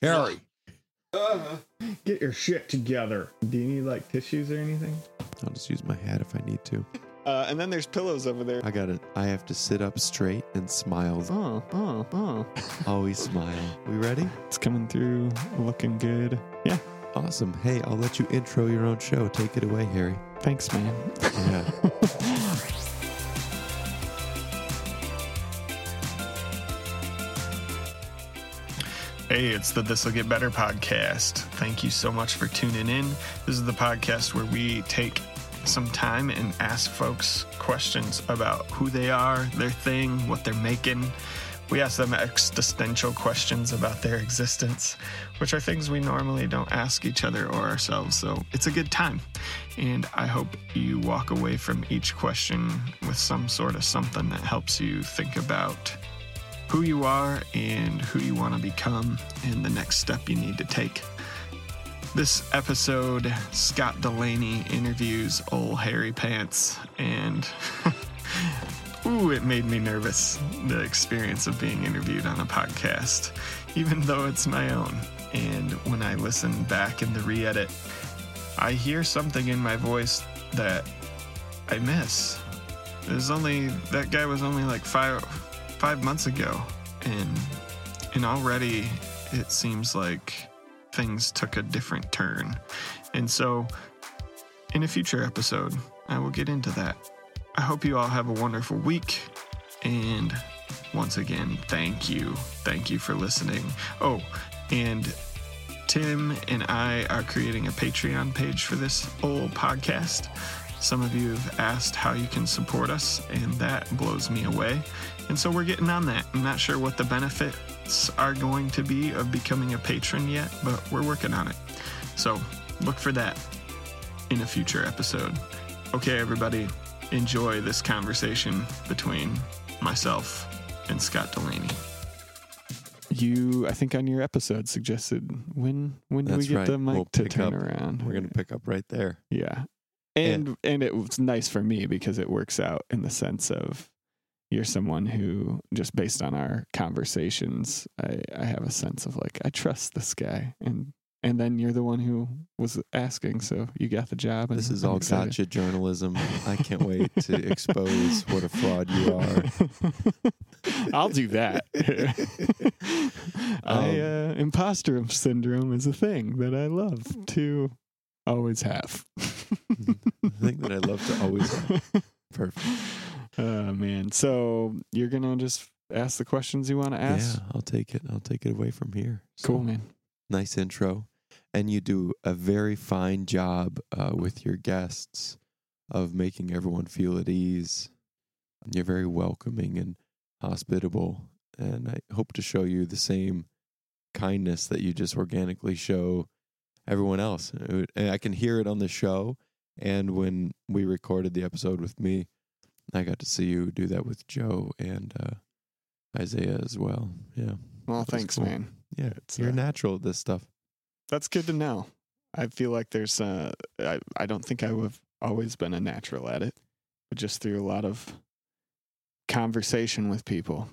Harry. Get your shit together. Do you need like tissues or anything? I'll just use my hat if I need to. Uh, and then there's pillows over there. I gotta. I have to sit up straight and smile. Oh, oh, oh. Always smile. We ready? It's coming through looking good. Yeah. Awesome. Hey, I'll let you intro your own show. Take it away, Harry. Thanks, man. Yeah. Hey, it's the This'll Get Better podcast. Thank you so much for tuning in. This is the podcast where we take some time and ask folks questions about who they are, their thing, what they're making. We ask them existential questions about their existence, which are things we normally don't ask each other or ourselves. So it's a good time. And I hope you walk away from each question with some sort of something that helps you think about who you are and who you want to become and the next step you need to take. This episode, Scott Delaney interviews old Harry Pants, and ooh, it made me nervous. The experience of being interviewed on a podcast, even though it's my own. And when I listen back in the re edit, I hear something in my voice that I miss. There's only, that guy was only like five, five months ago, and and already it seems like things took a different turn. And so, in a future episode, I will get into that. I hope you all have a wonderful week, and once again, thank you, thank you for listening. Oh, and Tim and I are creating a Patreon page for this old podcast. Some of you have asked how you can support us, and that blows me away. And so we're getting on that. I'm not sure what the benefits are going to be of becoming a patron yet, but we're working on it. So look for that in a future episode. Okay, everybody, enjoy this conversation between myself and Scott Delaney. You, I think on your episode suggested when when do we get right. the mic We'll to pick turn up- around? We're gonna pick up right there. Yeah. And and it was nice for me because it works out in the sense of you're someone who just based on our conversations, I, I have a sense of like I trust this guy and and then you're the one who was asking, so you got the job. And This is I'm all excited. gotcha journalism. I can't wait to expose what a fraud you are. I'll do that. I Um, uh, imposter syndrome is a thing that I love to always have. I think that I love to always. Perfect. Oh man. So you're gonna just ask the questions you want to ask? Yeah, I'll take it. I'll take it away from here. So, Cool, man. Nice intro, and you do a very fine job uh, with your guests of making everyone feel at ease. You're very welcoming and hospitable, and I hope to show you the same kindness that you just organically show everyone else. And I can hear it on the show, and when we recorded the episode with me, I got to see you do that with Joe and uh, Isaiah as well. Yeah, Well, thanks, cool. man. yeah, It's, you're uh, natural at this stuff. That's good to know. I feel like there's uh I, I don't think I have always been a natural at it, but just through a lot of conversation with people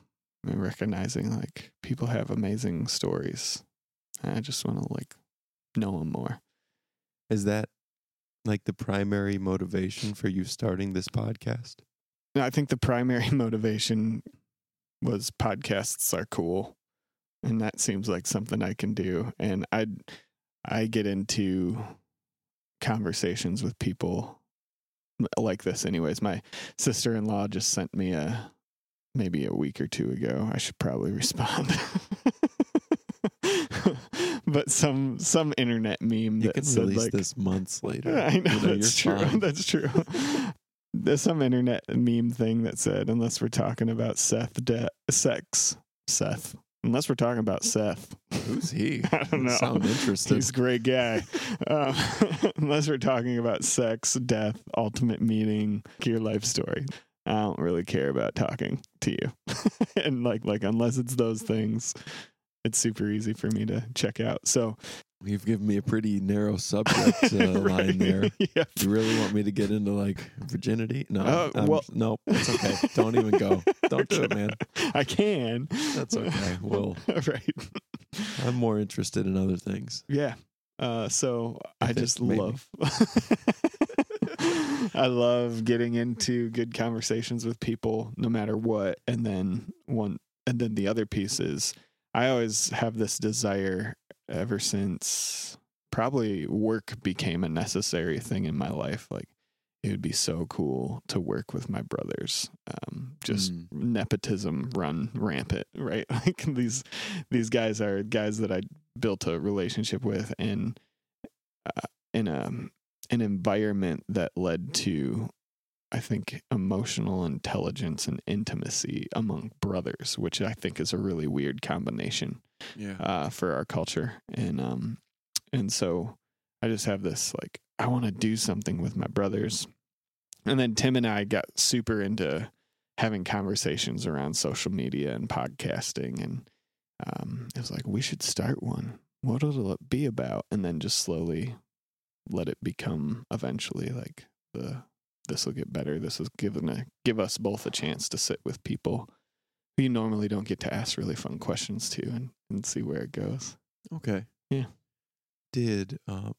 and recognizing like people have amazing stories. I just want to like know them more. Is that like the primary motivation for you starting this podcast? I think the primary motivation was podcasts are cool. And that seems like something I can do. And I I get into conversations with people like this anyways. My sister-in-law just sent me a maybe a week or two ago. I should probably respond. but some some internet meme You that can said release like this months later. I know, You that's you're true. fine. That's true. There's some internet meme thing that said, unless we're talking about Seth de- sex, Seth. Unless we're talking about Seth, Who's he? I don't know. Sound interesting he's a great guy. Um, unless we're talking about sex, death, ultimate meaning, your life story. I don't really care about talking to you, and like like unless it's those things, it's super easy for me to check out. So You've given me a pretty narrow subject uh, line there. yeah. You really want me to get into like virginity? No, Uh, well- no, it's okay. Don't even go. Don't do it, man. I can. That's okay. Well, right. I'm more interested in other things. Yeah. Uh, so I it just made me. love. I love getting into good conversations with people, no matter what. And then one, and then the other piece is, I always have this desire ever since probably work became a necessary thing in my life. Like it would be so cool to work with my brothers. Um, just Mm. nepotism run rampant, right? Like these these guys are guys that I built a relationship with, and uh, in a an environment that led to, I think, emotional intelligence and intimacy among brothers, which I think is a really weird combination Yeah. uh, for our culture. And um, and so I just have this like I want to do something with my brothers. And then Tim and I got super into having conversations around social media and podcasting, and um, it was like we should start one. What will it be about? And then just slowly let it become eventually like the this will get better. This is given a give us both a chance to sit with people who you normally don't get to ask really fun questions to and, and see where it goes. Okay. Yeah. Did uh,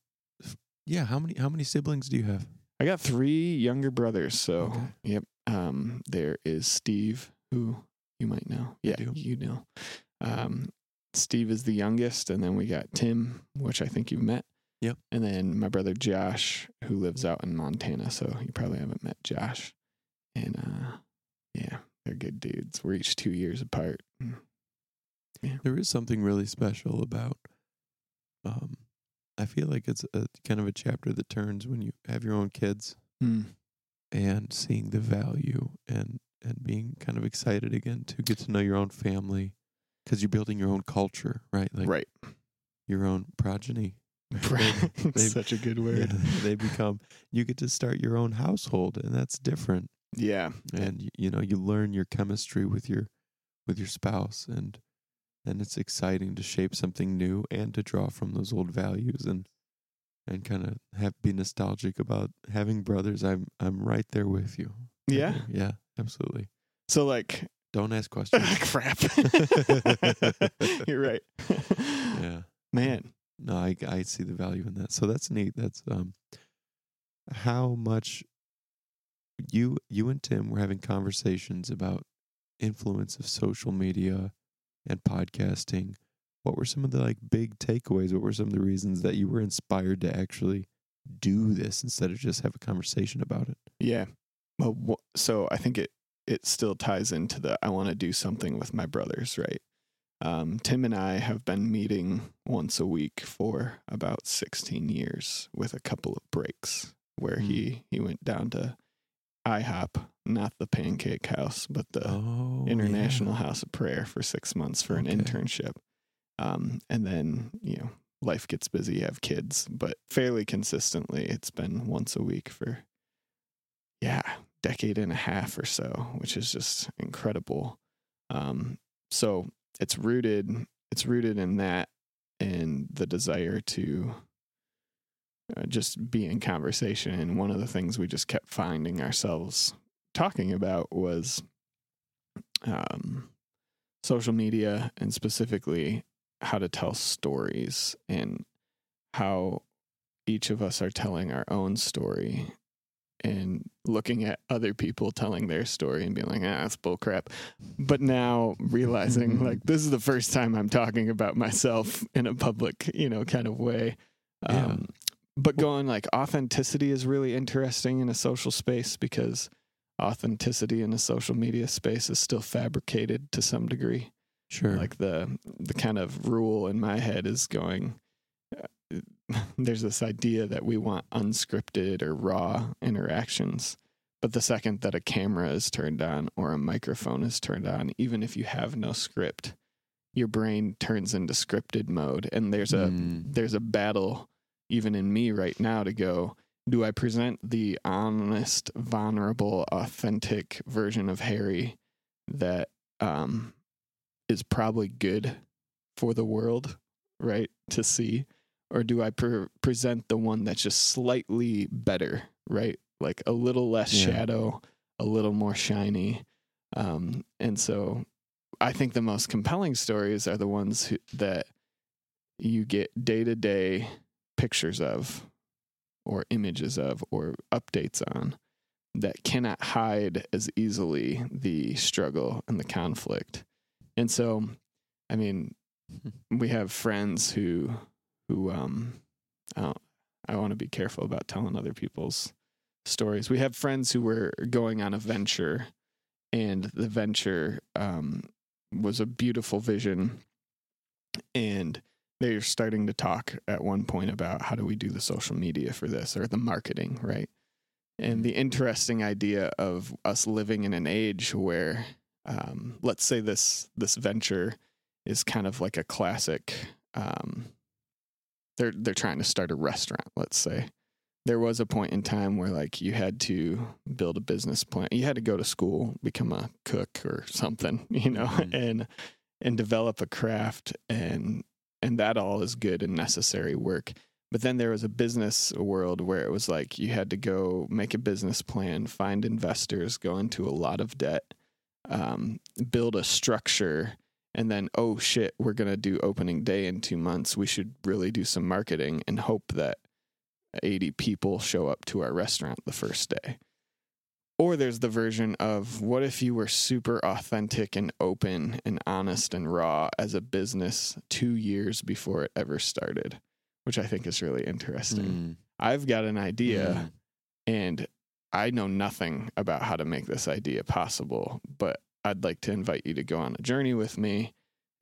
yeah? How many how many siblings do you have? I got three younger brothers, so Okay. yep. Um, there is Steve, who you might know. Yeah, you know. Um, Steve is the youngest, and then we got Tim, which I think you've met. Yep. And then my brother Josh, who lives out in Montana, so you probably haven't met Josh. And uh, yeah, they're good dudes. We're each two years apart. There is something really special about. Um, I feel like it's a kind of a chapter that turns when you have your own kids Mm. and seeing the value and and being kind of excited again to get to know your own family because you're building your own culture, right? Like right. your own progeny. They- Such a good Yeah, word. they become. You get to start your own household, and that's different. Yeah. and you, you know you learn your chemistry with your with your spouse and and it's exciting to shape something new and to draw from those old values and and kind of have be nostalgic about having brothers i'm i'm right there with you Yeah. yeah absolutely So like don't ask questions crap. You're right. yeah Man. No i i see the value in that so that's neat that's um how much you you and tim were having conversations about influence of social media and podcasting what were some of the like big takeaways what were some of the reasons that you were inspired to actually do this instead of just have a conversation about it Yeah. Well, so I think it it still ties into the I want to do something with my brothers, right? Um, Tim and I have been meeting once a week for about 16 years with a couple of breaks where he he went down to IHOP, not the Pancake House, but the oh International yeah. House of Prayer for six months for an Okay. internship. Um, and then, you know, life gets busy, you have kids, but fairly consistently, it's been once a week for, yeah, decade and a half or so, which is just incredible. Um, so it's rooted, it's rooted in that and the desire to uh, just be in conversation. And one of the things we just kept finding ourselves talking about was um, social media and specifically how to tell stories and how each of us are telling our own story and looking at other people telling their story and being like, ah, that's bullcrap. But now realizing like this is the first time I'm talking about myself in a public, you know, kind of way. Yeah. Um, but going like authenticity is really interesting in a social space because authenticity in a social media space is still fabricated to some degree. sure Like the the kind of rule in my head is going. There's this idea that we want unscripted or raw interactions, but the second that a camera is turned on or a microphone is turned on, even if you have no script, your brain turns into scripted mode, and there's a Mm. there's a battle even in me right now to go do I present the honest, vulnerable, authentic version of Harry that um, is probably good for the world, right, to see? Or do I pre- present the one that's just slightly better, right? Like a little less Yeah. shadow, a little more shiny. Um, and so I think the most compelling stories are the ones who, that you get day to day pictures of, or images of, or updates on that cannot hide as easily the struggle and the conflict. And so, I mean, we have friends who, who, um, I, I want to be careful about telling other people's stories. We have friends who were going on a venture, and the venture um, was a beautiful vision, and they're starting to talk at one point about how do we do the social media for this or the marketing, right? And the interesting idea of us living in an age where, um, let's say this this venture is kind of like a classic. Um, they're they're trying to start a restaurant. Let's say there was a point in time where like you had to build a business plan. You had to go to school, become a cook or something, you know, Mhm. and and develop a craft and and that all is good and necessary work. But then there was a business world where it was like you had to go make a business plan, find investors, go into a lot of debt, um, build a structure, and then, oh shit, we're going to do opening day in two months. We should really do some marketing and hope that 80 people show up to our restaurant the first day. Or there's the version of what if you were super authentic and open and honest and raw as a business two years before it ever started, which I think is really interesting. Mm. I've got an idea Mm. and I know nothing about how to make this idea possible, but I'd like to invite you to go on a journey with me.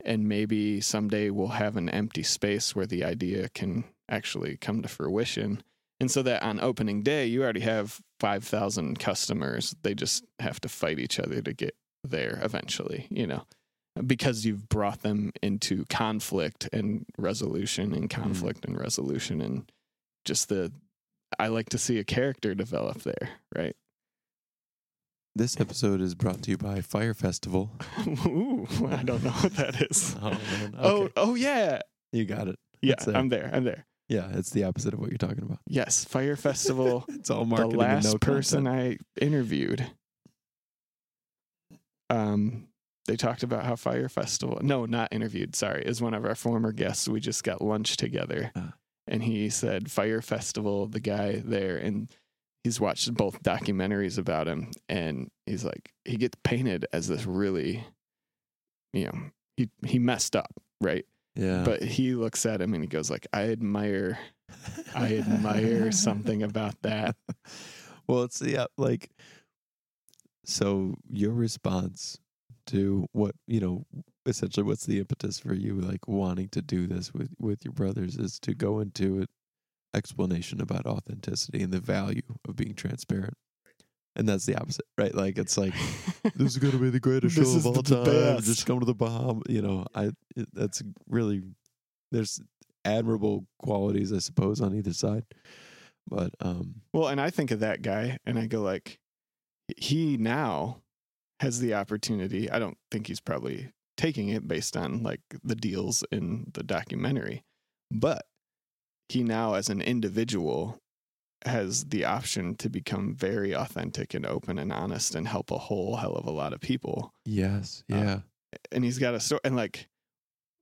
And maybe someday we'll have an empty space where the idea can actually come to fruition. And so that on opening day, you already have 5,000 customers. They just have to fight each other to get there eventually, you know, because you've brought them into conflict and resolution and hmm. conflict and resolution and just the I like to see a character develop there, right? This episode is brought to you by Fyre Festival. Ooh, I don't know what that is. Oh, man. Oh, Okay. oh yeah. you got it. Yeah, It's, uh, I'm there. I'm there. Yeah, it's the opposite of what you're talking about. Yes, Fyre Festival. It's all the marketing last and no person content. I interviewed, um, they talked about how Fyre Festival. No, not interviewed. Sorry, is one of our former guests. We just got lunch together, Ah. and he said Fyre Festival. The guy there, and he's watched both documentaries about him, and he's like he gets painted as this really, you know, he he messed up, right? Yeah. But he looks at him and he goes like, I admire I admire something about that. well, it's yeah, like so your response to what you know, essentially, what's the impetus for you like wanting to do this with with your brothers is to go into an explanation about authenticity and the value of being transparent, and that's the opposite, right? Like it's like this is going to be the greatest show of all time. best. Just come to the Bahamas. You know, I it, that's really there's admirable qualities, I suppose, on either side. But um, Well, and I think of that guy and I go like he now has the opportunity. I don't think he's probably taking it based on like the deals in the documentary, but he now as an individual has the option to become very authentic and open and honest and help a whole hell of a lot of people. yes, Uh, yeah, and he's got a story and like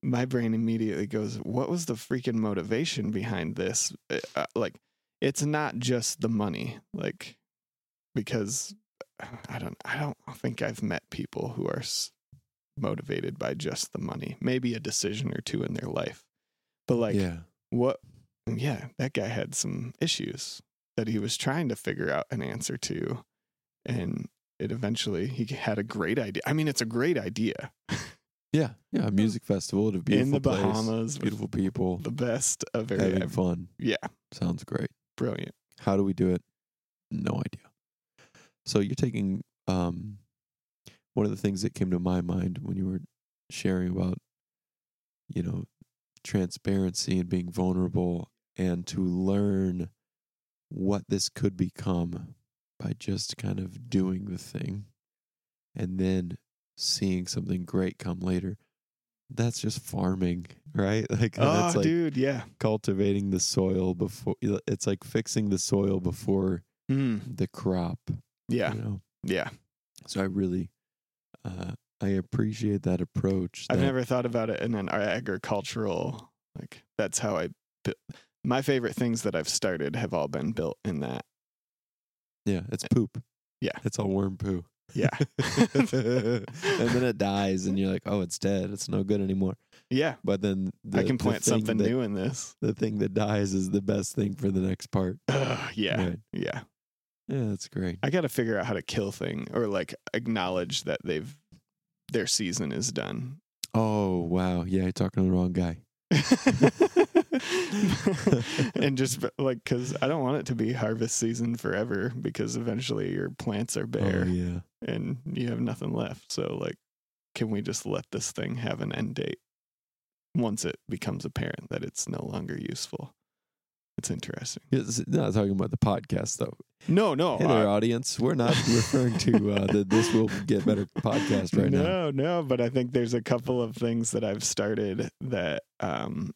my brain immediately goes what was the freaking motivation behind this? Uh, uh, like it's not just the money like because i don't i don't think i've met people who are s- motivated by just the money. Maybe a decision or two in their life. But like yeah, what yeah that guy had some issues that he was trying to figure out an answer to and it eventually he had a great idea i mean it's a great idea yeah, yeah. A music festival at a beautiful in the place, bahamas beautiful people, the best of having area fun. yeah Sounds great. brilliant How do we do it? No idea. So you're taking um, one of the things that came to my mind when you were sharing about, you know, transparency and being vulnerable, and to learn what this could become by just kind of doing the thing, and then seeing something great come later. that's just farming, right? Like Oh, that's like dude, yeah. cultivating the soil before. It's like fixing the soil before Mm, the crop. yeah, You know. yeah. So I really, uh, I appreciate that approach. I've that- never thought about it in an agricultural like. That's how I. My favorite things that I've started have all been built in that. Yeah, it's poop. Yeah. it's all worm poo. Yeah, and then it dies, and you're like, oh, it's dead. It's no good anymore. yeah. But then the, I can plant something that- new in this. The thing that dies is the best thing for the next part. Ugh, yeah, Right. yeah. Yeah, that's great. I got to figure out how to kill thing or like acknowledge that they've their season is done. Oh wow, yeah, you're talking to the wrong guy. and just like because I don't want it to be harvest season forever because eventually your plants are bare Oh yeah. and you have nothing left. So like, can we just let this thing have an end date once it becomes apparent that it's no longer useful? It's interesting. It's not talking about the podcast though. No, no, hey there, uh, audience. We're not referring to uh, the This Will Get Better podcast right now. no, no, but I think there's a couple of things that I've started that um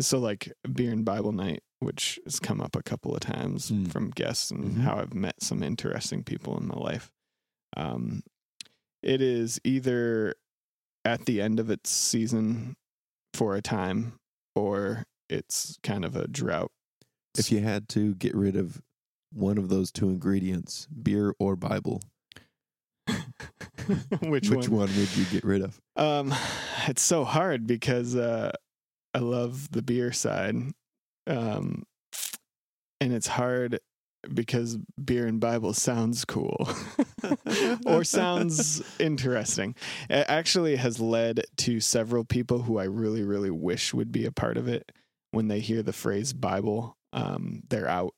so like beer and Bible night, which has come up a couple of times Mm. from guests and Mhm. how I've met some interesting people in my life. Um it is either at the end of its season for a time or it's kind of a drought. If you had to get rid of one of those two ingredients, beer or Bible, which, which one? one would you get rid of? Um, it's so hard because uh, I love the beer side, um, and it's hard because beer and Bible sounds cool or sounds interesting. It actually has led to several people who I really, really wish would be a part of it. When they hear the phrase Bible, um, they're out,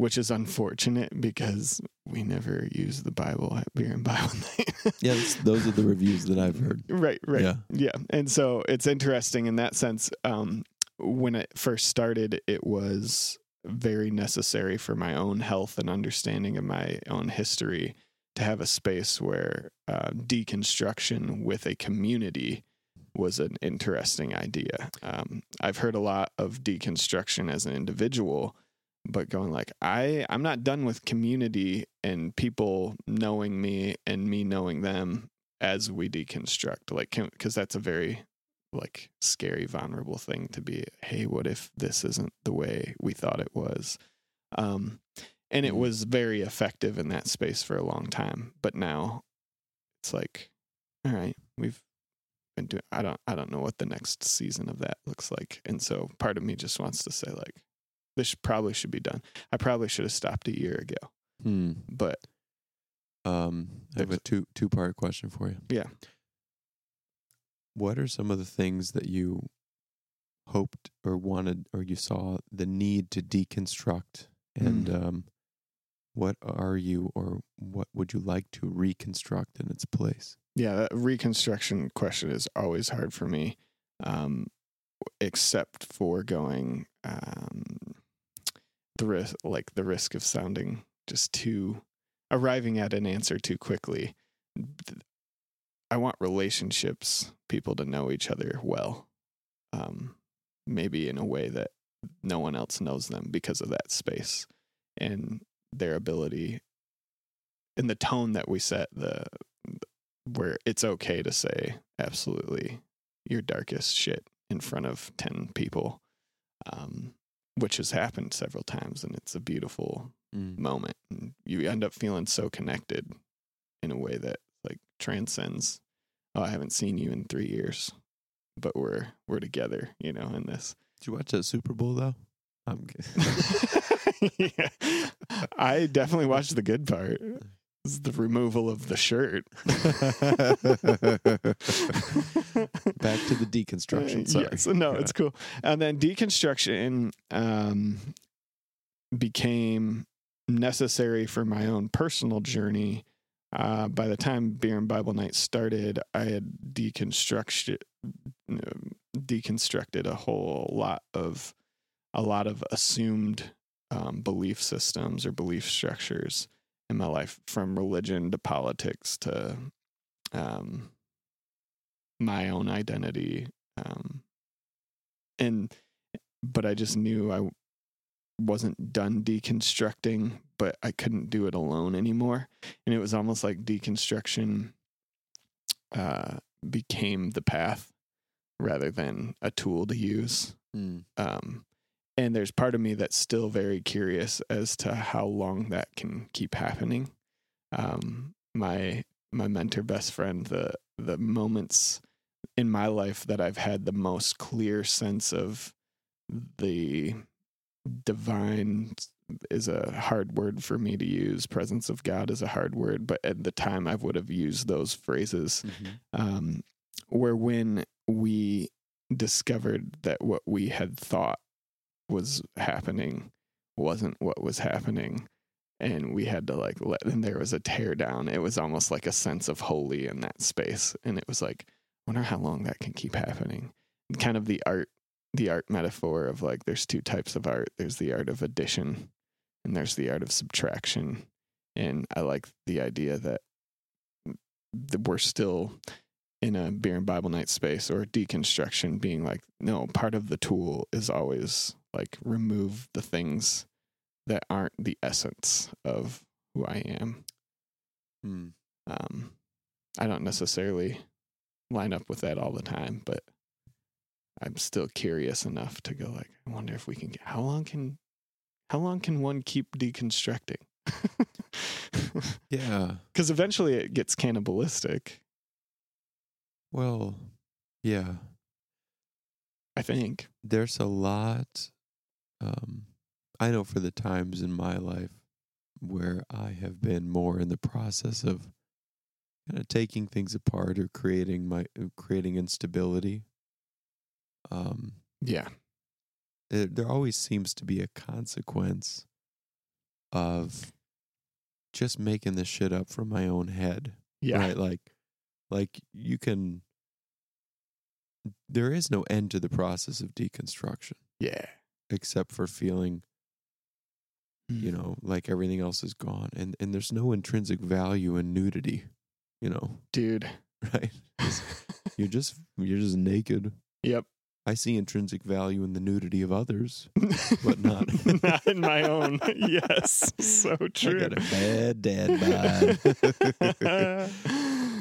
which is unfortunate because we never use the Bible at beer and Bible night. Yeah, those are the reviews that I've heard. Right, right. Yeah. Yeah. And so it's interesting in that sense. Um, when it first started, it was very necessary for my own health and understanding of my own history to have a space where uh, deconstruction with a community was an interesting idea. Um, I've heard a lot of deconstruction as an individual, but going like I I'm not done with community and people knowing me and me knowing them as we deconstruct like because that's a very like scary vulnerable thing to be hey what if this isn't the way we thought it was um and it Mhm. was very effective in that space for a long time but now it's like all right we've been doing i don't i don't know what the next season of that looks like and so part of me just wants to say like this should- probably should be done i probably should have stopped a year ago Hmm. but Um, I have a two two part question for you. Yeah. What are some of the things that you hoped or wanted or you saw the need to deconstruct, and Mm. um, what are you or what would you like to reconstruct in its place? Yeah, that reconstruction question is always hard for me, um, except for going um, the risk, like the risk of sounding just too arriving at an answer too quickly. I want relationships, people to know each other well, um, maybe in a way that no one else knows them because of that space and their ability and the tone that we set the where it's okay to say absolutely your darkest shit in front of 10 people um, which has happened several times and it's a beautiful Mm. moment and you end up feeling so connected in a way that like transcends oh i haven't seen you in three years but we're we're together you know in this Did you watch that Super Bowl though? I'm yeah. i definitely watched the good part is the removal of the shirt Back to the deconstruction. Sorry. Yes, no, it's cool. And then deconstruction um, became necessary for my own personal journey. Uh, by the time Beer and Bible Night started, I had deconstructed deconstructed a whole lot of a lot of assumed um, belief systems or belief structures in my life, from religion to politics to um, my own identity. Um, and, but I just knew I wasn't done deconstructing, but I couldn't do it alone anymore. And it was almost like deconstruction uh, became the path rather than a tool to use. Mm. Um, and there's part of me that's still very curious as to how long that can keep happening. Um, my my mentor best friend, the the moments in my life that I've had the most clear sense of the divine is a hard word for me to use. Presence of God is a hard word, but at the time I would have used those phrases. Mm-hmm. Um, where when we discovered that what we had thought was happening wasn't what was happening and we had to like let and there was a tear down it was almost like a sense of holy in that space and it was like wonder how long that can keep happening. Kind of the art the art metaphor of like there's two types of art. There's the art of addition and there's the art of subtraction and i like the idea that that we're still in a beer and bible night space or deconstruction being like no part of the tool is always like remove the things that aren't the essence of who i am Mm. um, I don't necessarily line up with that all the time, but I'm still curious enough to go like, I wonder if we can get how long can how long can one keep deconstructing? Yeah. Because eventually it gets cannibalistic, Well, yeah. I think. There's a lot. Um, I know for the times in my life where I have been more in the process of kind of taking things apart or creating my uh, creating instability. Um, Yeah. there, there always seems to be a consequence of just making the shit up from my own head. Yeah. Right? Like like you can there is no end to the process of deconstruction Yeah. Except for feeling you mm-hmm. know like everything else is gone and and there's no intrinsic value in nudity you know Dude. right you're just you're just naked yep. i see intrinsic value in the nudity of others But not- not in my own. yes. So true. i got a bad dad bod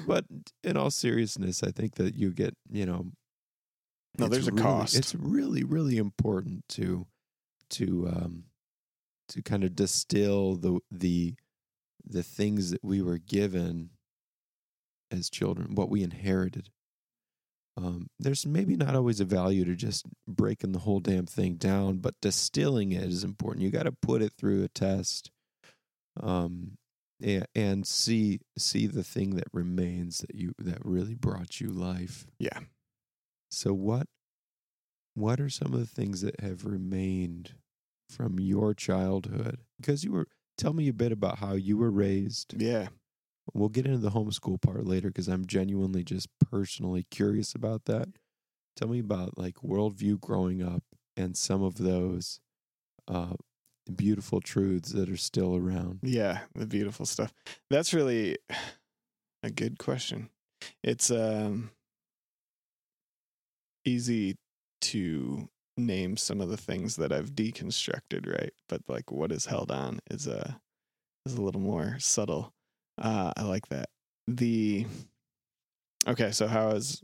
but in all seriousness i think that you get you know No, there's a really- cost. it's really really important to to um to kind of distill the the the things that we were given as children what we inherited um there's maybe not always a value to just breaking the whole damn thing down but distilling it is important you got to put it through a test um and, and see see the thing that remains that you that really brought you life Yeah. So what what are some of the things that have remained from your childhood? Because you were tell me a bit about how you were raised. yeah. We'll get into the homeschool part later because I'm genuinely just personally curious about that. Tell me about like worldview growing up and some of those uh, beautiful truths that are still around. Yeah, the beautiful stuff. That's really a good question. It's um easy to name some of the things that I've deconstructed, right? But like what is held on is a is a little more subtle. Uh I like that. The Okay, so how is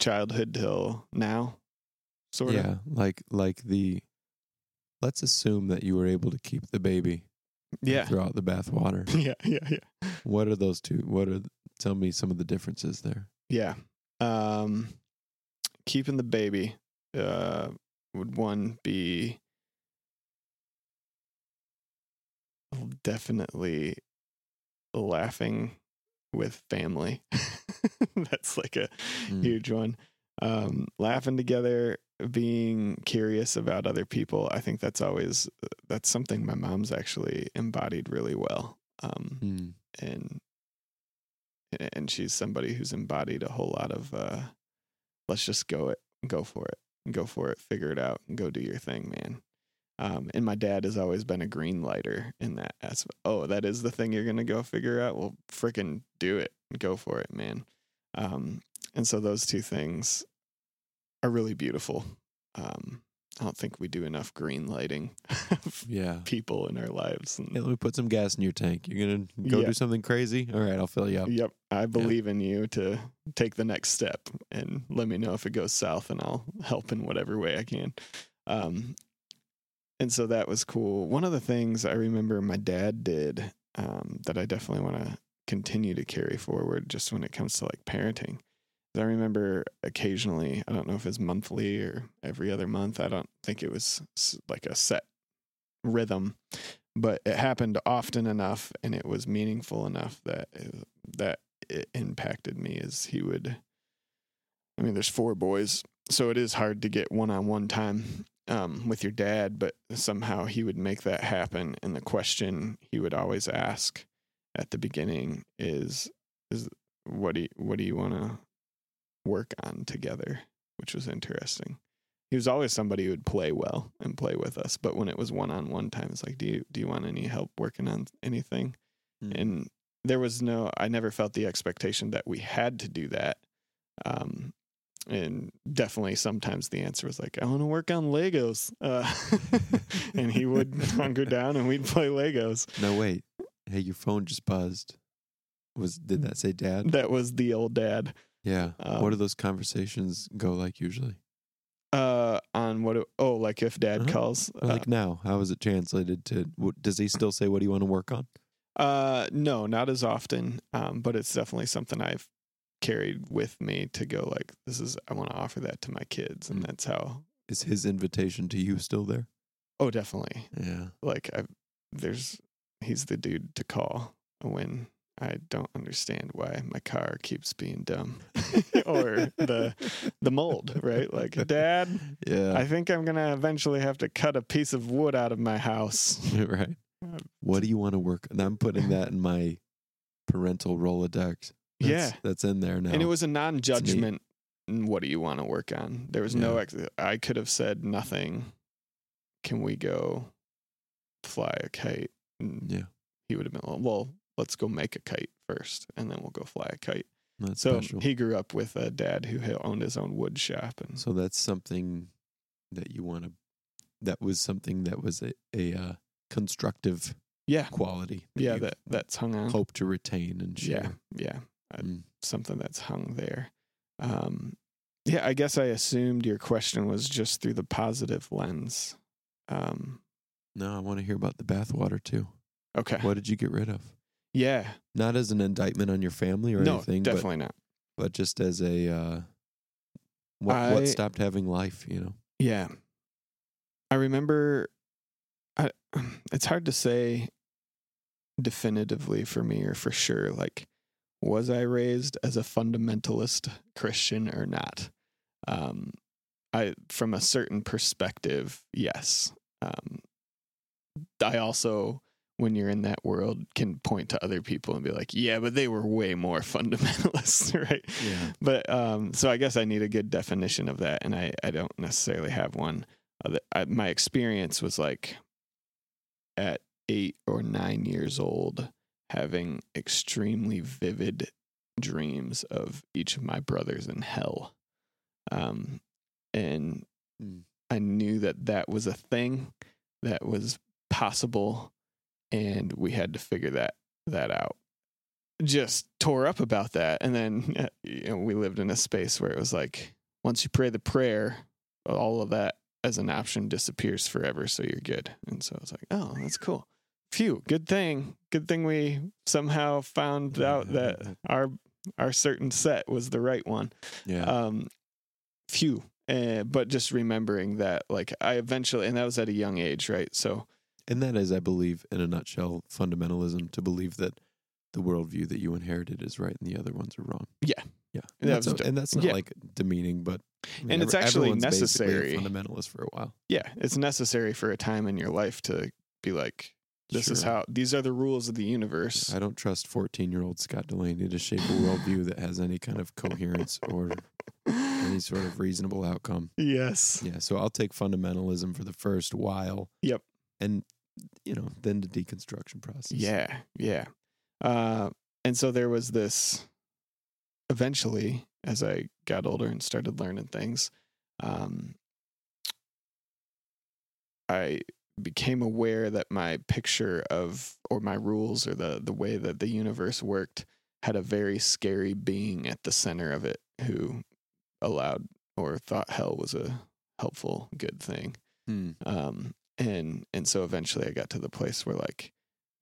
childhood till now? Sort of? yeah, like like the. Let's assume that you were able to keep the baby. Yeah. throughout the bathwater. Yeah, yeah, yeah. What are those two? What are? Tell me some of the differences there. Yeah. Um keeping the baby uh would one be definitely laughing with family. That's like a Mm. huge one. Um laughing together, being curious about other people. I think that's always that's something my mom's actually embodied really well. Um Mm. and and she's somebody who's embodied a whole lot of uh let's just go it go for it go for it figure it out and go do your thing man. Um and my dad has always been a green lighter in that aspect oh that is the thing you're gonna go figure out? Well freaking do it. Go for it man. Um and so those two things are really beautiful. Um, I don't think we do enough green lighting Yeah. people in our lives. And Hey, let me put some gas in your tank. You're gonna go Yeah. do something crazy. All right, I'll fill you up. Yep, I believe in you to take the next step and let me know if it goes south, and I'll help in whatever way I can. Um, and so that was cool. One of the things I remember my dad did um, that I definitely want to continue to carry forward, just when it comes to like parenting. I remember occasionally, I don't know if it's monthly or every other month. I don't think it was like a set rhythm, but it happened often enough and it was meaningful enough that it, that it impacted me as he would I mean there's four boys so it is hard to get one-on-one time um, with your dad but somehow he would make that happen and the question he would always ask at the beginning is is what do you, what do you want to work on together which was interesting he was always somebody who would play well and play with us. But when it was one on one time, it's like, do you do you want any help working on anything? Mm. And there was no, I never felt the expectation that we had to do that. Um, and definitely sometimes the answer was like, I want to work on Legos. Uh, and he would hunker down and we'd play Legos. No, wait. Hey, your phone just buzzed. Was did that say dad? That was the old dad. Yeah. Um, what do those conversations go like usually? Uh, on what? Oh, like if dad Uh-huh. calls. Or like now, how is it translated to? Does he still say, "What do you want to work on"? Uh, no, not as often. Um, but it's definitely something I've carried with me to go like, this is, I want to offer that to my kids. And Mm. that's how, Is his invitation to you still there? oh, definitely. Yeah. Like I, there's, he's the dude to call when I don't understand why my car keeps being dumb or the, the mold, right? Like dad, Yeah. I think I'm going to eventually have to cut a piece of wood out of my house. right. What do you want to work? And I'm putting that in my parental Rolodex. That's, Yeah. that's in there now. And it was a non-judgment. "Mm, What do you want to work on? There was no. Ex- I could have said nothing. Can we go fly a kite? And yeah. he would have been well. Let's go make a kite first, and then we'll go fly a kite. That's So special. he grew up with a dad who owned his own wood shop, and so that's something that you want to. That was something that was a, a uh, constructive yeah, quality. yeah, that that's hung on. hope to retain and Yeah, share. yeah, Mm. something that's hung there. Um, yeah, I guess I assumed your question was just through the positive lens. Um, No, I want to hear about the bathwater too. okay. What did you get rid of? Yeah. Not as an indictment on your family or no, anything, but, definitely not. but just as a uh, what I- what stopped having life. You know. Yeah. I remember I it's hard to say definitively for me or for sure like was I raised as a fundamentalist Christian or not? Um I from a certain perspective, yes. Um I also when you're in that world can point to other people and be like, "Yeah, but they were way more fundamentalist," right? Yeah. But um, so I guess I need a good definition of that, and I, I don't necessarily have one. Uh, I, my experience was like at eight or nine years old, having extremely vivid dreams of each of my brothers in hell, um, and Mm. I knew that that was a thing that was possible, and we had to figure that that out just tore up about that. And then uh, you know, we lived in a space where it was like, once you pray the prayer, all of that as an option disappears forever. So you're good. And so I was like, oh, that's cool. Phew, good thing. Good thing we somehow found out that our our certain set was the right one. Yeah. Um, phew. Uh, but just remembering that, like, I eventually, and that was at a young age, right? So, and that is, I believe, in a nutshell, fundamentalism to believe that the worldview that you inherited is right and the other ones are wrong. Yeah. Yeah. And, that's, o- and that's not yeah. like demeaning, but I mean, And it's actually a necessary. fundamentalist for a while. yeah, it's necessary for a time in your life to be like, this is how, these are the rules of the universe. I don't trust 14 year old Scott Delaney to shape a worldview that has any kind of coherence or any sort of reasonable outcome. yes. Yeah. So I'll take fundamentalism for the first while. Yep. And, you know, then the deconstruction process. Yeah, yeah. Uh, and so there was this. Eventually, as I got older and started learning things, um, I became aware that my picture of or my rules or the the way that the universe worked had a very scary being at the center of it who allowed or thought hell was a helpful good thing Hmm. um and and so eventually i got to the place where like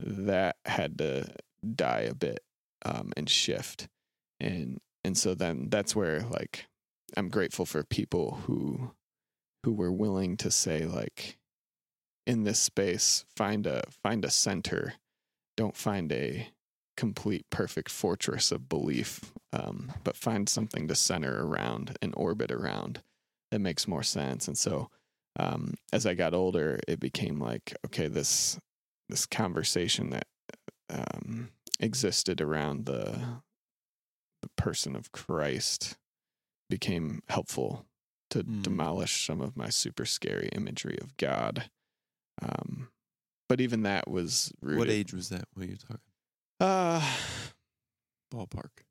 that had to die a bit um and shift. And and so then that's where like i'm grateful for people who who were willing to say like in this space find a find a center. Don't find a complete perfect fortress of belief um, but find something to center around and orbit around that makes more sense. And so um, as i got older it became like okay this this conversation that um, existed around the the person of christ became helpful to Mm. demolish some of my super scary imagery of god um, but even that was rooted. What age was that? What are you talking? Uh, Ballpark.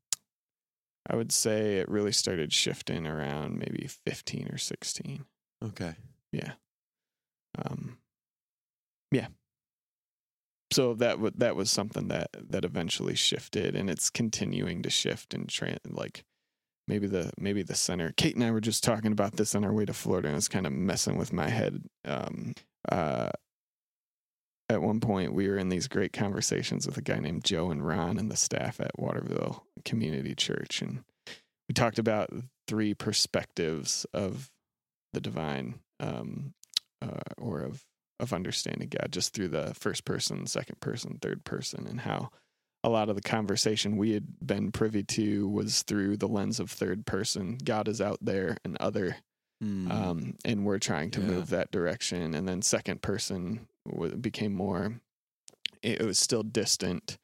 I would say it really started shifting around maybe 15 or 16. Okay. Yeah. Um, yeah. So that w- that was something that that eventually shifted, and it's continuing to shift and tra- like maybe the maybe the center. Kate and I were just talking about this on our way to Florida, and it's kind of messing with my head. Um, uh, at one point, we were in these great conversations with a guy named Joe and Ron and the staff at Waterville Community Church, and we talked about three perspectives of the divine, um, uh, or of of understanding God, just through the first person, second person, third person, and how a lot of the conversation we had been privy to was through the lens of third person. God is out there and other Hmm. um, and we're trying to Yeah. move that direction. And then second person w- became more. It, it was still distant,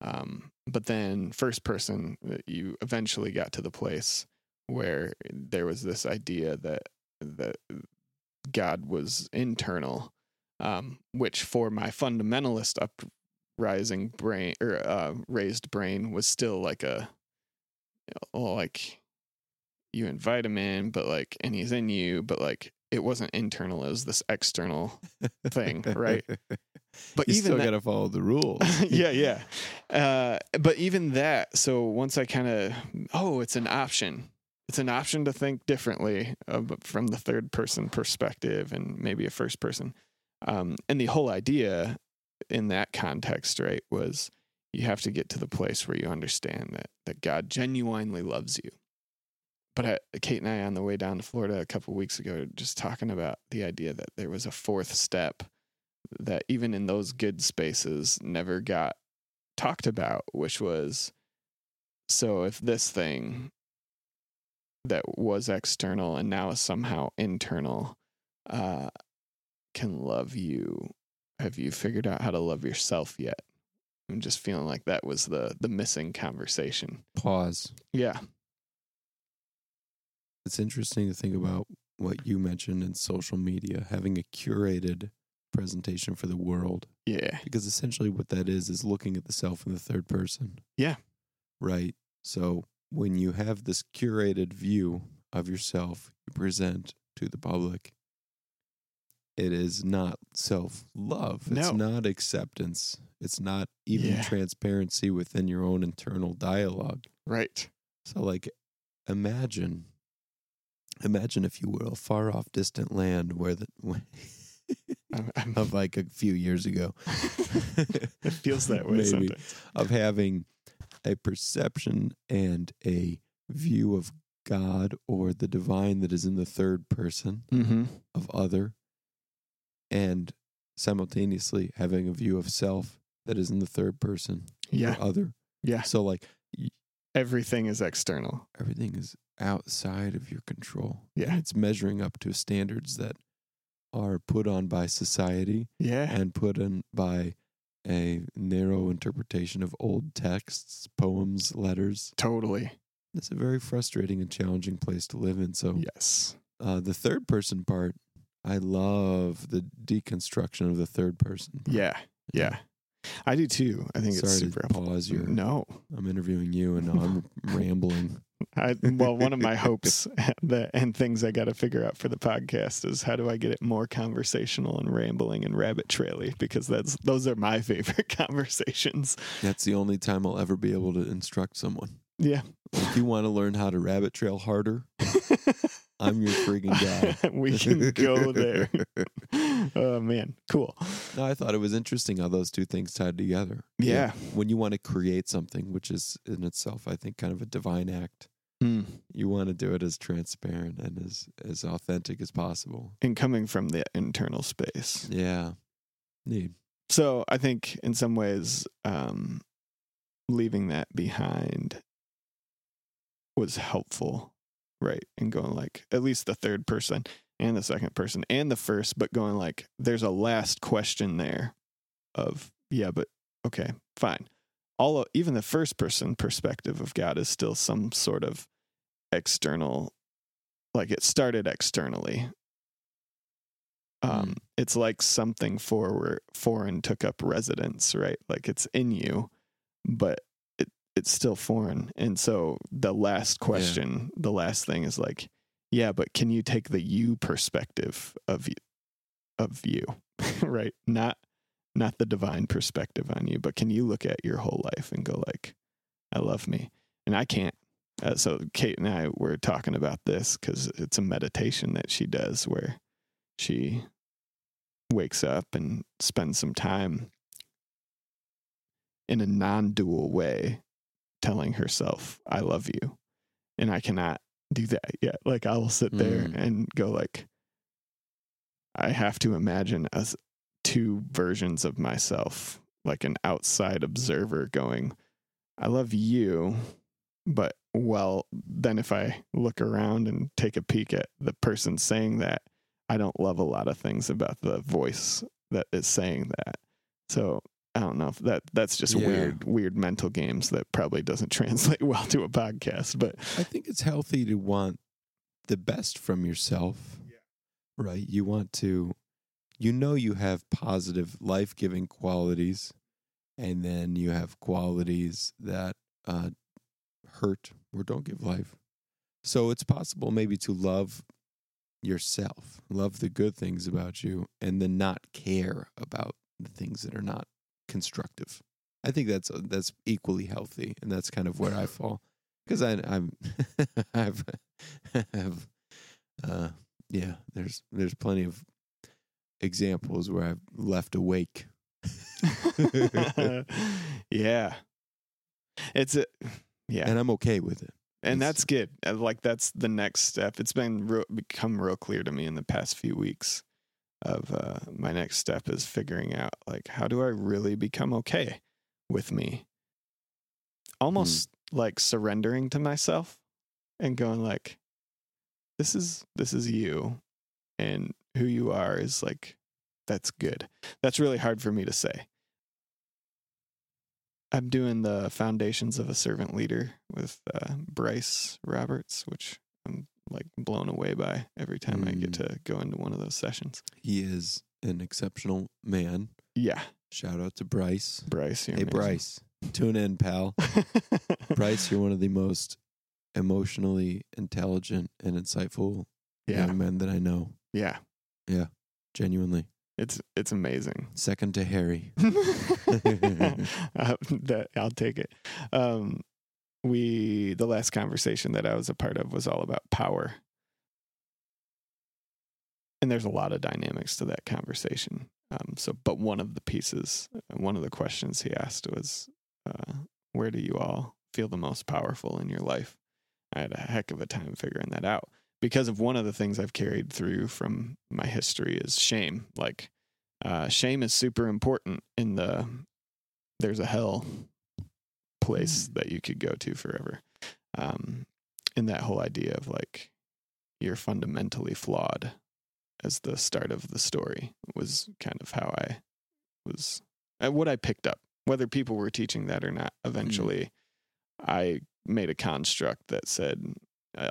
um, but then first person, uh, you eventually got to the place where there was this idea that that God was internal, um, which for my fundamentalist uprising brain or uh, raised brain was still like a well, like you invite him in, but like, and he's in you, but like, it wasn't internal; it was this external thing, right? But you even still got to follow the rules. yeah, yeah. Uh, but even that, so once I kind of, oh, it's an option. It's an option to think differently uh, from the third person perspective and maybe a first person. Um, and the whole idea in that context, right, was you have to get to the place where you understand that that God genuinely loves you. But I, Kate and I, on the way down to Florida a couple weeks ago, just talking about the idea that there was a fourth step that even in those good spaces never got talked about, which was so if this thing that was external and now is somehow internal uh, can love you, have you figured out how to love yourself yet? I'm just feeling like that was the the missing conversation. Pause. Yeah. It's interesting to think about what you mentioned in social media, having a curated presentation for the world. Yeah. Because essentially what that is is looking at the self in the third person. Yeah. Right. So when you have this curated view of yourself you present to the public, it is not self love. No. It's not acceptance. It's not even Yeah. transparency within your own internal dialogue. Right. So, like, imagine, imagine if you were a far off, distant land where the I'm, I'm, of like a few years ago, it feels that way Maybe. sometimes. of having a perception and a view of God or the divine that is in the third person Mm-hmm. of other, and simultaneously having a view of self that is in the third person Yeah. other. Yeah. So, like, Everything is external. everything is outside of your control. Yeah. It's measuring up to standards that are put on by society Yeah. and put in by a narrow interpretation of old texts, poems, letters. Totally. It's a very frustrating and challenging place to live in. So, Yes. uh, the third person part, I love the deconstruction of the third person. part. Yeah. Yeah. I do too. I think Sorry it's super to pause your. No. I'm interviewing you and I'm rambling. I, well, one of my hopes that, and things I got to figure out for the podcast is how do I get it more conversational and rambling and rabbit traily because that's those are my favorite conversations. That's the only time I'll ever be able to instruct someone. Yeah. If you want to learn how to rabbit trail harder, I'm your friggin' guy. we can go there. oh man, cool. No, I thought it was interesting how those two things tied together. Yeah. When you want to create something, which is in itself, I think, kind of a divine act, Mm. you want to do it as transparent and as as authentic as possible. And coming from the internal space. Yeah. Neat. So I think in some ways, um, leaving that behind was helpful, right? And going like at least the third person and the second person and the first, but going like there's a last question there of yeah, but okay, fine. All of, even the first person perspective of God is still some sort of external, like it started externally. Um, it's like something forward foreign took up residence, right? Like it's in you, but it it's still foreign. And so the last question, the last thing is like, yeah, but can you take the you perspective of you of you, right? Not not the divine perspective on you, but can you look at your whole life and go like, I love me, and I can't. Uh, so Kate and I were talking about this because it's a meditation that she does where she wakes up and spends some time in a non-dual way telling herself i love you and i cannot do that yet like i will sit there Mm. and go like i have to imagine as two versions of myself like an outside observer going i love you but well then if i look around and take a peek at the person saying that I don't love a lot of things about the voice that is saying that. So I don't know if that that's just Yeah. weird, weird mental games that probably doesn't translate well to a podcast. But I think it's healthy to want the best from yourself. Right? You want to you know you have positive life-giving qualities and then you have qualities that uh hurt or don't give life. So it's possible maybe to love yourself, love the good things about you and then not care about the things that are not constructive. I think that's that's equally healthy and that's kind of where I fall because I I'm I've have uh yeah there's there's plenty of examples where I've left awake. yeah, it's a yeah, And I'm okay with it. and it's- that's good. Uh, Like that's the next step. It's been real, become real clear to me in the past few weeks. Of uh, my next step is figuring out like how do I really become okay with me? Almost like surrendering to myself and going like, this is this is you, and who you are is like that's good. That's really hard for me to say. I'm doing the Foundations of a Servant Leader with uh, Bryce Roberts, which I'm like blown away by every time I get Mm. to go into one of those sessions. He is an exceptional man. Yeah, Shout out to Bryce. Bryce. You're hey amazing. Bryce, tune in, pal. Bryce, you're one of the most emotionally intelligent and insightful yeah, young men that I know. Yeah, yeah. Genuinely. It's it's amazing. Second to Harry. Uh, that I'll take it. Um, we the last conversation that I was a part of was all about power, and there's a lot of dynamics to that conversation. Um, so, but one of the pieces, one of the questions he asked was, uh, "Where do you all feel the most powerful in your life?" I had a heck of a time figuring that out because of one of the things I've carried through from my history is shame. Like, uh, shame is super important in the there's a hell place that you could go to forever. Um, and that whole idea of like you're fundamentally flawed as the start of the story was kind of how I was uh, what I picked up. Whether people were teaching that or not, eventually I made a construct that said uh,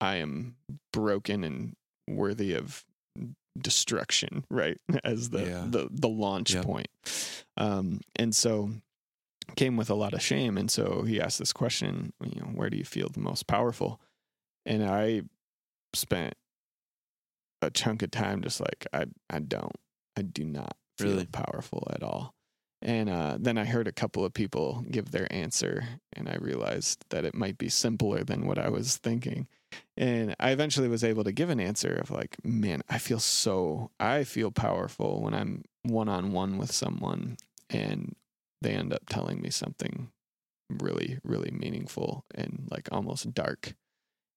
I am broken and worthy of destruction, right? As the Yeah. the, the launch Yep. point. Um, and so came with a lot of shame. And so he asked this question, you know, where do you feel the most powerful? And I spent a chunk of time just like, I, I don't, I do not feel Really? powerful at all. And uh, then I heard a couple of people give their answer, and I realized that it might be simpler than what I was thinking. And I eventually was able to give an answer of like, man, I feel so, I feel powerful when I'm one on one with someone and they end up telling me something really, really meaningful and like almost dark.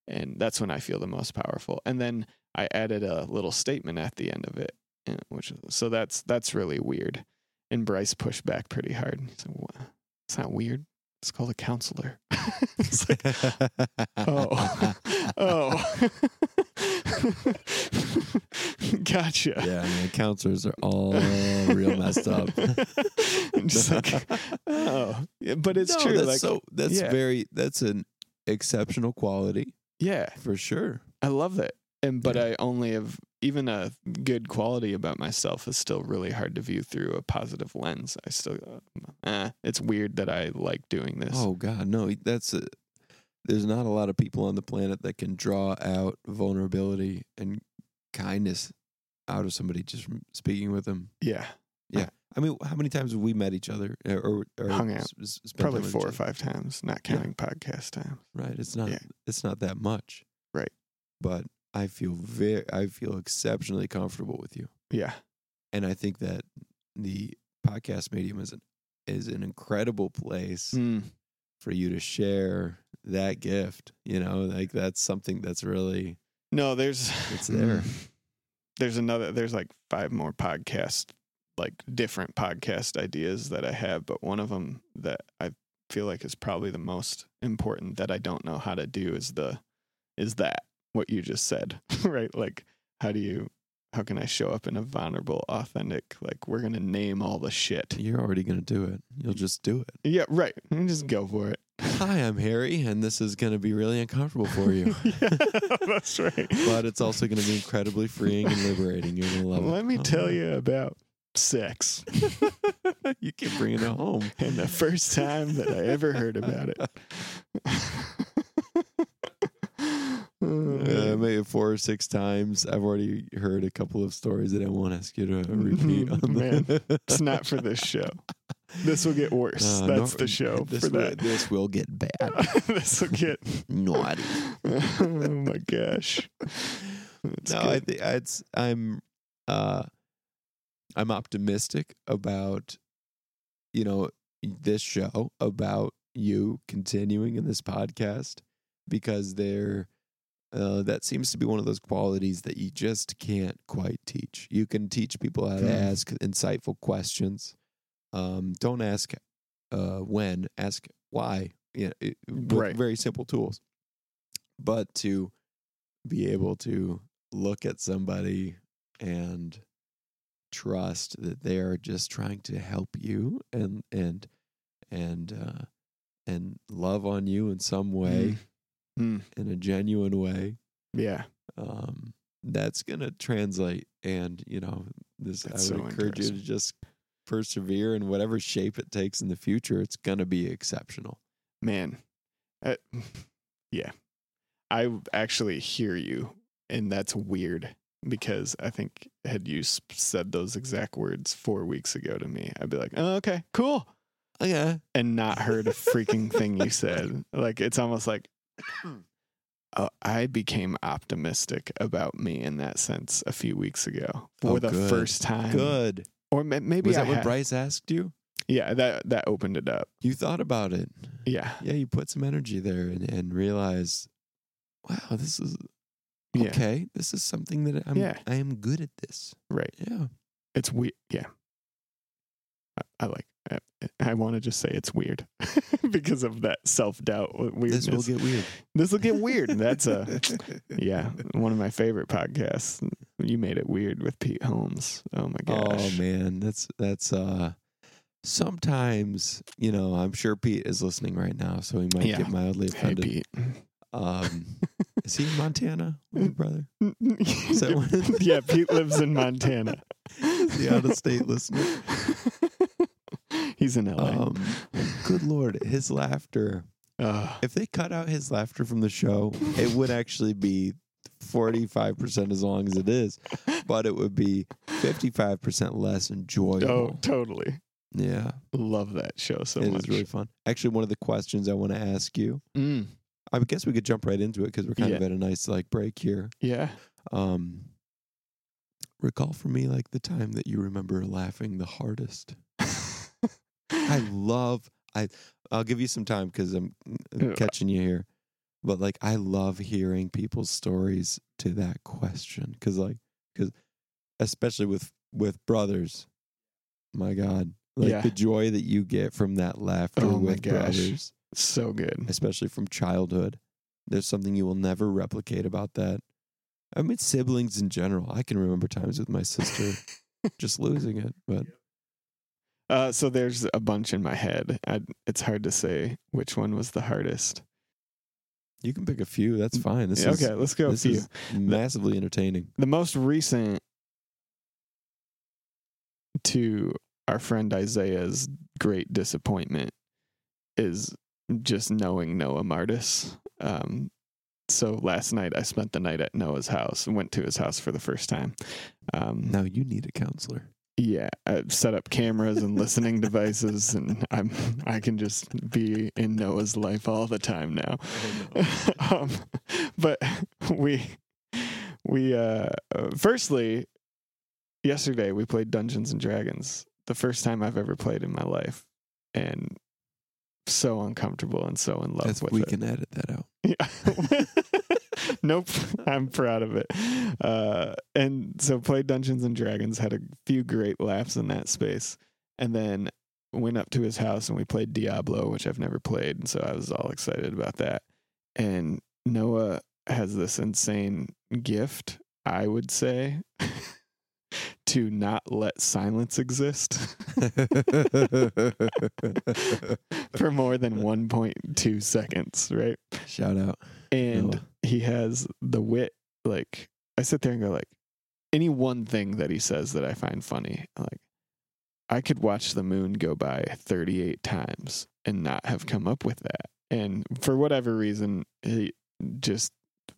And that's when I feel the most powerful. And then I added a little statement at the end of it, eh, which so that's that's really weird. And Bryce pushed back pretty hard. He said, "What? It's not weird. It's called a counselor." it's like, oh, oh, gotcha. Yeah, counselors are all real messed up. I'm just like, oh, Yeah, but it's No, true. That's like, so that's yeah. very that's an exceptional quality yeah, for sure. I love that. And but Yeah. I only have even a good quality about myself is still really hard to view through a positive lens. I still, uh, eh, it's weird that I like doing this. Oh God, no, that's a. There's not a lot of people on the planet that can draw out vulnerability and kindness out of somebody just from speaking with them. yeah, yeah. I mean, how many times have we met each other or, or, or Hung out. s- probably four or five times, not counting podcast time. Right. It's not. Yeah. It's not that much. Right. But I feel very. I feel exceptionally comfortable with you, Yeah, and I think that the podcast medium is an is an incredible place Mm, for you to share that gift. You know, like that's something that's really no, there's it's there. There's another. There's like five more podcast, like different podcast ideas that I have, but one of them that I feel like is probably the most important that I don't know how to do is the is that what you just said, right? Like, how do you? How can I show up in a vulnerable, authentic? Like, we're gonna name all the shit. You're already going to do it. You'll just do it. Yeah, right. Just go for it. Hi, I'm Harry, and this is going to be really uncomfortable for you. yeah, that's right. but it's also going to be incredibly freeing and liberating. You're going to love it. Let me Oh, tell man. you about sex. you keep bringing it home. and the first time that I ever heard about it. Oh, Uh, maybe four or six times. I've already heard a couple of stories that I won't ask you to repeat. On Mm-hmm. Man, it's not for this show. This will get worse. Uh, That's no, the show This for will, that. this will get bad. this will get. Naughty. oh my gosh. It's no, I think it's I'm uh I'm optimistic about you know this show about you continuing in this podcast because there uh, that seems to be one of those qualities that you just can't quite teach. You can teach people how to Hmm. ask insightful questions. Um, don't ask uh, when, ask why. Yeah, it, with Right. very simple tools. But to be able to look at somebody and trust that they are just trying to help you and and and uh, and love on you in some way, Mm. In a genuine way, Yeah. um, that's gonna translate. And you know, this That's I would so encourage you to just persevere in whatever shape it takes in the future. It's gonna be exceptional. Man. Uh, yeah. I actually hear you, and that's weird because I think had you said those exact words four weeks ago to me, I'd be like, oh, okay, cool. Oh, yeah, and not heard a freaking thing you said. Like it's almost like uh, I became optimistic about me in that sense a few weeks ago for Oh, the good. first time. good. or ma- maybe Was I that what had- Bryce asked you? Yeah, that that opened it up. You thought about it. Yeah, Yeah, you put some energy there and, and realize, wow, this is yeah, okay. This is something that I'm Yeah. I am good at this. right. Yeah. It's weird. Yeah, I, I like. I, want to just say it's weird because of that self doubt. Weirdness. This will get weird. This will get weird. That's a yeah, one of my favorite podcasts. You made it weird with Pete Holmes. Oh my gosh. Oh man, that's that's uh sometimes, you know, I'm sure Pete is listening right now, so he might Yeah. get mildly offended. Hey. Pete. Um is he in Montana? My brother? that what- yeah, Pete lives in Montana. Is he out of state listener? He's in LA. Um, good lord, his laughter. Uh, If they cut out his laughter from the show, it would actually be 45% as long as it is, but it would be 55% less enjoyable. oh, totally. Yeah, Love that show so it is much. really fun. Actually, one of the questions I want to ask you, Mm, I guess we could jump right into it because we're kind of at a nice like break here. yeah. Um, recall for me like the time that you remember laughing the hardest. I love I I'll give you some time because I'm uh, I'm catching you here. But like I love hearing people's stories to that question cuz like cuz especially with with brothers. My god. Like Yeah. the joy that you get from that laughter Oh with brothers, so good. especially from childhood. There's something you will never replicate about that. I mean siblings in general. I can remember times with my sister just losing it, but Uh, so there's a bunch in my head. I, it's hard to say which one was the hardest. you can pick a few. That's fine. This is okay, let's go a this few. is massively entertaining. the most recent to our friend Isaiah's great disappointment is just knowing Noah Martis. Um, so last night I spent the night at Noah's house and went to his house for the first time. Um, Now you need a counselor. Yeah, I've set up cameras and listening devices, and I'm I can just be in Noah's life all the time now. um, but we we uh, uh, firstly yesterday we played Dungeons and Dragons, the first time I've ever played in my life, and so uncomfortable and so in love That's, with we it. can edit that out. Yeah. nope. I'm proud of it. Uh, and so played Dungeons and Dragons, had a few great laughs in that space. And then went up to his house and we played Diablo, which I've never played. And so I was all excited about that. And Noah has this insane gift, I would say, to not let silence exist for more than 1.2 seconds, right? Shout out. and Noah. he has the wit like i sit there and go like any one thing that he says that i find funny like i could watch the moon go by 38 times and not have come up with that and for whatever reason he just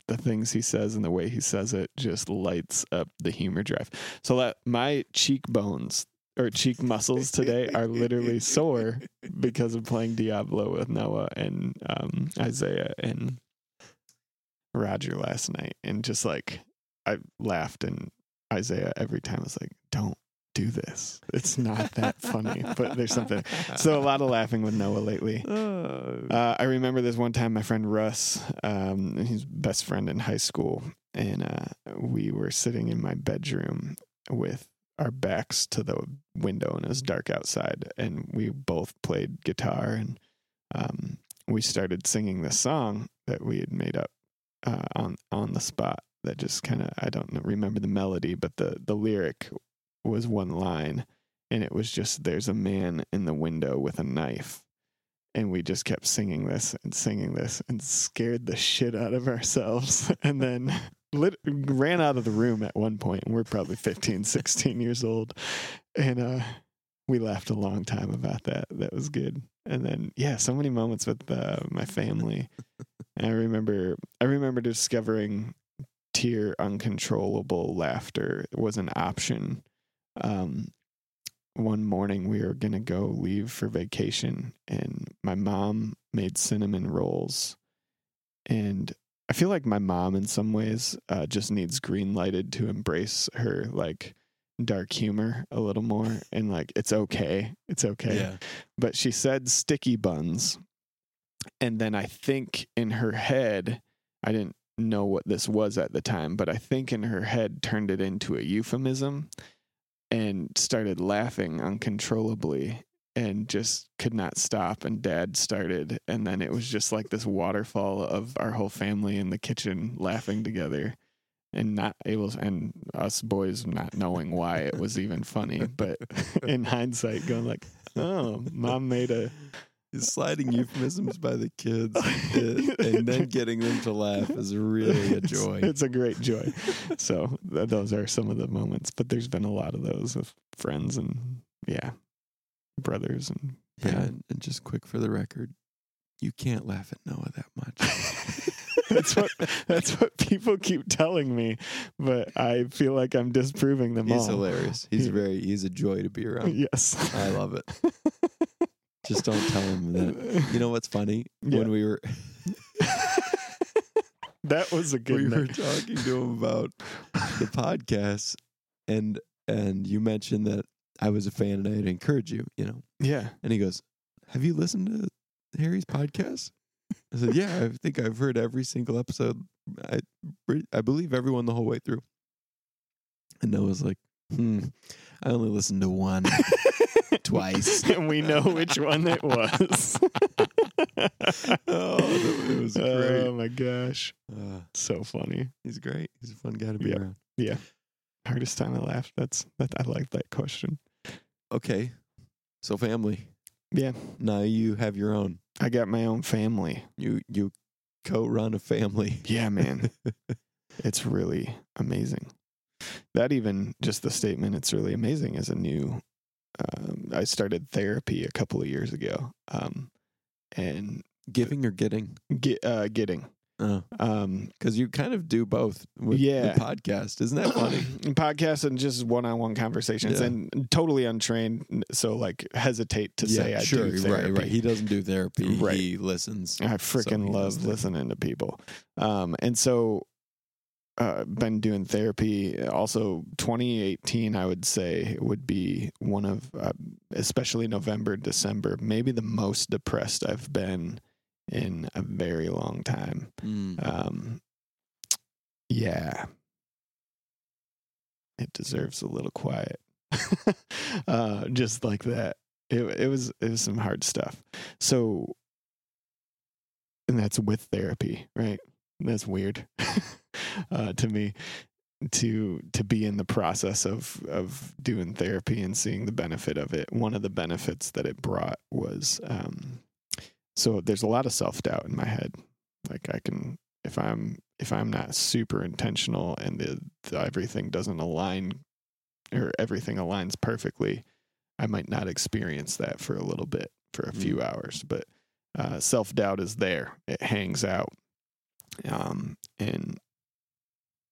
the things he says and the way he says it just lights up the humor drive. So that my cheekbones or cheek muscles today are literally sore because of playing diablo with noah and um, isaiah and Roger last night. And just like I laughed and Isaiah every time was like, Don't do this. It's not that funny. But there's something so a lot of laughing with Noah lately. Uh, I remember this one time my friend Russ, um, his best friend in high school, and uh, we were sitting in my bedroom with our backs to the window and it was dark outside and we both played guitar and um, we started singing this song that we had made up uh, on on the spot that just kind of I don't remember the melody but the the lyric was one line and it was just there's a man in the window with a knife. And we just kept singing this and singing this and scared the shit out of ourselves. And then lit, ran out of the room at one point and we're probably 15 16 years old. And uh we laughed a long time about that. That was good. And then yeah so many moments with uh, my family. And i remember i remember discovering tear uncontrollable laughter was an option um one morning we were going to go leave for vacation and my mom made cinnamon rolls. And i feel like my mom in some ways uh, just needs green lighted to embrace her like dark humor a little more and like it's okay it's okay. Yeah. but she said sticky buns and then i think in her head i didn't know what this was at the time but i think in her head turned it into a euphemism and started laughing uncontrollably and just could not stop and dad started and then it was just like this waterfall of our whole family in the kitchen laughing together and not able and us boys not knowing why it was even funny but in hindsight going like oh mom made a Sliding euphemisms by the kids and then getting them to laugh is really a joy. It's, a great joy. So th- those are some of the moments, but there's been a lot of those with friends and yeah. brothers and Yeah, and, and just quick for the record, you can't laugh at Noah that much. that's what that's what people keep telling me, but I feel like I'm disproving them he's all. He's hilarious. He's He- very he's a joy to be around. Yes, I love it. Just don't tell him that. You know what's funny? Yeah. When we were that was a good. we were night. talking to him about the podcast, and and you mentioned that I was a fan and I'd encourage you. You know, Yeah, and he goes, "Have you listened to Harry's podcast?" I said, "Yeah, I think I've heard every single episode. I I believe everyone the whole way through." And Noah's like, "Hmm, I only listened to one twice." and we know which one it was. oh, it was great. Oh my gosh, Uh, so funny. he's great. He's a fun guy to be Yeah. around. Yeah, hardest time I laughed. That's that. I like that question. Okay, so family. Yeah, Now you have your own. I got my own family. You you co-run a family. Yeah, man. it's really amazing. That even just the statement, it's really amazing is a new. Um, I started therapy a couple of years ago, um, and Giving or getting? get uh, getting Oh, um, because you kind of do both with Yeah. the podcast. Isn't that funny? podcasts and just one-on-one conversations, Yeah. and totally untrained. So like hesitate to say I sure, do therapy. right, right. He doesn't do therapy. Right. He listens. I freaking he love listening to people. Um, and so, uh, been doing therapy. Also, 2018, I would say, would be one of, uh, especially November, December, maybe the most depressed I've been in a very long time. Mm. Um, yeah, it deserves a little quiet. uh, just like that. It it was it was some hard stuff. So, and that's with therapy, right? That's weird uh, to me to to be in the process of of doing therapy and seeing the benefit of it. One of the benefits that it brought was um, so there's a lot of self doubt in my head. Like I can if I'm if I'm not super intentional and the, the everything doesn't align or everything aligns perfectly, I might not experience that for a little bit for a few hours. But uh, self doubt is there; it hangs out, um, and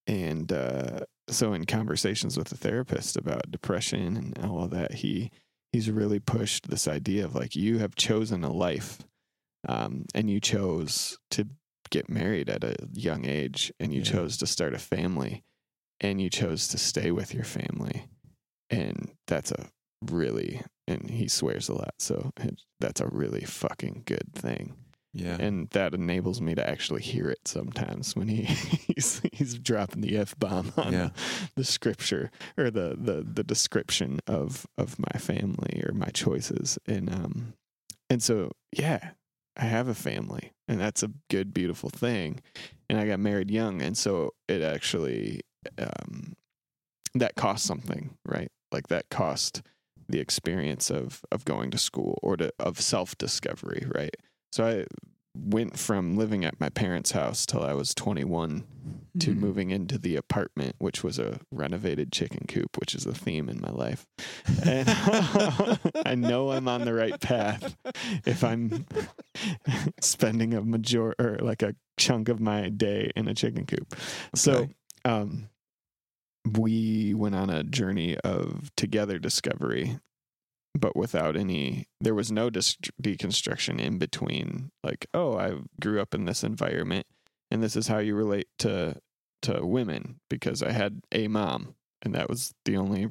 and uh, so in conversations with the therapist about depression and all of that, he he's really pushed this idea of like you have chosen a life, um, and you chose to get married at a young age, and you Yeah. chose to start a family, and you chose to stay with your family, and that's a really and he swears a lot, so that's a really fucking good thing Yeah. and that enables me to actually hear it sometimes when he he's, he's dropping the f bomb on Yeah. the scripture or the, the the description of of my family or my choices and um and so yeah I have a family and that's a good beautiful thing and I got married young and so it actually um that cost something right like that cost the experience of of going to school or to of self discovery right so I went from living at my parents' house till I was 21 to Mm. moving into the apartment, which was a renovated chicken coop, which is a theme in my life. And I know I'm on the right path if I'm spending a major or like a chunk of my day in a chicken coop. So, um, we went on a journey of together discovery but without any there was no dis- deconstruction in between like oh i grew up in this environment and this is how you relate to to women because i had a mom and that was the only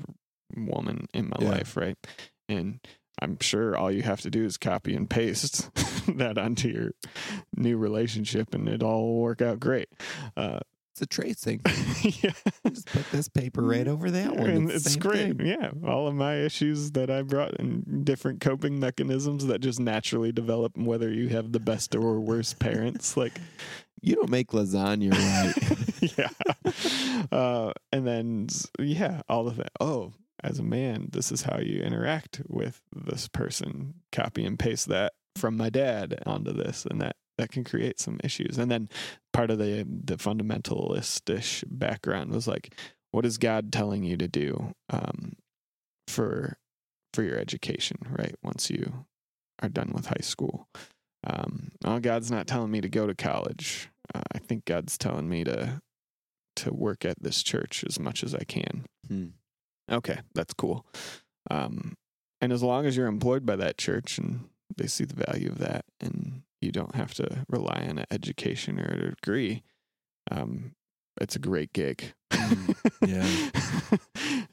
woman in my Yeah. life right and i'm sure all you have to do is copy and paste that onto your new relationship and it all will work out great uh, It's a tracing. yeah Just put this paper right over that one. and It's it's great. thing. Yeah, all of my issues that I brought and different coping mechanisms that just naturally develop, whether you have the best or worst parents. Like, You don't make lasagna right. yeah, uh, and then yeah, all of that. Oh, as a man, this is how you interact with this person. Copy and paste that from my dad onto this, and that that can create some issues. And then part of the the fundamentalistish background was like, what is God telling you to do um, for for your education, right? Once you are done with high school. Um, oh, God's not telling me to go to college. Uh, I think God's telling me to to work at this church as much as I can. Hmm. Okay, that's cool. Um, and as long as you're employed by that church and they see the value of that, and you don't have to rely on an education or a degree, um, it's a great gig. Mm, yeah.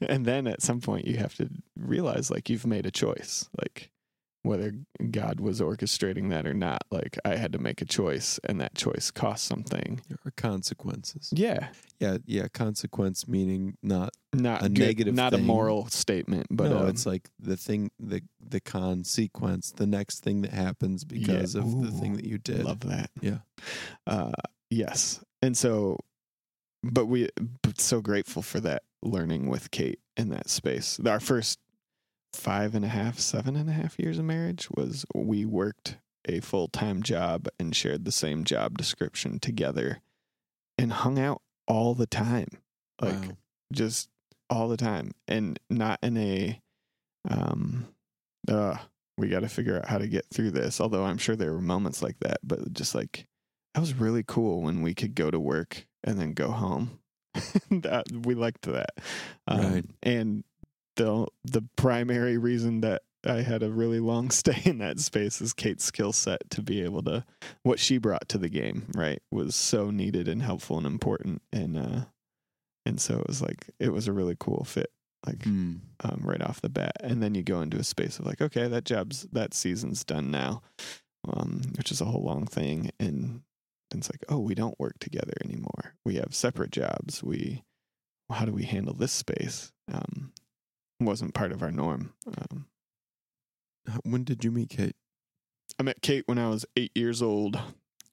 and then at some point, you have to realize like you've made a choice, like whether God was orchestrating that or not. Like I had to make a choice, and that choice cost something. There are consequences. Yeah, Yeah, yeah. Consequence meaning not not A good- negative not a moral statement, but no. um, it's like the thing, the the consequence, the next thing that happens because of the thing that you did. Love that. Yeah. Uh, yes. And so, but we, but so grateful for that learning with Kate in that space. Our first five and a half, seven and a half years of marriage was we worked a full time job and shared the same job description together and hung out all the time. Like, Wow. just all the time and not in a um uh we got to figure out how to get through this although i'm sure there were moments like that but just like that was really cool when we could go to work and then go home that we liked that um, Right. and the the primary reason that I had a really long stay in that space is Kate's skill set to be able to what she brought to the game, right, was so needed and helpful and important. And uh and so it was like it was a really cool fit like Hmm. um, right off the bat. And then you go into a space of like okay that job's that season's done now um which is a whole long thing. And it's like oh we don't work together anymore. We have separate jobs. We how do we handle this space? Um wasn't part of our norm um When did you meet Kate? I met Kate when I was eight years old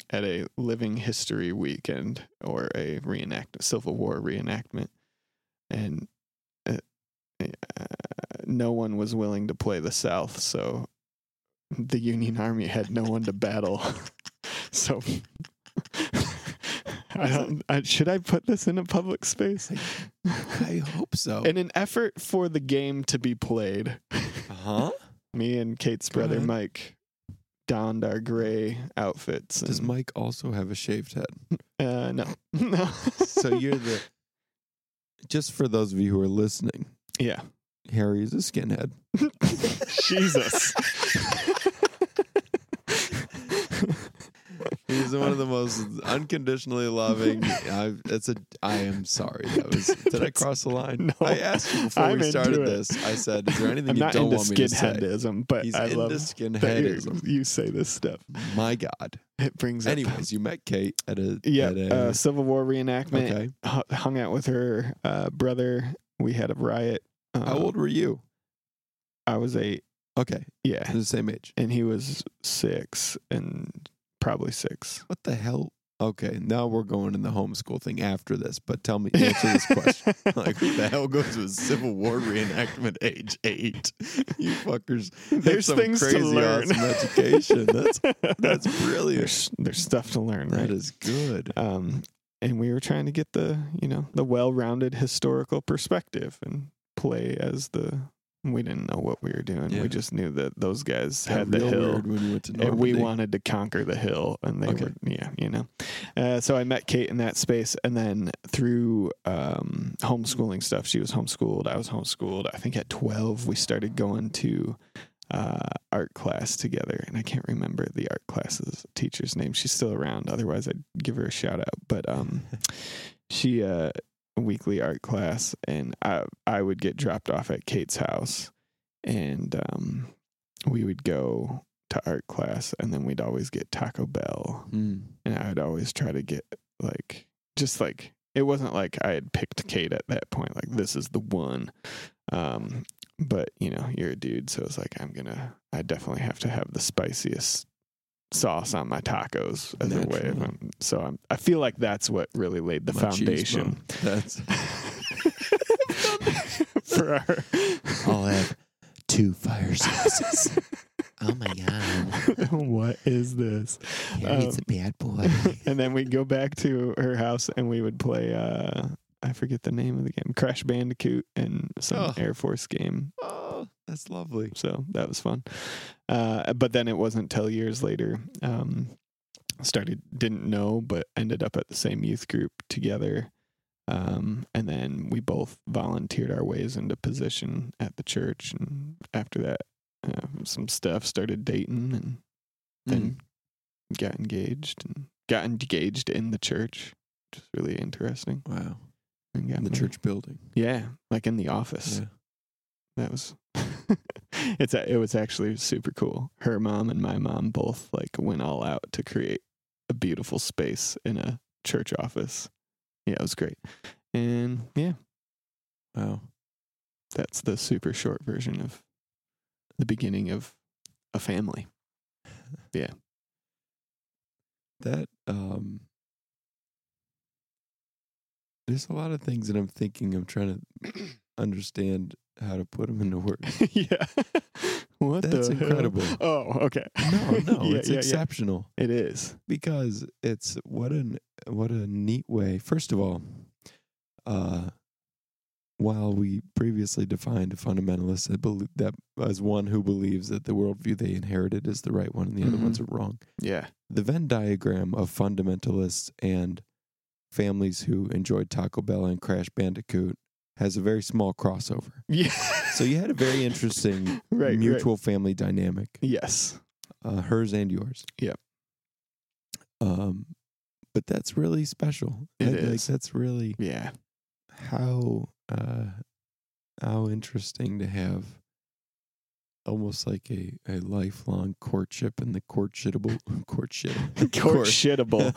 at a living history weekend or a reenact Civil War reenactment, and uh, uh, no one was willing to play the South, so the Union Army had no one to battle. so. I don't. I, should I put this in a public space? I hope so. In an effort for the game to be played, huh? me and Kate's Go brother ahead. Mike donned our gray outfits. Does and- Mike also have a shaved head? Uh, no, no. So you're the. Just for those of you who are listening, yeah. Harry is a skinhead. Jesus. He's one of the most unconditionally loving. I, that's a. I am sorry. That was. Did I cross the line? No. I asked you before I'm we started this. I said, "Is there anything I'm you not don't into want me to say?" skinheadism, but He's I into love you, skinheadism. you say this stuff. My God. It brings up. Anyways, you met Kate at a. yeah, At a, uh, Civil War reenactment. okay. Hu- Hung out with her uh, brother. We had a riot. Uh, How old were you? I was eight. Okay, Yeah, the same age. and he was six, and probably six. What the hell? Okay, now we're going in the homeschool thing after this. But tell me, answer this question. like, who the hell goes to a Civil War reenactment age eight? You fuckers There's some things crazy to learn. awesome education. That's that's brilliant. There's, there's stuff to learn, right? That is good. um, and we were trying to get the you know the well-rounded historical perspective and play as the we didn't know what we were doing. Yeah. we just knew that those guys Got had the hill. weird when you went to and we wanted to conquer the hill and they Okay. were yeah you know. Uh, so i met kate in that space and then through um, homeschooling stuff she was homeschooled i was homeschooled. I think at 12 we started going to uh, art class together and i can't remember the art class's teacher's name. She's still around otherwise i'd give her a shout out but um, she uh, weekly art class and I, I would get dropped off at kate's house and um, we would go to art class and then we'd always get Taco Bell Mm. and I would always try to get like just like it wasn't like I had picked Kate at that point like this is the one um but you know you're a dude so it's like I'm going to I definitely have to have the spiciest sauce on my tacos as a way of Naturally. so I'm, I feel like that's what really laid the foundation That's. for our I'll have two fire sauces. Oh my god, what is this Harry's Um, a bad boy. and then we'd go back to her house and we would play uh I forget the name of the game Crash Bandicoot and some Oh. Air Force game oh, That's lovely. So that was fun. Uh, but then it wasn't till years later. Um, started didn't know, but ended up at the same youth group together. Um, and then we both volunteered our ways into position at the church. And after that, uh, some stuff started dating and then got engaged and got engaged in the church, which is really interesting. Wow. And got In the married. church building. yeah, like in the office. Yeah. That was it's a, it was actually super cool. Her mom and my mom both like went all out to create a beautiful space in a church office. Yeah, it was great. And yeah, Wow. that's the super short version of the beginning of a family. Yeah. That um there's a lot of things that I'm thinking I'm trying to understand how to put them into words. yeah. what That's incredible. Oh, okay. No, no, Yeah, it's yeah, yeah. exceptional It is. because it's what an what a neat way. First of all, uh while we previously defined a fundamentalist that, as one who believes that the worldview they inherited is the right one and the other Mhm. ones are wrong, Yeah. the Venn diagram of fundamentalists and families who enjoyed Taco Bell and Crash Bandicoot has a very small crossover. Yeah. So you had a very interesting right, right. mutual family dynamic, Yes. uh, hers and yours. Yep. Um, but that's really special. It That- like, that's really Yeah. how uh, how interesting to have almost like a, a lifelong courtship and the courtshipable courtship Courtshitable.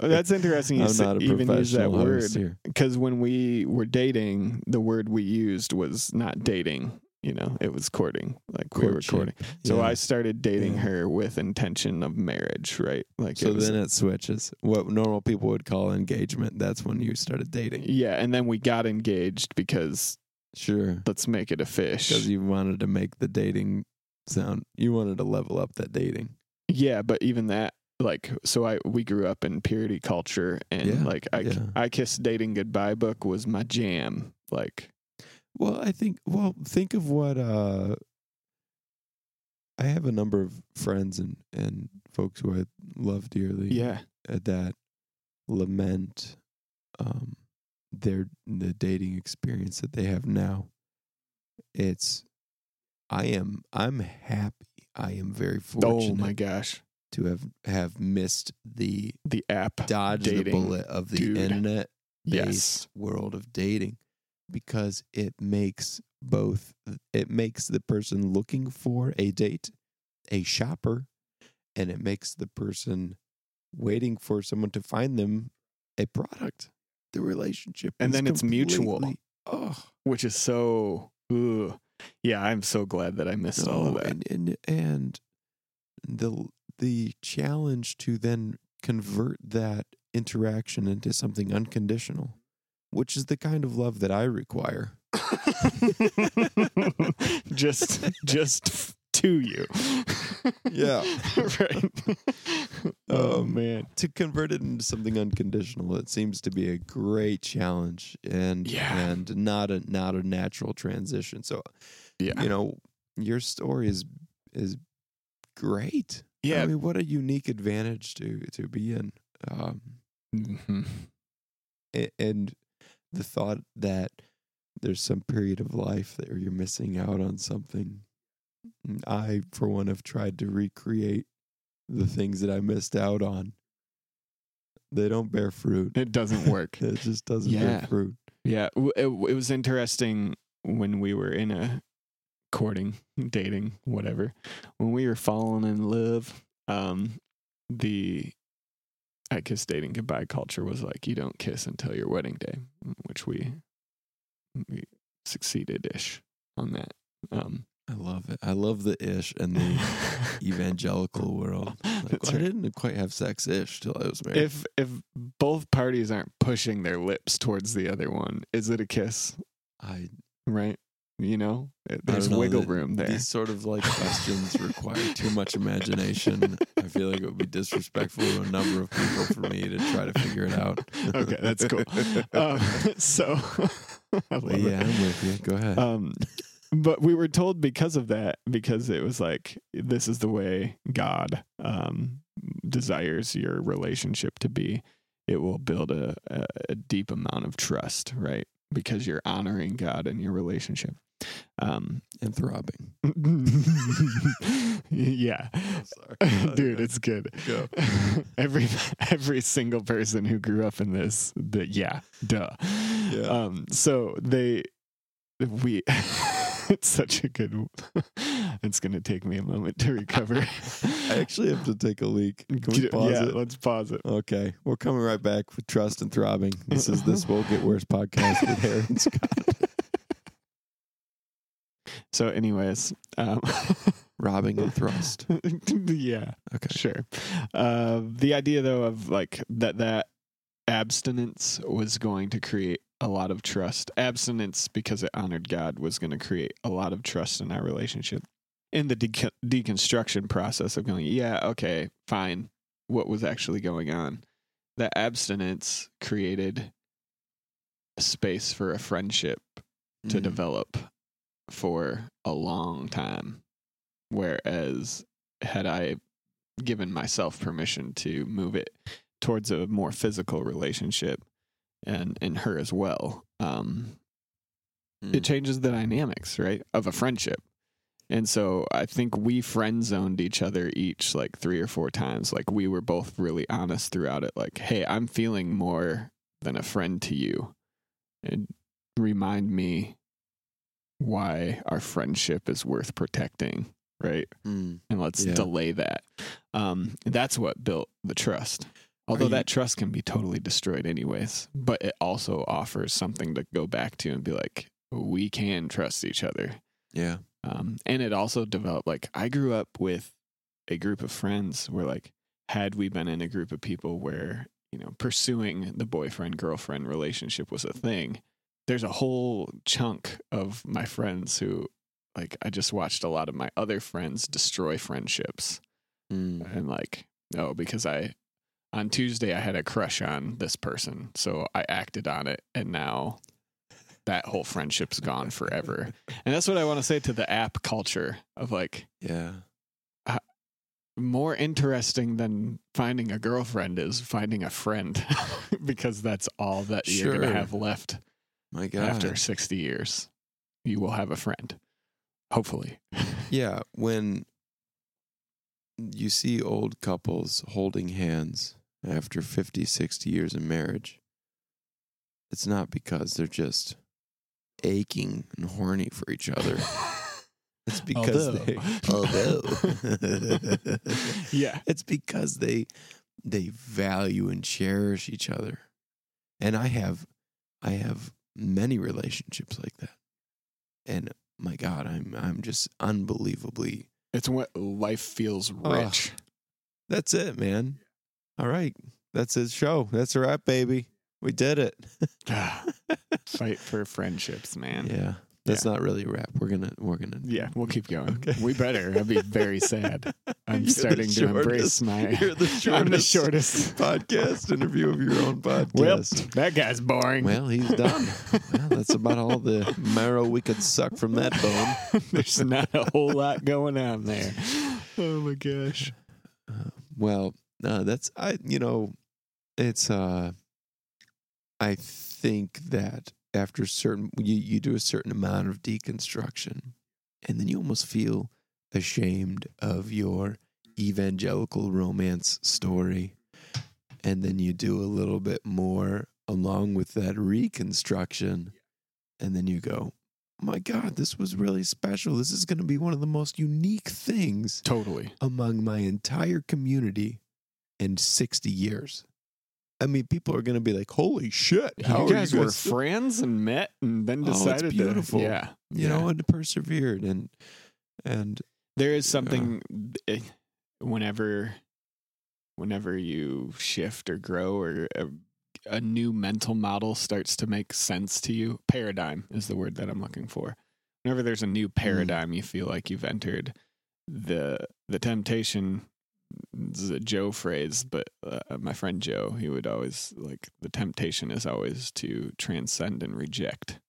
That's interesting. You I'm say- not a even use that word because when we were dating, the word we used was not dating. You know, it was courting. Like we were courting. So Yeah. I started dating Yeah. her with intention of marriage, right? Like So it was, then it switches. What normal people would call engagement. That's when you started dating. yeah, and then we got engaged because Sure. let's make it a fish. Because you wanted to make the dating sound. You wanted to level up that dating. Yeah, but even that, like, so I we grew up in purity culture, and Yeah, like I yeah. I kissed dating goodbye book was my jam. Like, Well, I think. Well, think of what. uh I have a number of friends and and folks who I love dearly. yeah, uh, that lament um, their the dating experience that they have now. It's, I am I'm happy. I am very fortunate oh my gosh, to have have missed the the app dodge the bullet of the dude. internet based Yes, world of dating because it makes both it makes the person looking for a date a shopper and it makes the person waiting for someone to find them a product the relationship And then it's mutual. oh which is so. Ugh. Yeah, I'm so glad that I missed all of that. and, and and the the challenge to then convert that interaction into something unconditional which is the kind of love that I require just, just to you. Yeah. right. oh Um, man. to convert it into something unconditional it seems to be a great challenge and Yeah. and not a not a natural transition so Yeah. you know your story is is great Yeah. i mean what a unique advantage to to be in um Mhm. and the thought that there's some period of life that you're missing out on something i for one have tried to recreate the things that i missed out on they don't bear fruit It doesn't work. it just doesn't Yeah. bear fruit Yeah, it, it was interesting when we were in a courting, dating, whatever. When we were falling in love, um, the I kiss dating goodbye culture was like you don't kiss until your wedding day, which we we succeeded ish on that. Um, i love it i love the ish and the evangelical world like, That's i didn't quite have sex ish till i was married If if both parties aren't pushing their lips towards the other one, is it a kiss? i Right? You know, there's know, wiggle the- room there. These sort of like questions require too much imagination. I feel like it would be disrespectful to a number of people for me to try to figure it out. Okay, that's cool. um, so, I yeah, it. I'm with you. Go ahead. Um, but we were told because of that, because it was like this is the way God um, desires your relationship to be. It will build a, a, a deep amount of trust, right? Because you're honoring God in your relationship. Um, and throbbing. yeah, Sorry. dude, it's good. Go. every every single person who grew up in this, the yeah, duh. Yeah. Um, so they, we, it's such a good. it's gonna take me a moment to recover. I actually have to take a leak. Can we pause yeah, it? let's pause it. Okay, we're coming right back with Trust and Throbbing. This is This Will Get Worse podcast with and Scott. So, anyways, um, Robbing and thrust. yeah, Okay. sure. Uh, the idea, though, of like that that abstinence was going to create a lot of trust. Abstinence, because it honored God, was going to create a lot of trust in our relationship. In the de- deconstruction process of going, yeah, okay, fine. What was actually going on? That abstinence created a space for a friendship to Mm. develop for a long time. Whereas, had I given myself permission to move it towards a more physical relationship and, and her as well, um, Mm. it changes the dynamics, right, of a friendship. And so I think we friend zoned each other each like three or four times. Like we were both really honest throughout it. Like, hey, I'm feeling more than a friend to you. And remind me why our friendship is worth protecting, right? Mm. And let's Yeah. delay that. Um, that's what built the trust. Although you- that trust can be totally destroyed, anyways, but it also offers something to go back to and be like, we can trust each other. Yeah. Um, and it also developed like I grew up with a group of friends where like had we been in a group of people where you know pursuing the boyfriend girlfriend relationship was a thing, there's a whole chunk of my friends who like I just watched a lot of my other friends destroy friendships Mm. and like no, because I on Tuesday I had a crush on this person so I acted on it and now that whole friendship's gone forever. And that's what I want to say to the app culture of like Yeah. Uh, more interesting than finding a girlfriend is finding a friend because that's all that you're gonna have left My God. after 60 years. You will have a friend. Hopefully. Yeah. When you see old couples holding hands after 50, 60 years of marriage, it's not because they're just aching and horny for each other. It's because they although yeah. it's because they they value and cherish each other. And I have I have many relationships like that. And my God, I'm I'm just unbelievably It's what life feels rich. that's it, man. All right. That's his show. That's a wrap, baby. We did it. Fight for friendships, man. Yeah. That's not really a wrap. We're gonna we're gonna Yeah, we'll keep going. Okay. We better. I'd be very sad. I'm You're starting to embrace my. You're the shortest, I'm the shortest. podcast interview of your own podcast. Well, that guy's boring. Well, he's done. well, that's about all the marrow we could suck from that bone. There's not a whole lot going on there. Oh my gosh. Uh, well, uh, that's I. You know, it's. uh I think that after certain, you you do a certain amount of deconstruction, and then you almost feel ashamed of your evangelical romance story, and then you do a little bit more along with that reconstruction, and then you go. My God, this was really special. This is going to be one of the most unique things Totally. among my entire community in 60 years. I mean, people are going to be like, holy shit. How you guys you were guys friends and met and then Oh, it's decided beautiful. to. Yeah. you yeah. know, and persevered. And, and there is uh, something eh, whenever whenever you shift or grow or a, a new mental model starts to make sense to you paradigm is the word that i'm looking for whenever there's a new mm-hmm. paradigm you feel like you've entered the the temptation this is a joe phrase but uh, my friend joe he would always like the temptation is always to transcend and reject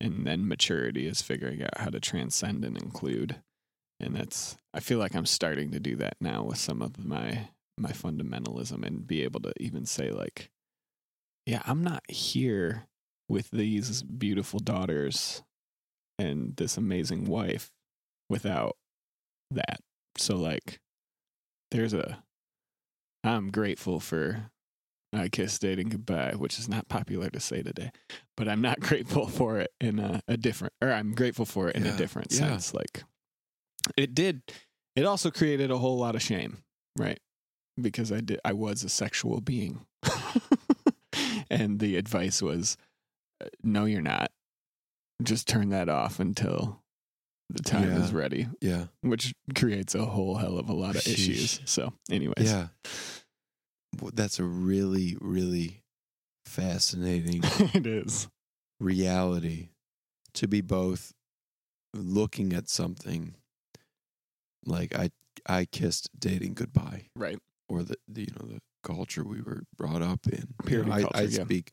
and then maturity is figuring out how to transcend and include. And that's I feel like I'm starting to do that now with some of my my fundamentalism and be able to even say like yeah, I'm not here with these beautiful daughters and this amazing wife without that. So like there's a I'm grateful for I kiss dating goodbye, which is not popular to say today, but I'm not grateful for it in a, a different, or I'm grateful for it in Yeah, a different yeah. sense. Like it did, it also created a whole lot of shame, right? Because I did, I was a sexual being, and the advice was, uh, no, you're not. Just turn that off until the time is ready, Yeah. which creates a whole hell of a lot of issues. So, anyways, Yeah. Well, That's a really, really fascinating it is. reality to be both looking at something like I I kissed dating goodbye Right. or the, the you know the culture we were brought up in. You know, I, I culture, yeah. speak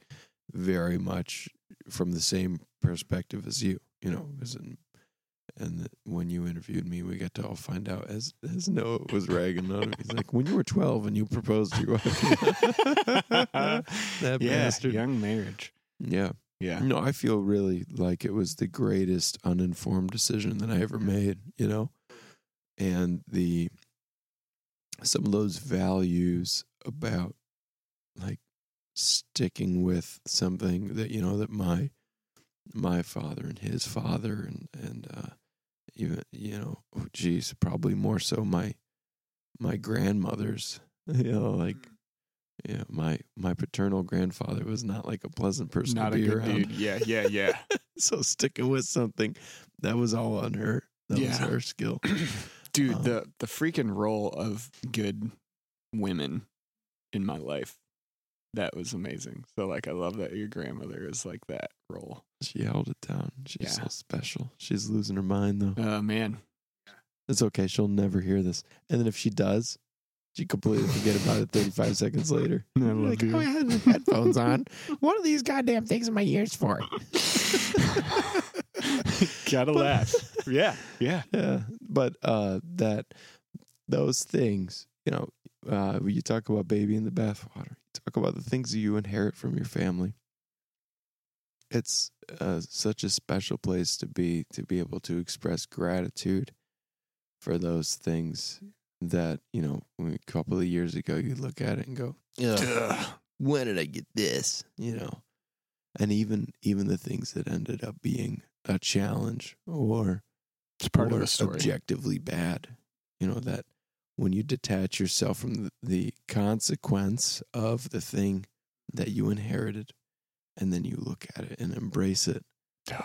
very much from the same perspective as you. You know, as in, and when you interviewed me, we got to all find out as as Noah was ragging on me. He's like, when you were twelve and you proposed to your wife, that yeah, bastard. young marriage. Yeah. Yeah. No, I feel really like it was the greatest uninformed decision that I ever made, you know? And the some of those values about like sticking with something that, you know, that my my father and his father and and uh even you know, geez, probably more so my my grandmother's, you know, like yeah, my my paternal grandfather was not like a pleasant person Not to a be good around. dude. Yeah, yeah, yeah. so sticking with something that was all on her. That was her skill. Dude, Um, the the freaking role of good women in my life. That was amazing. So like I love that your grandmother is like that role. She held it down. She's Yeah. so special. She's losing her mind though. Oh man. It's okay. She'll never hear this. And then if she does, she completely forget about it 35 seconds later. I love like, you. oh, I had headphones on. What are these goddamn things in my ears for? Gotta But- laugh. Yeah, yeah. yeah but uh that those things you know uh you talk about baby in the bathwater talk about the things that you inherit from your family it's uh, such a special place to be to be able to express gratitude for those things that you know a couple of years ago you look at it and go Ugh. when did i get this you know and even even the things that ended up being a challenge or It's part of the story. objectively bad. You know that when you detach yourself from the, consequence of the thing that you inherited, and then you look at it and embrace it.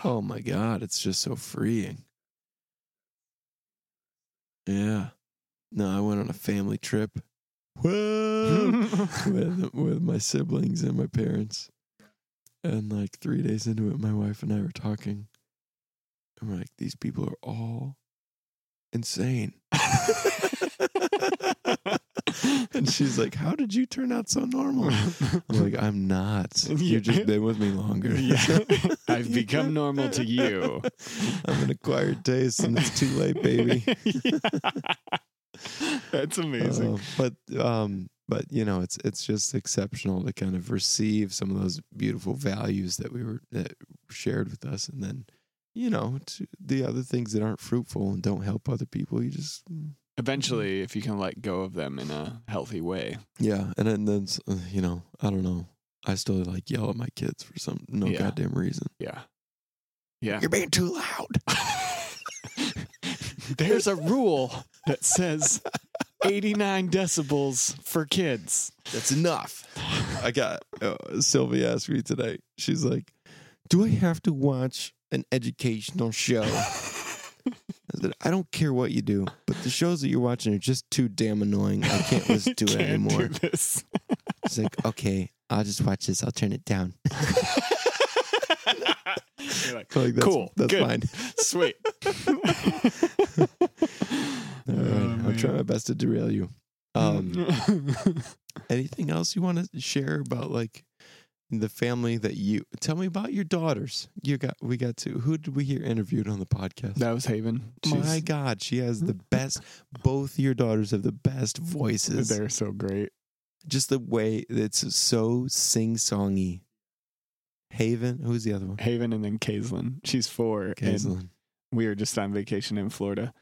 Oh my God, it's just so freeing. Yeah. No, I went on a family trip. With with my siblings and my parents. And like three days into it, my wife and I were talking. And we're like, these people are all insane. and she's like, How did you turn out so normal? I'm like, I'm not. You've just been with me longer. Yeah. I've become normal to you. I'm an acquired taste and it's too late, baby. That's amazing. Uh, but um, but you know, it's it's just exceptional to kind of receive some of those beautiful values that we were that were shared with us, and then you know the other things that aren't fruitful and don't help other people. You just Eventually, if you can let go of them in a healthy way. yeah, and then, then uh, you know, I don't know. I still like yell at my kids for some no Yeah. goddamn reason. Yeah. Yeah. You're being too loud. There's a rule that says 89 decibels for kids. That's enough. I got uh, Sylvia asked me today. She's like, "Do I have to watch an educational show?" I said, "I don't care what you do, but the shows that you're watching are just too damn annoying. I can't listen to it Can't anymore." do this. She's like, "Okay, I'll just watch this. I'll turn it down." Like, like, that's, Cool, That's good. fine. sweet. All right, Oh, I'll try my best to derail you. Um, anything else you want to share about like the family that you tell me about your daughters. You got we got to who did we hear interviewed on the podcast? That was Haven. My God, she has the best. both your daughters have the best voices. they're so great. Just the way it's so sing songy. Haven, who's the other one? Haven and then Kaislyn. She's four. And Kaislyn. we were just on vacation in Florida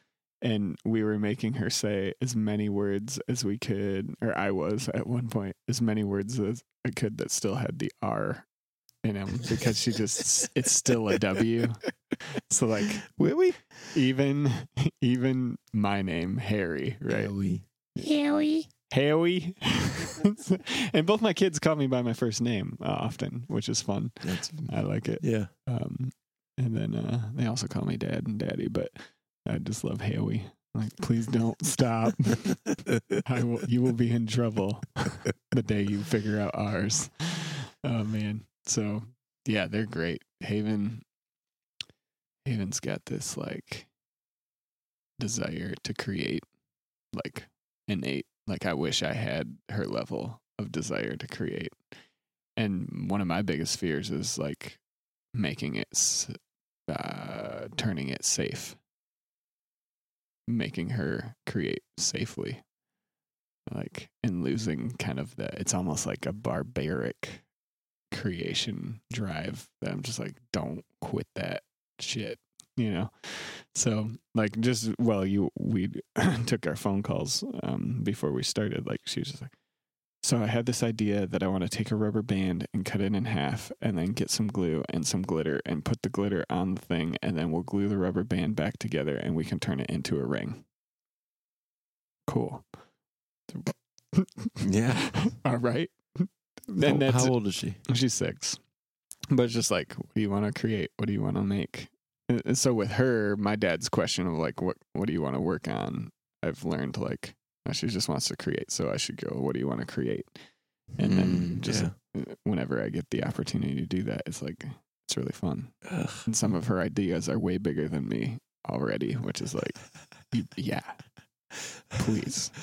and we were making her say as many words as we could, or I was at one point, as many words as I could that still had the R in them because she just, it's still a W. So like Will we? even, even my name, Harry, right? Howie. Harry. Harry. and both my kids call me by my first name uh, often, which is fun. That's I like it. yeah. Um, and then uh, they also call me dad and daddy, but I just love Howie. Like, please don't stop. I will. You will be in trouble the day you figure out ours. Oh man. So yeah, they're great. Haven. Haven's got this like desire to create, like innate. Like I wish I had her level of desire to create. And one of my biggest fears is like making it, uh, turning it safe, making her create safely, like and losing kind of the. It's almost like a barbaric creation drive that I'm just like, don't quit that shit, you know. So like just well, you we took our phone calls um, before we started. Like she was just like. So I had this idea that I want to take a rubber band and cut it in half and then get some glue and some glitter and put the glitter on the thing and then we'll glue the rubber band back together and we can turn it into a ring. Cool. Yeah. All right. That's how old is she? she's 6. But it's just like what do you want to create? What do you want to make? And so with her, my dad's question of like what what do you want to work on? I've learned like she just wants to create, so I should go. What do you want to create? And then Mm, just yeah. uh, whenever I get the opportunity to do that, it's like it's really fun. Ugh. And some of her ideas are way bigger than me already, which is like, yeah, please.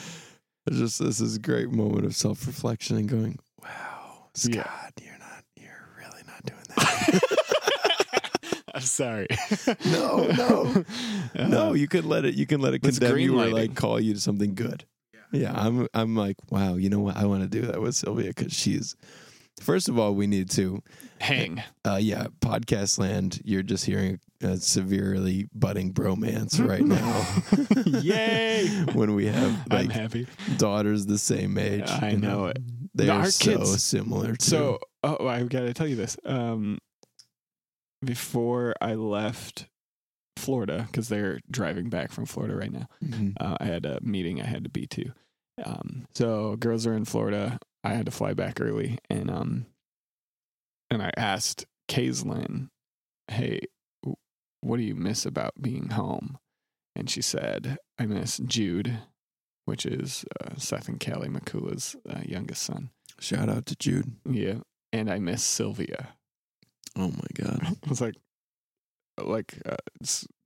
It's just this is a great moment of self reflection and going, Wow, Scott, Yeah. you're not you're really not doing that. I'm sorry. No, no. no, Uh, you can let it you can let it It's condemn you or like call you to something good. Yeah, I'm I'm like, wow, you know what? I want to do that with Sylvia because she's first of all, we need to hang. uh yeah, podcast land, you're just hearing a severely budding bromance right now. Yay! when we have I'm like happy. daughters the same age. I you know it. They Our are so kids- similar to So, oh, I got to tell you this. Um, before I left Florida, because they're driving back from Florida right now, Mhm. uh, I had a meeting I had to be to. Um, so girls are in Florida. I had to fly back early, and um, and I asked Kaislyn, "Hey, what do you miss about being home?" And she said, "I miss Jude, which is uh, Seth and Callie McCula's uh, youngest son. shout out to Jude. Yeah, and I miss Sylvia." Oh my god. I was like, like uh,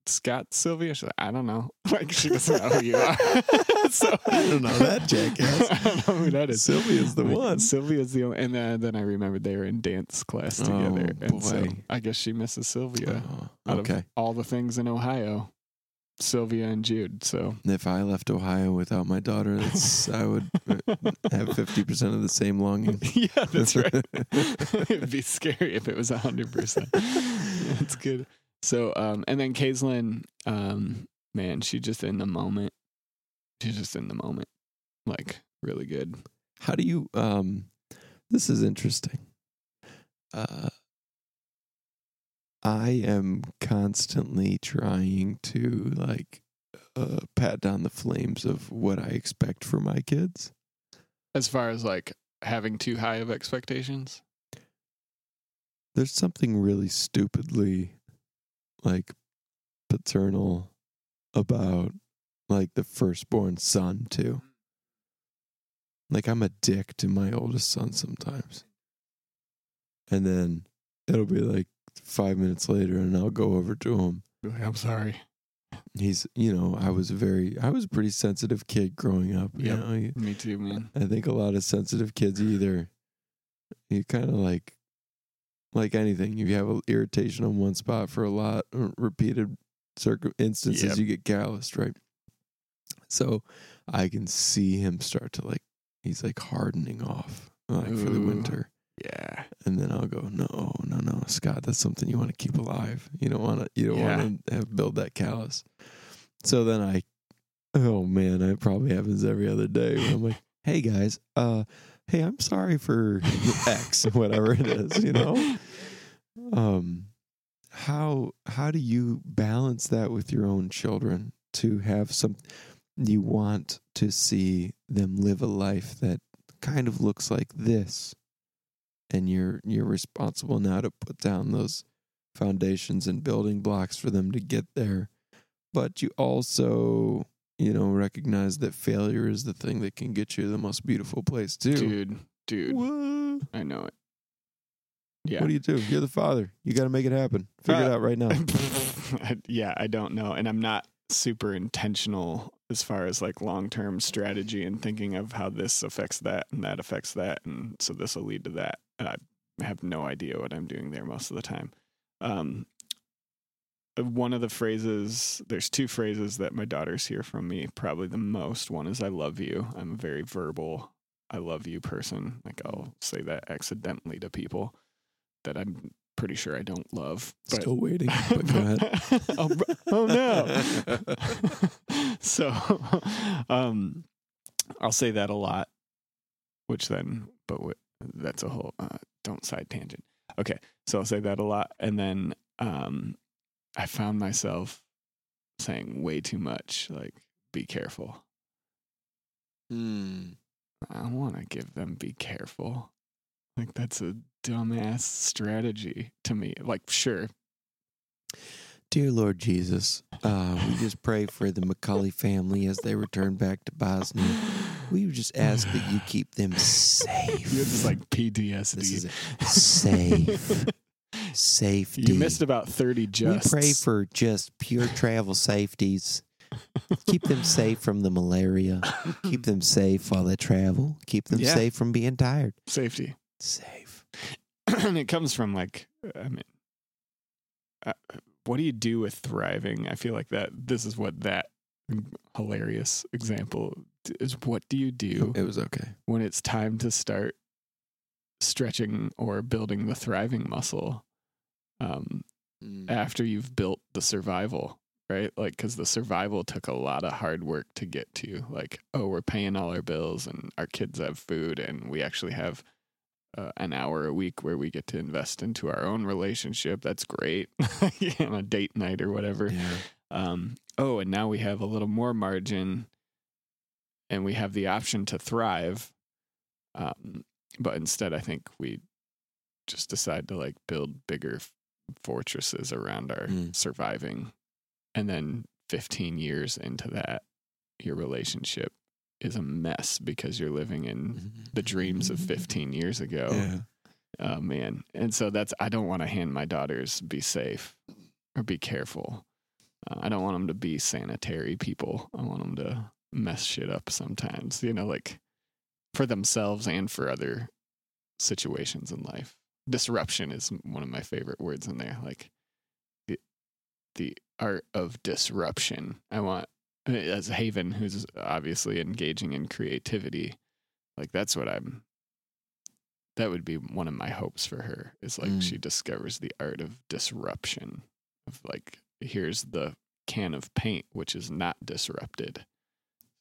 Scott Sylvia. She's like, I don't know. Like she doesn't know who you are. so I don't know that jackass. I don't know who that is. Sylvia's the Like, one. Sylvia's the only. And then, then I remembered they were in dance class together. Oh, and so boy. I guess she misses Sylvia. Oh, okay. all the things in Ohio, Sylvia and Jude. So If I left Ohio without my daughter, that's I would have fifty percent of the same longing. yeah, that's right. It'd be scary if it was hundred percent. That's good. So, um, and then Kaislyn, um, man, she just in the moment. She's just in the moment, like really good. How do you um this is interesting. Uh I am constantly trying to like uh pat down the flames of what I expect for my kids. As far as like having too high of expectations. There's something really stupidly like paternal about like the firstborn son too. Like I'm a dick to my oldest son sometimes. And then it'll be like 5 minutes later and I'll go over to him. I'm sorry. He's, you know, I was a very I was a pretty sensitive kid growing up, you know. Me too, man. I think a lot of sensitive kids either you kind of like like anything. If you have an irritation on one spot for a lot, uh, repeated circum instances, Yep. you get calloused, right? So I can see him start to like, he's like hardening off like for the winter. Yeah. And then I'll go, no, no, no, Scott, that's something you want to keep alive. You don't want to, you don't Yeah. want to have build that callus. So then I, oh man, it probably happens every other day. I'm like, hey guys, uh, hey, I'm sorry for X, whatever it is, you know. Um, how how do you balance that with your own children to have some? You want to see them live a life that kind of looks like this and you're you're responsible now to put down those foundations and building blocks for them to get there but you also you know recognize that failure is the thing that can get you to the most beautiful place too Dude, dude, What? I know it. Yeah. what do you do you're the father you got to make it happen figure it Uh, out right now yeah, I don't know. And I'm not super intentional as far as like long term strategy and thinking of how this affects that and that affects that. And so this will lead to that. I have no idea what I'm doing there most of the time. Um, one of the phrases, there's two phrases that my daughters hear from me probably the most. One is I love you. I'm a very verbal, I love you person. Like I'll say that accidentally to people that I'm pretty sure I don't love. But still waiting but go oh, oh, no. so um I'll say that a lot, which then but what, that's a whole uh, don't side tangent. Okay, so I'll say that a lot and then um I found myself saying way too much like be careful. Hmm. I want to give them be careful. Like that's a dumbass strategy to me. Like sure, Dear Lord Jesus, uh, we just pray for the Macaulay family as they return back to Bosnia. We just ask that you keep them safe. You have this like PTSD. This is safe. Safety. You missed about 30 just. We pray for just pure travel safeties. Keep them safe from the malaria. Keep them safe while they travel. Keep them Yeah. safe from being tired. safety. Safe. and it comes from like, I mean, uh, what do you do with thriving? I feel like that this is what that hilarious example is. What do you do It was okay. when it's time to start stretching or building the thriving muscle um, after you've built the survival, right? Like, because the survival took a lot of hard work to get to. Like, oh, we're paying all our bills and our kids have food, and we actually have uh, an hour a week where we get to invest into our own relationship. That's great on a date night or whatever. Yeah. Um, oh, and now we have a little more margin and we have the option to thrive. Um, but instead, I think we just decide to like build bigger f- fortresses around our Mm. surviving. And then 15 years into that, your relationship is a mess because you're living in the dreams of 15 years ago. Yeah. Oh man. And so that's I don't want to hand my daughters be safe or be careful. Uh, I don't want them to be sanitary people. I want them to mess shit up sometimes, you know, like for themselves and for other situations in life. Disruption is one of my favorite words in there. Like the the art of disruption. I want as Haven, who's obviously engaging in creativity, like that's what I'm that would be one of my hopes for her is like Mm. she discovers the art of disruption of like here's the can of paint which is not disrupted.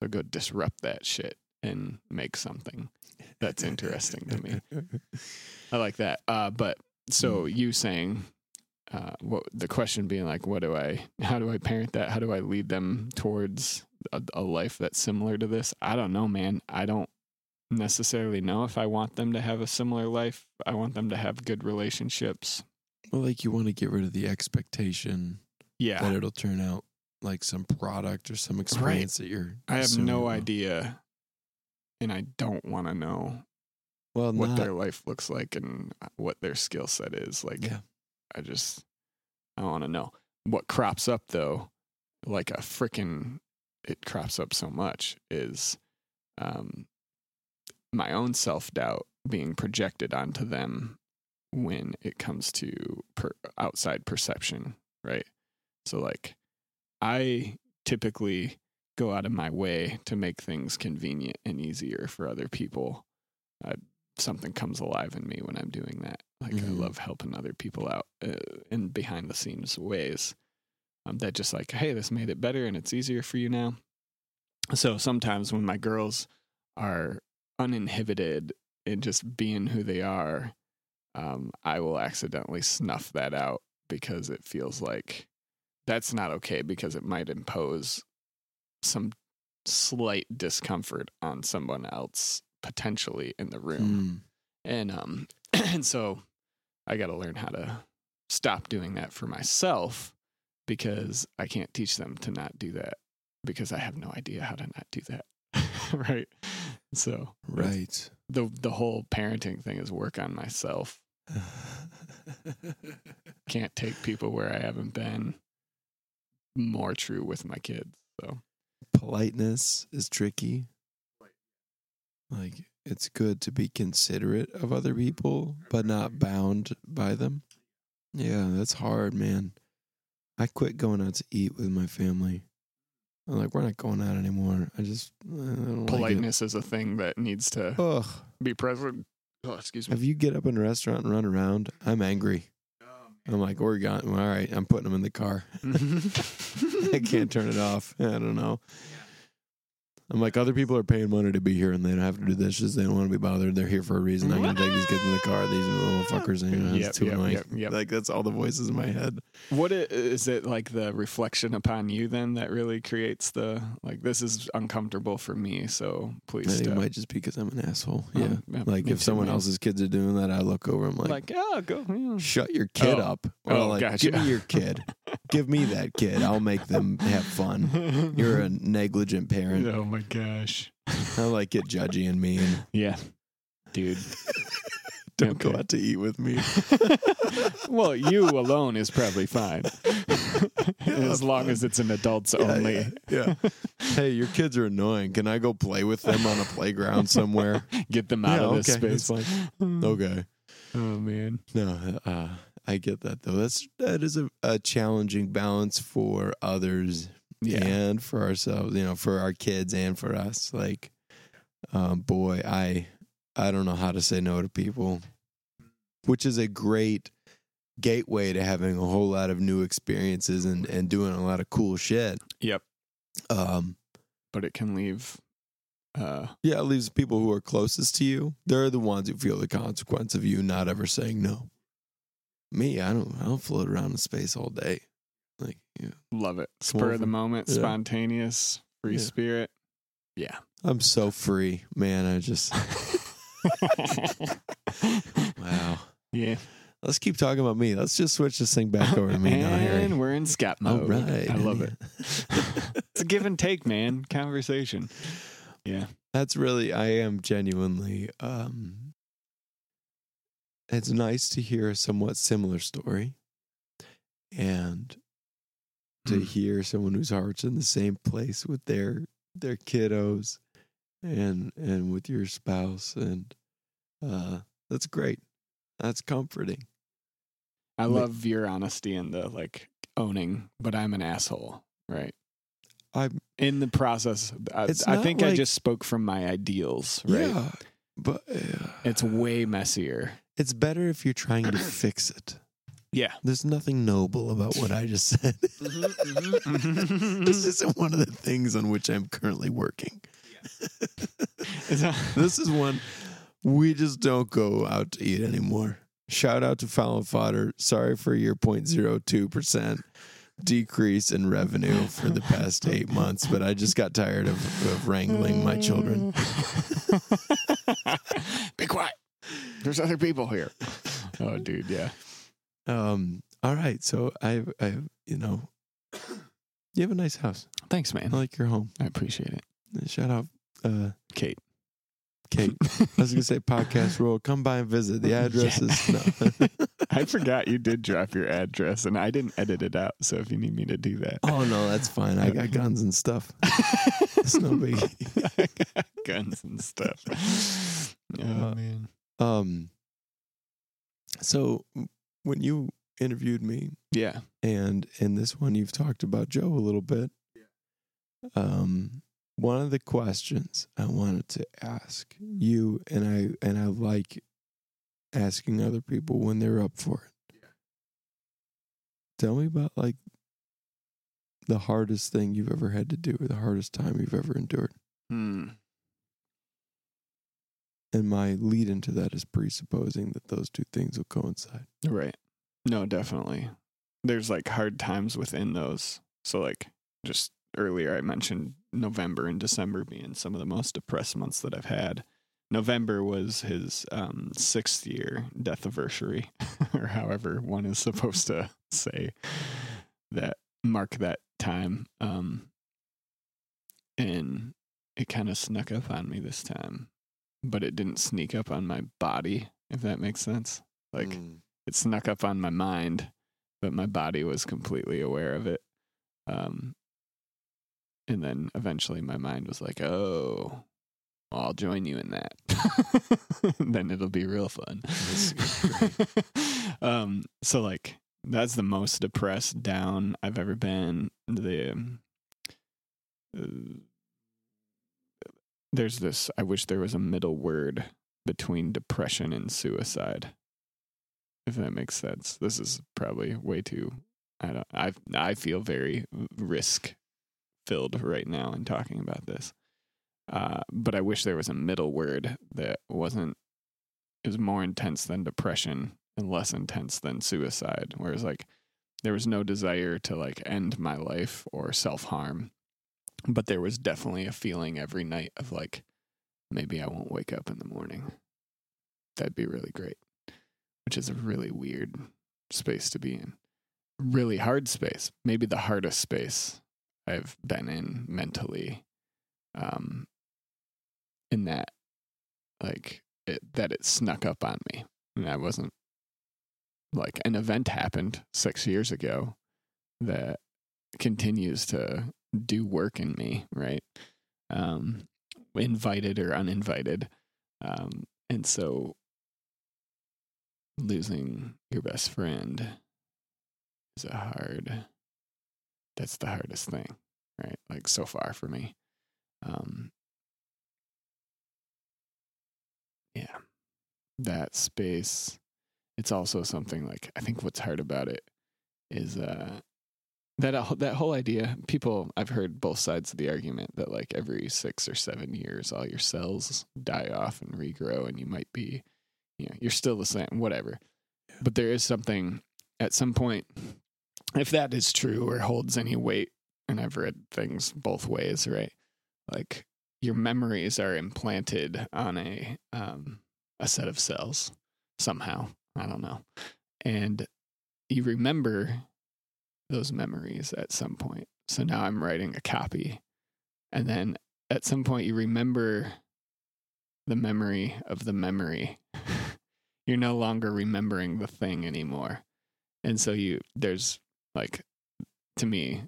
So go disrupt that shit and make something that's interesting to me. I like that. Uh but so you saying uh what the question being like what do i how do i parent that how do i lead them towards a, a life that's similar to this i don't know man i don't necessarily know if I want them to have a similar life. I want them to have good relationships. Well, like you want to get rid of the expectation yeah, that it'll turn out like some product or some experience that you're. I have no will. idea and I don't want to know Well, what not, their life looks like and what their skill set is. Like Yeah. I just I don't want to know. What crops up though, like a freaking it crops up so much is um my own self-doubt being projected onto them when it comes to per, outside perception, right? So like I typically go out of my way to make things convenient and easier for other people. Uh, something comes alive in me when I'm doing that. Like Mhm. I love helping other people out uh, in behind the scenes ways. Um, that just like, hey, this made it better and it's easier for you now. So sometimes when my girls are uninhibited in just being who they are, um, I will accidentally snuff that out because it feels like that's not okay because it might impose some slight discomfort on someone else potentially in the room. Mm. And um and so I got to learn how to stop doing that for myself because I can't teach them to not do that because I have no idea how to not do that. right? So, Right. the the whole parenting thing is work on myself. Can't take people where I haven't been. More true with my kids. So, Politeness is tricky. Like it's good to be considerate of other people, but not bound by them. Yeah, that's hard, man. I quit going out to eat with my family. I'm like, we're not going out anymore. I just I don't politeness is a thing that needs to Ugh. be present. Oh, excuse me. If you get up in a restaurant and run around, I'm angry. I'm like, we're gone. All right, I'm putting them in the car. Mm-hmm. I can't turn it off. I don't know. I'm like, other people are paying money to be here and they don't have to do dishes. They don't want to be bothered. They're here for a reason. I'm going to take these kids in the car. These little fuckers. You know, it's Yep, too yep, annoying. yep, yep. Like, that's all the voices in my head. What i- is it like the reflection upon you then that really creates the like this is uncomfortable for me, so please it might just be because I'm an asshole. Yeah. Um, yeah, like, if too, someone man. else's kids are doing that, I look over. I'm like, like, yeah, go. yeah. shut your kid Oh. up. Or Oh, like, gotcha. give me your kid. give me that kid. I'll make them have fun. You're a negligent parent. oh my gosh. I like get judgy and mean. Yeah. Dude. Don't go out to eat with me. well, you alone is probably fine. as long as it's an adults Yeah, only. Yeah, yeah. Hey, your kids are annoying. Can I go play with them on a playground somewhere? Get them out Yeah, of this okay, that's space. Okay. Oh man. No, uh, I get that though. That's that is a, a challenging balance for others Yeah. and for ourselves. You know, for our kids and for us. Like, um, boy, I I don't know how to say no to people, which is a great gateway to having a whole lot of new experiences and and doing a lot of cool shit. Yep. Um, But it can leave uh yeah, it leaves people who are closest to you. They're the ones who feel the consequence of you not ever saying no. Me, I don't. I don't float around in space all day. Like, yeah. love it. Come Spur of the moment, Yeah. spontaneous, free Yeah. spirit. Yeah. I'm so free, man. I just wow. Yeah. Let's keep talking about me. Let's just switch this thing back over to me now, Harry. and we're in Scott All mode. right, I love it. it's a give and take, man. Conversation. Yeah. That's really. I am genuinely. um It's nice to hear a somewhat similar story, and to Hmm. hear someone whose heart's in the same place with their their kiddos, and and with your spouse, and uh that's great. That's comforting. I love your honesty and the like owning, but I'm an asshole, right? I'm In the process, I, I think I just spoke from my ideals, right? yeah, but uh, It's way messier. it's better if you're trying to fix it. Yeah. There's nothing noble about what I just said. Mm-hmm, this isn't one of the things on which I'm currently working. this is one we just don't go out to eat anymore. Shout out to Foul Fodder. Sorry for your 0.02% decrease in revenue for the past eight months, but I just got tired of, of wrangling my children. Be quiet. There's other people here. Oh, dude, yeah. Um, all right. So I, I, you know, you have a nice house. Thanks, man. I like your home. I appreciate it. Shout out, uh, Kate. Kate. I was gonna say podcast roll. Come by and visit. The address is no. I forgot you did drop your address and I didn't edit it out. So if you need me to do that. oh no, that's fine. I got guns and stuff. It's no biggie. Guns and stuff. Oh, Uh, man. Um. So when you interviewed me, Yeah. and in this one you've talked about Joe a little bit. Yeah. Um, one of the questions I wanted to ask you, and I and I like asking other people when they're up for it. Tell me about like the hardest thing you've ever had to do, or the hardest time you've ever endured. Hmm. And my lead into that is presupposing that those two things will coincide. Right. No, definitely. There's like hard times within those. So like just earlier I mentioned November and December being some of the most depressed months that I've had. November was his um, sixth year death anniversary, or however one is supposed to say that mark that time. Um, and it kind of snuck up on me this time, but it didn't sneak up on my body, if that makes sense. Like Mm. it snuck up on my mind, but my body was completely aware of it. Um, and then eventually my mind was like, oh, well, I'll join you in that. then it'll be real fun. um, so, like, that's the most depressed down I've ever been. The um, uh, there's this. I wish there was a middle word between depression and suicide if that makes sense. This is probably way too. I don't. I I feel very risk filled right now in talking about this. Uh, but I wish there was a middle word that wasn't. is more intense than depression and less intense than suicide. Whereas like there was no desire to like end my life or self harm, but there was definitely a feeling every night of like maybe I won't wake up in the morning. That'd be really great which is a really weird space to be in. Really hard space. Maybe the hardest space I've been in mentally. Um in that like it, that it snuck up on me. And I wasn't like an event happened 6 years ago that continues to do work in me, right? Um invited or uninvited. Um and so losing your best friend is a hard that's the hardest thing right like so far for me um yeah that space it's also something like i think what's hard about it is uh that that whole idea people i've heard both sides of the argument that like every 6 or 7 years all your cells die off and regrow and you might be you know, you're still the same, whatever. But there is something at some point, if that is true or holds any weight, and I've read things both ways, right? Like your memories are implanted on a um, a set of cells somehow. I don't know, and you remember those memories at some point. So now I'm writing a copy, and then at some point you remember the memory of the memory. You're no longer remembering the thing anymore. And so you there's like to me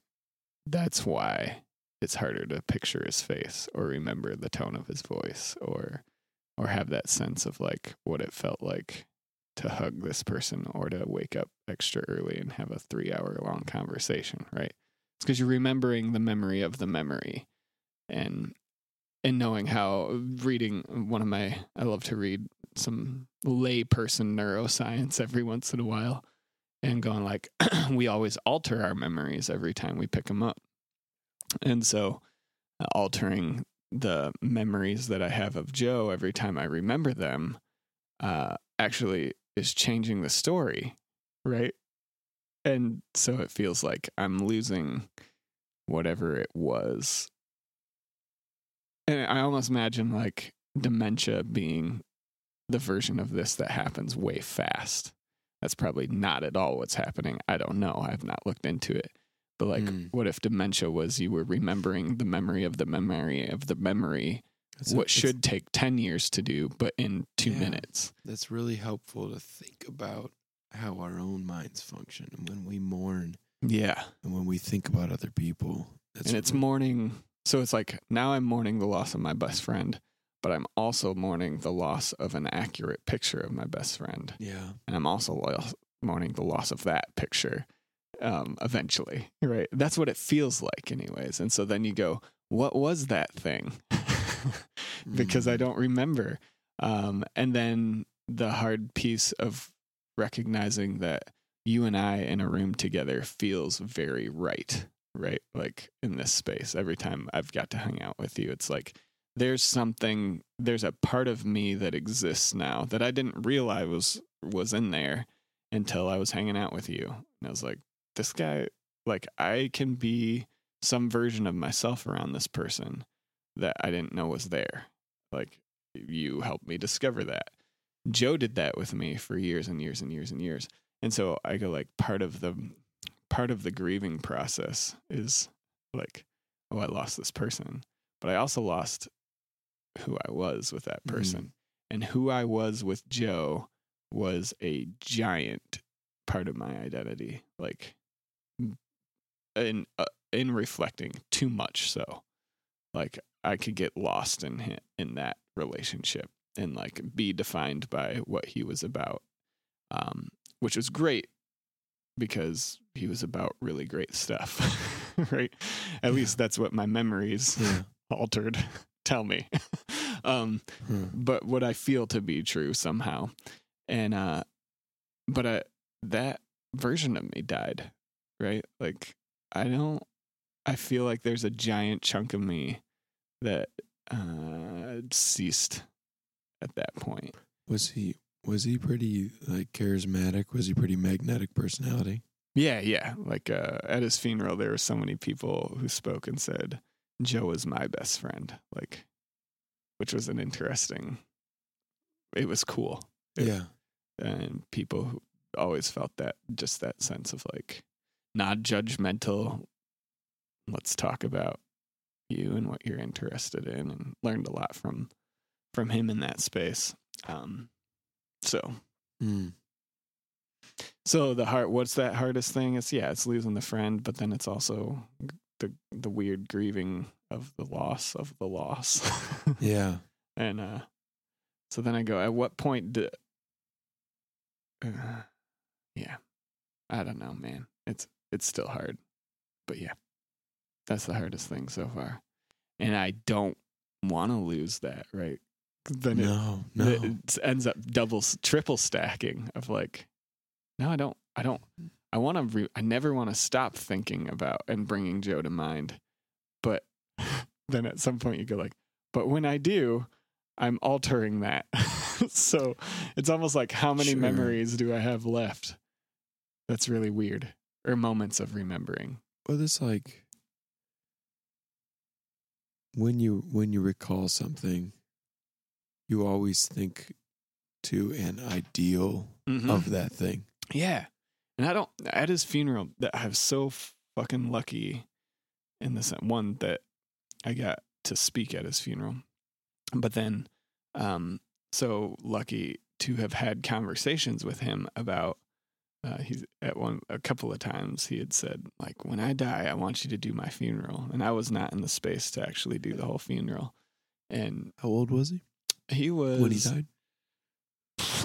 that's why it's harder to picture his face or remember the tone of his voice or or have that sense of like what it felt like to hug this person or to wake up extra early and have a 3 hour long conversation, right? It's cuz you're remembering the memory of the memory and and knowing how reading one of my I love to read some layperson neuroscience every once in a while and going like we always alter our memories every time we pick them up. And so uh, altering the memories that I have of Joe every time I remember them uh, actually is changing the story, right? And so it feels like I'm losing whatever it was and I almost imagine like dementia being the version of this that happens way fast. That's probably not at all what's happening. I don't know. I've not looked into it. But like, Mm. what if dementia was you were remembering the memory of the memory of the memory, That's what it's- should take 10 years to do, but in two Yeah. minutes? that's really helpful to think about how our own minds function and when we mourn Yeah. and when we think about other people. That's and it's mourning. So it's like now I'm mourning the loss of my best friend, but I'm also mourning the loss of an accurate picture of my best friend. Yeah. And I'm also lo- mourning the loss of that picture um, eventually, right? That's what it feels like, anyways. And so then you go, what was that thing? because I Mm. don't remember. Um, and then the hard piece of recognizing that you and I in a room together feels very right, right? Like in this space, every time I've got to hang out with you, it's like there's something, there's a part of me that exists now that I didn't realize was was in there until I was hanging out with you. And I was like, this guy, like I can be some version of myself around this person that I didn't know was there. Like you helped me discover that. Joe did that with me for years and years and years and years. And so I go like part of the part of the grieving process is like, oh, I lost this person. But I also lost who I was with that Mhm. person. And who I was with Joe was a giant part of my identity. Like in uh, in reflecting too much so. Like I could get lost in in that relationship and like be defined by what he was about um which was great because he was about really great stuff right at Yeah. least that's what my memories Yeah. altered tell me um Huh. but what i feel to be true somehow and uh but I, that version of me died right like i don't i feel like there's a giant chunk of me that uh ceased at that point Was he was he pretty like charismatic? Was he pretty magnetic personality? yeah yeah like uh at his funeral there were so many people who spoke and said joe was my best friend like which was an interesting it was cool It- Yeah. and people who always felt that just that sense of like not judgmental let's talk about you and what you're interested in and learned a lot from from him in that space. Um so. Mm. so the heart what's that hardest thing? It's yeah it's losing the friend but then it's also the the weird grieving of the loss of the loss. Yeah. and uh so then i go at what point do uh, yeah. I don't know man. It's it's still hard but yeah that's the hardest thing so far and i don't want to lose that right then it, No. No. it ends up double triple stacking of like no i don't i don't i want to re- i never want to stop thinking about and bringing joe to mind but then at some point you go like but when i do i'm altering that so it's almost like how many Sure. memories do i have left that's really weird or moments of remembering Well, it's like when you when you recall something, you always think to an ideal Mm-hmm. of that thing. Yeah. And I don't, at his funeral, that I was so fucking lucky in this one that I got to speak at his funeral. But then, um, so lucky to have had conversations with him about, uh, he's at one, a couple of times he had said, like, when I die, I want you to do my funeral. And I was not in the space to actually do the whole funeral. And How old was he he was, when he died?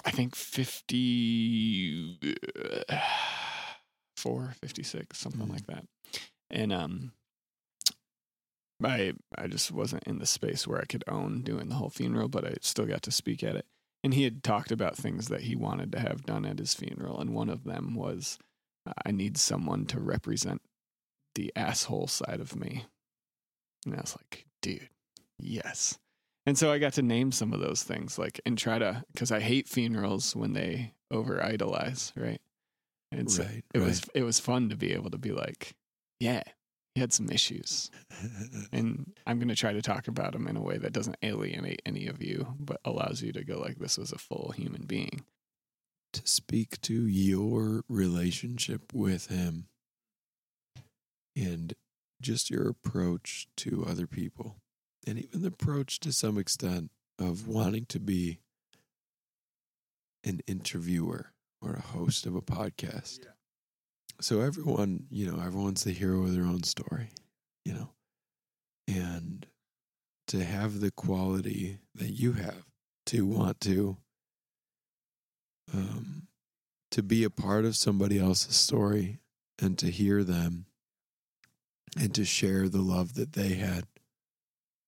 I think 54, 56, something Mm. like that. And um I I just wasn't in the space where I could own doing the whole funeral, but I still got to speak at it. And he had talked about things that he wanted to have done at his funeral, and one of them was I need someone to represent the asshole side of me. And I was like, dude, yes. And so I got to name some of those things, like, and try to, because I hate funerals when they over idolize, right? And so Right, it was it was fun to be able to be like, yeah, he had some issues, and I'm going to try to talk about them in a way that doesn't alienate any of you, but allows you to go like, this was a full human being. to speak to your relationship with him and just your approach to other people and even the approach to some extent of wanting to be an interviewer or a host of a podcast. So everyone, you know, everyone's the hero of their own story, you know. And to have the quality that you have to want to um to be a part of somebody else's story and to hear them and to share the love that they had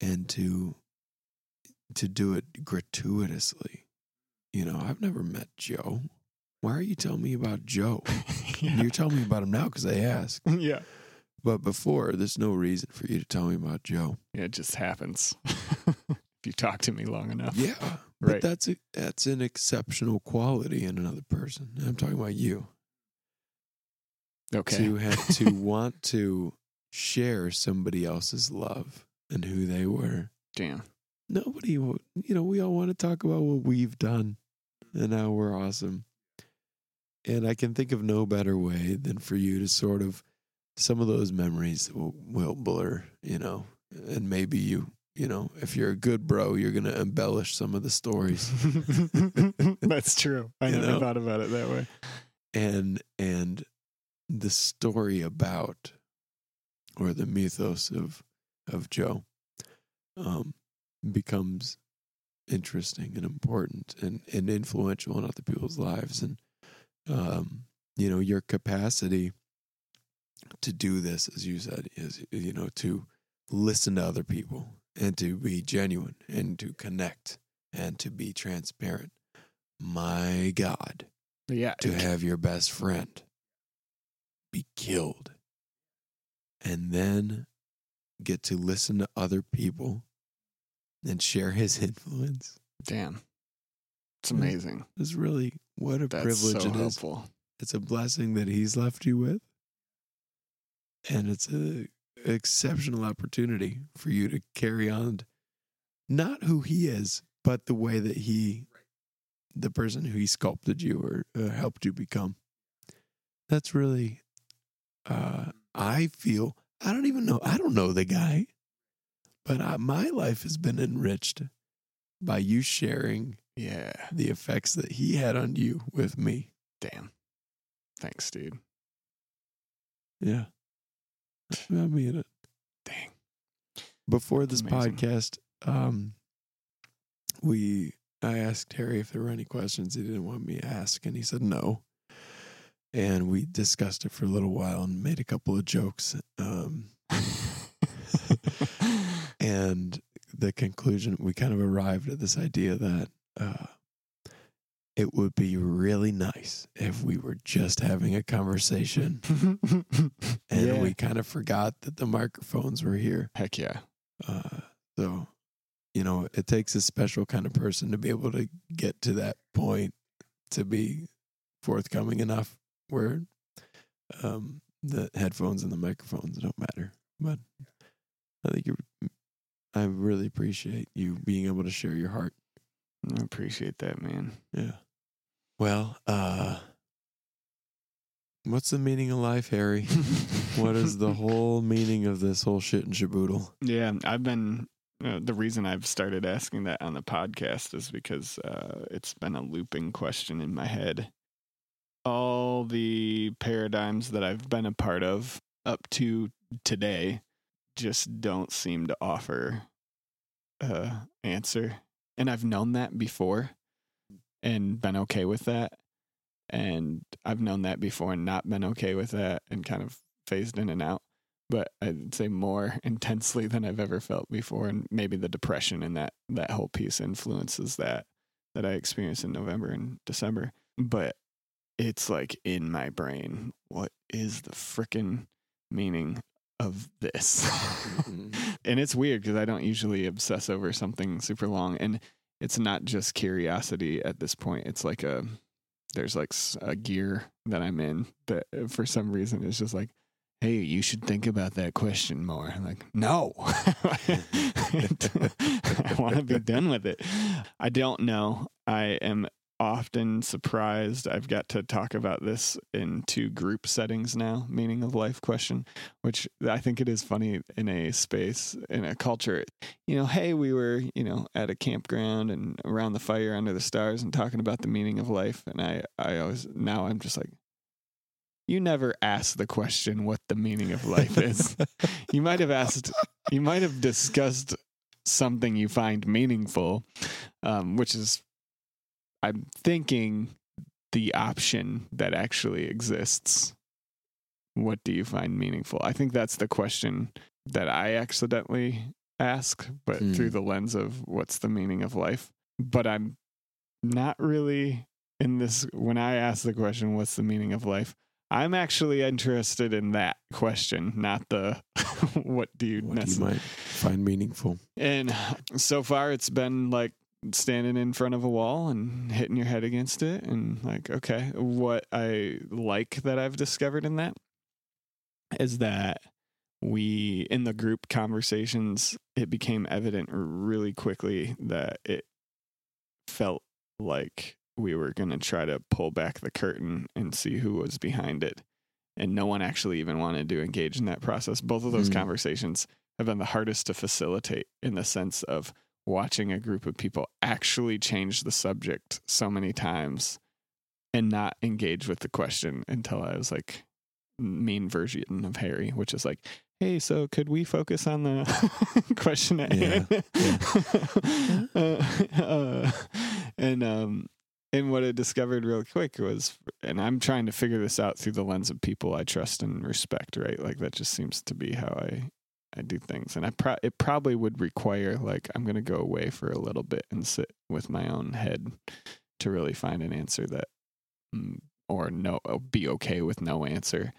and to to do it gratuitously. You know, I've never met Joe. Why are you telling me about Joe? yeah. You're telling me about him now because I asked. yeah. But before, there's no reason for you to tell me about Joe. It just happens. if you talk to me long enough. Yeah, but Right. that's a, that's an exceptional quality in another person. I'm talking about you Okay. to have to want to share somebody else's love and who they were. Damn. Nobody, you know, we all want to talk about what we've done and how we're awesome. And I can think of no better way than for you to sort of some of those memories will, will blur, you know, and maybe you, you know, if you're a good bro, you're going to embellish some of the stories. That's true. I You never know? thought about it that way. and and the story about or the mythos of of Joe um becomes interesting and important and, and influential in other people's lives and um you know your capacity to do this as you said is you know to listen to other people and to be genuine and to connect and to be transparent my god yeah. to have your best friend be killed and then get to listen to other people and share his influence Damn. It's amazing. It's really what a That's privilege so it is. helpful. It's a blessing that he's left you with. And it's an exceptional opportunity for you to carry on not who he is, but the way that he the person who he sculpted you or uh, helped you become. That's really uh I feel I don't even know I don't know the guy, but I, my life has been enriched by you sharing Yeah. the effects that he had on you with me. Damn. Thanks, dude. Yeah. I mean it. Dang. Before this Amazing. podcast, um we I asked Harry if there were any questions he didn't want me to ask, and he said no. And we discussed it for a little while and made a couple of jokes. Um and the conclusion we kind of arrived at this idea that uh, it would be really nice if we were just having a conversation and yeah. we kind of forgot that the microphones were here Heck yeah. uh, so you know it takes a special kind of person to be able to get to that point to be forthcoming enough where um, the headphones and the microphones don't matter but i think you're i really appreciate you being able to share your heart I appreciate that, man. yeah well uh what's the meaning of life harry what is the whole meaning of this whole shit and shaboodle Yeah, I've been. Uh, the reason I've started asking that on the podcast is because uh, it's been a looping question in my head. All the paradigms that I've been a part of up to today just don't seem to offer a answer, and I've known that before and been okay with that, and I've known that before and not been okay with that, and kind of phased in and out but I'd say more intensely than I've ever felt before, and maybe the depression and that that whole piece influences that that I experienced in November and December. But it's like in my brain, what is the frickin' meaning of this? and it's weird because I don't usually obsess over something super long, and it's not just curiosity at this point. It's like a there's like a gear that I'm in that uh, for some reason is just like hey, you should think about that question more. I'm like, no, I want to be done with it. I don't know. I am often surprised. I've got to talk about this in two group settings now, meaning of life question, which I think it is funny in a space, in a culture. You know, hey, we were, you know, at a campground and around the fire under the stars and talking about the meaning of life. And I, I always, now I'm just like, you never asked the question what the meaning of life is. you might have asked, you might have discussed something you find meaningful, um, which is, I'm thinking, the option that actually exists. What do you find meaningful? I think that's the question that I accidentally ask, but Hmm. through the lens of what's the meaning of life. But I'm not really in this. When I ask the question, what's the meaning of life? I'm actually interested in that question, not the what do you What you necessarily. find meaningful. And so far, it's been like standing in front of a wall and hitting your head against it. And like, okay, what I like that I've discovered in that is that we, in the group conversations, it became evident really quickly that it felt like we were going to try to pull back the curtain and see who was behind it. And no one actually even wanted to engage in that process. Both of those Hmm. conversations have been the hardest to facilitate in the sense of watching a group of people actually change the subject so many times and not engage with the question until I was like mean version of Harry, which is like, hey, so could we focus on the question at Yeah, hand? uh, uh, and um and what I discovered real quick was and I'm trying to figure this out through the lens of people I trust and respect, right? Like that just seems to be how I I do things. And I pro- it probably would require like I'm to go away for a little bit and sit with my own head to really find an answer that mm, or no be okay with no answer.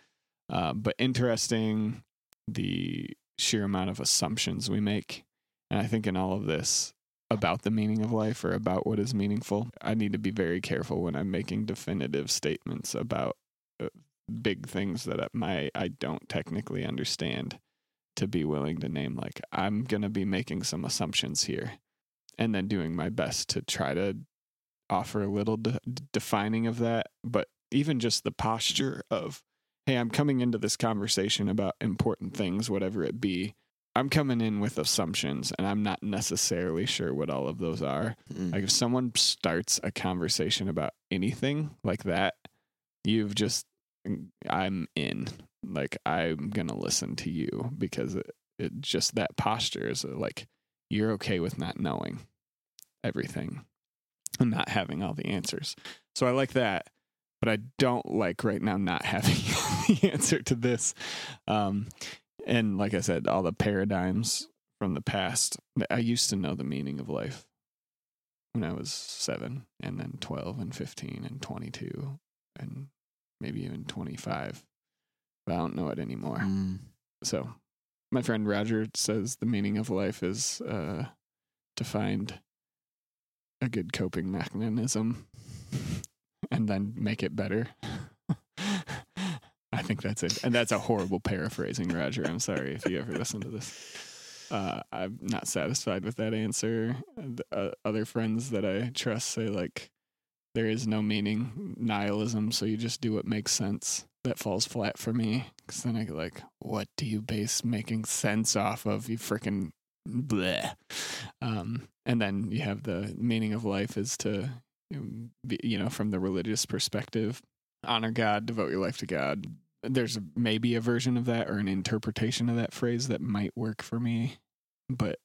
Uh, but interesting the sheer amount of assumptions we make. And I think in all of this about the meaning of life or about what is meaningful, I need to be very careful when I'm making definitive statements about uh, big things that I- my I don't technically understand to be willing to name like I'm going to be making some assumptions here and then doing my best to try to offer a little de- defining of that but even just the posture of hey I'm coming into this conversation about important things whatever it be I'm coming in with assumptions and I'm not necessarily sure what all of those are Mm. like if someone starts a conversation about anything like that, you've just I'm in. Like I'm gonna listen to you because it, it just that posture is uh, like you're okay with not knowing everything and not having all the answers. So I like that, but I don't like right now not having the answer to this. Um, and like I said, all the paradigms from the past. I used to know the meaning of life when I was seven, and then 12 and 15 and 22, and maybe even 25. But I don't know it anymore. Mm. So, my friend Roger says the meaning of life is uh, to find a good coping mechanism and then make it better. I think that's it. And that's a horrible paraphrasing, Roger. I'm sorry if you ever listen to this. Uh, I'm not satisfied with that answer. Uh, other friends that I trust say, like, there is no meaning, nihilism, so you just do what makes sense. That falls flat for me. Because then I get like, what do you base making sense off of? You freaking bleh. Um, and then you have the meaning of life is to, be, you know, from the religious perspective, honor God, devote your life to God. There's maybe a version of that or an interpretation of that phrase that might work for me, but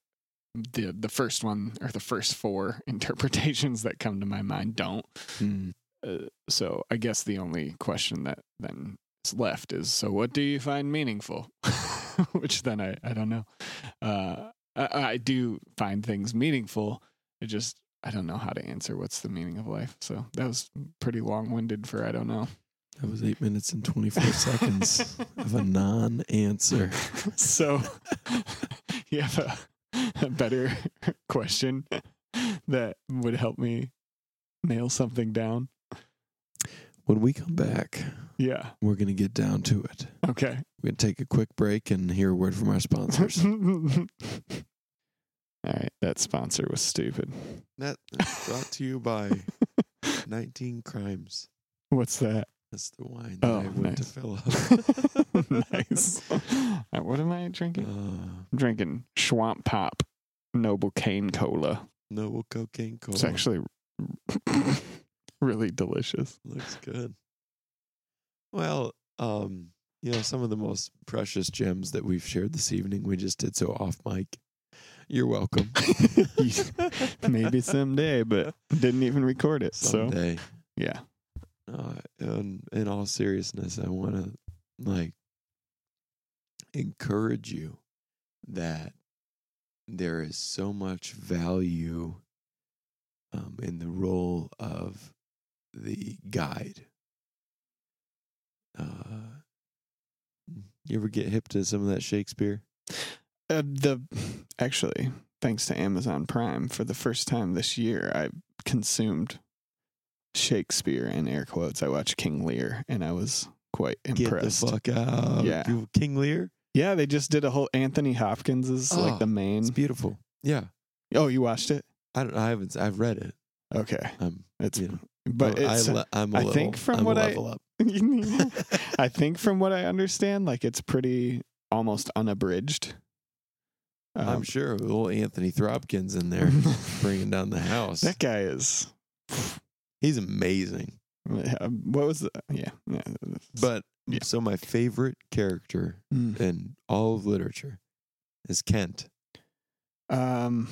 the the first one or the first four interpretations that come to my mind don't. Mm. Uh, so I guess the only question that then is left is so what do you find meaningful? Which then I I don't know. Uh, I, I do find things meaningful. I just I don't know how to answer what's the meaning of life. So that was pretty long winded for I don't know. That was eight minutes and 24 seconds of a non answer. so you have a, a better question that would help me nail something down. When we come back, Yeah. we're going to get down to it. Okay. We're going to take a quick break and hear a word from our sponsors. All right. That sponsor was stupid. that brought to you by 19 Crimes. What's that? That's the wine that Oh, I went nice. to fill up. nice. Uh, what am I drinking? Uh, I'm drinking Schwamp Pop Noble Cane Cola. Noble Cocaine Cola. It's actually really delicious. Looks good. Well, um, you know, some of the most precious gems that we've shared this evening, we just did so off mic. You're welcome. Maybe someday, but didn't even record it. So yeah. Uh, in, in all seriousness, I want to like encourage you that there is so much value um, in the role of the guide. Uh, you ever get hip to some of that Shakespeare? Uh, the actually, thanks to Amazon Prime, for the first time this year, I consumed Shakespeare in air quotes. I watched King Lear, and I was quite impressed. Get the fuck out! Yeah. You- King Lear. Yeah, they just did a whole Anthony Hopkins is Oh, like the main. It's beautiful. Yeah, Oh, you watched it? I don't. I haven't. I've read it. Okay, Um, it's you know, but I, le- I'm a I little, think from I'm what a I- level up. I think from what I understand, like it's pretty almost unabridged. I'm Um, sure little Anthony Throbkins in there bringing down the house. that guy is. He's amazing. What was the? Yeah, yeah. But Yeah. so my favorite character Mm. in all of literature is Kent. Um,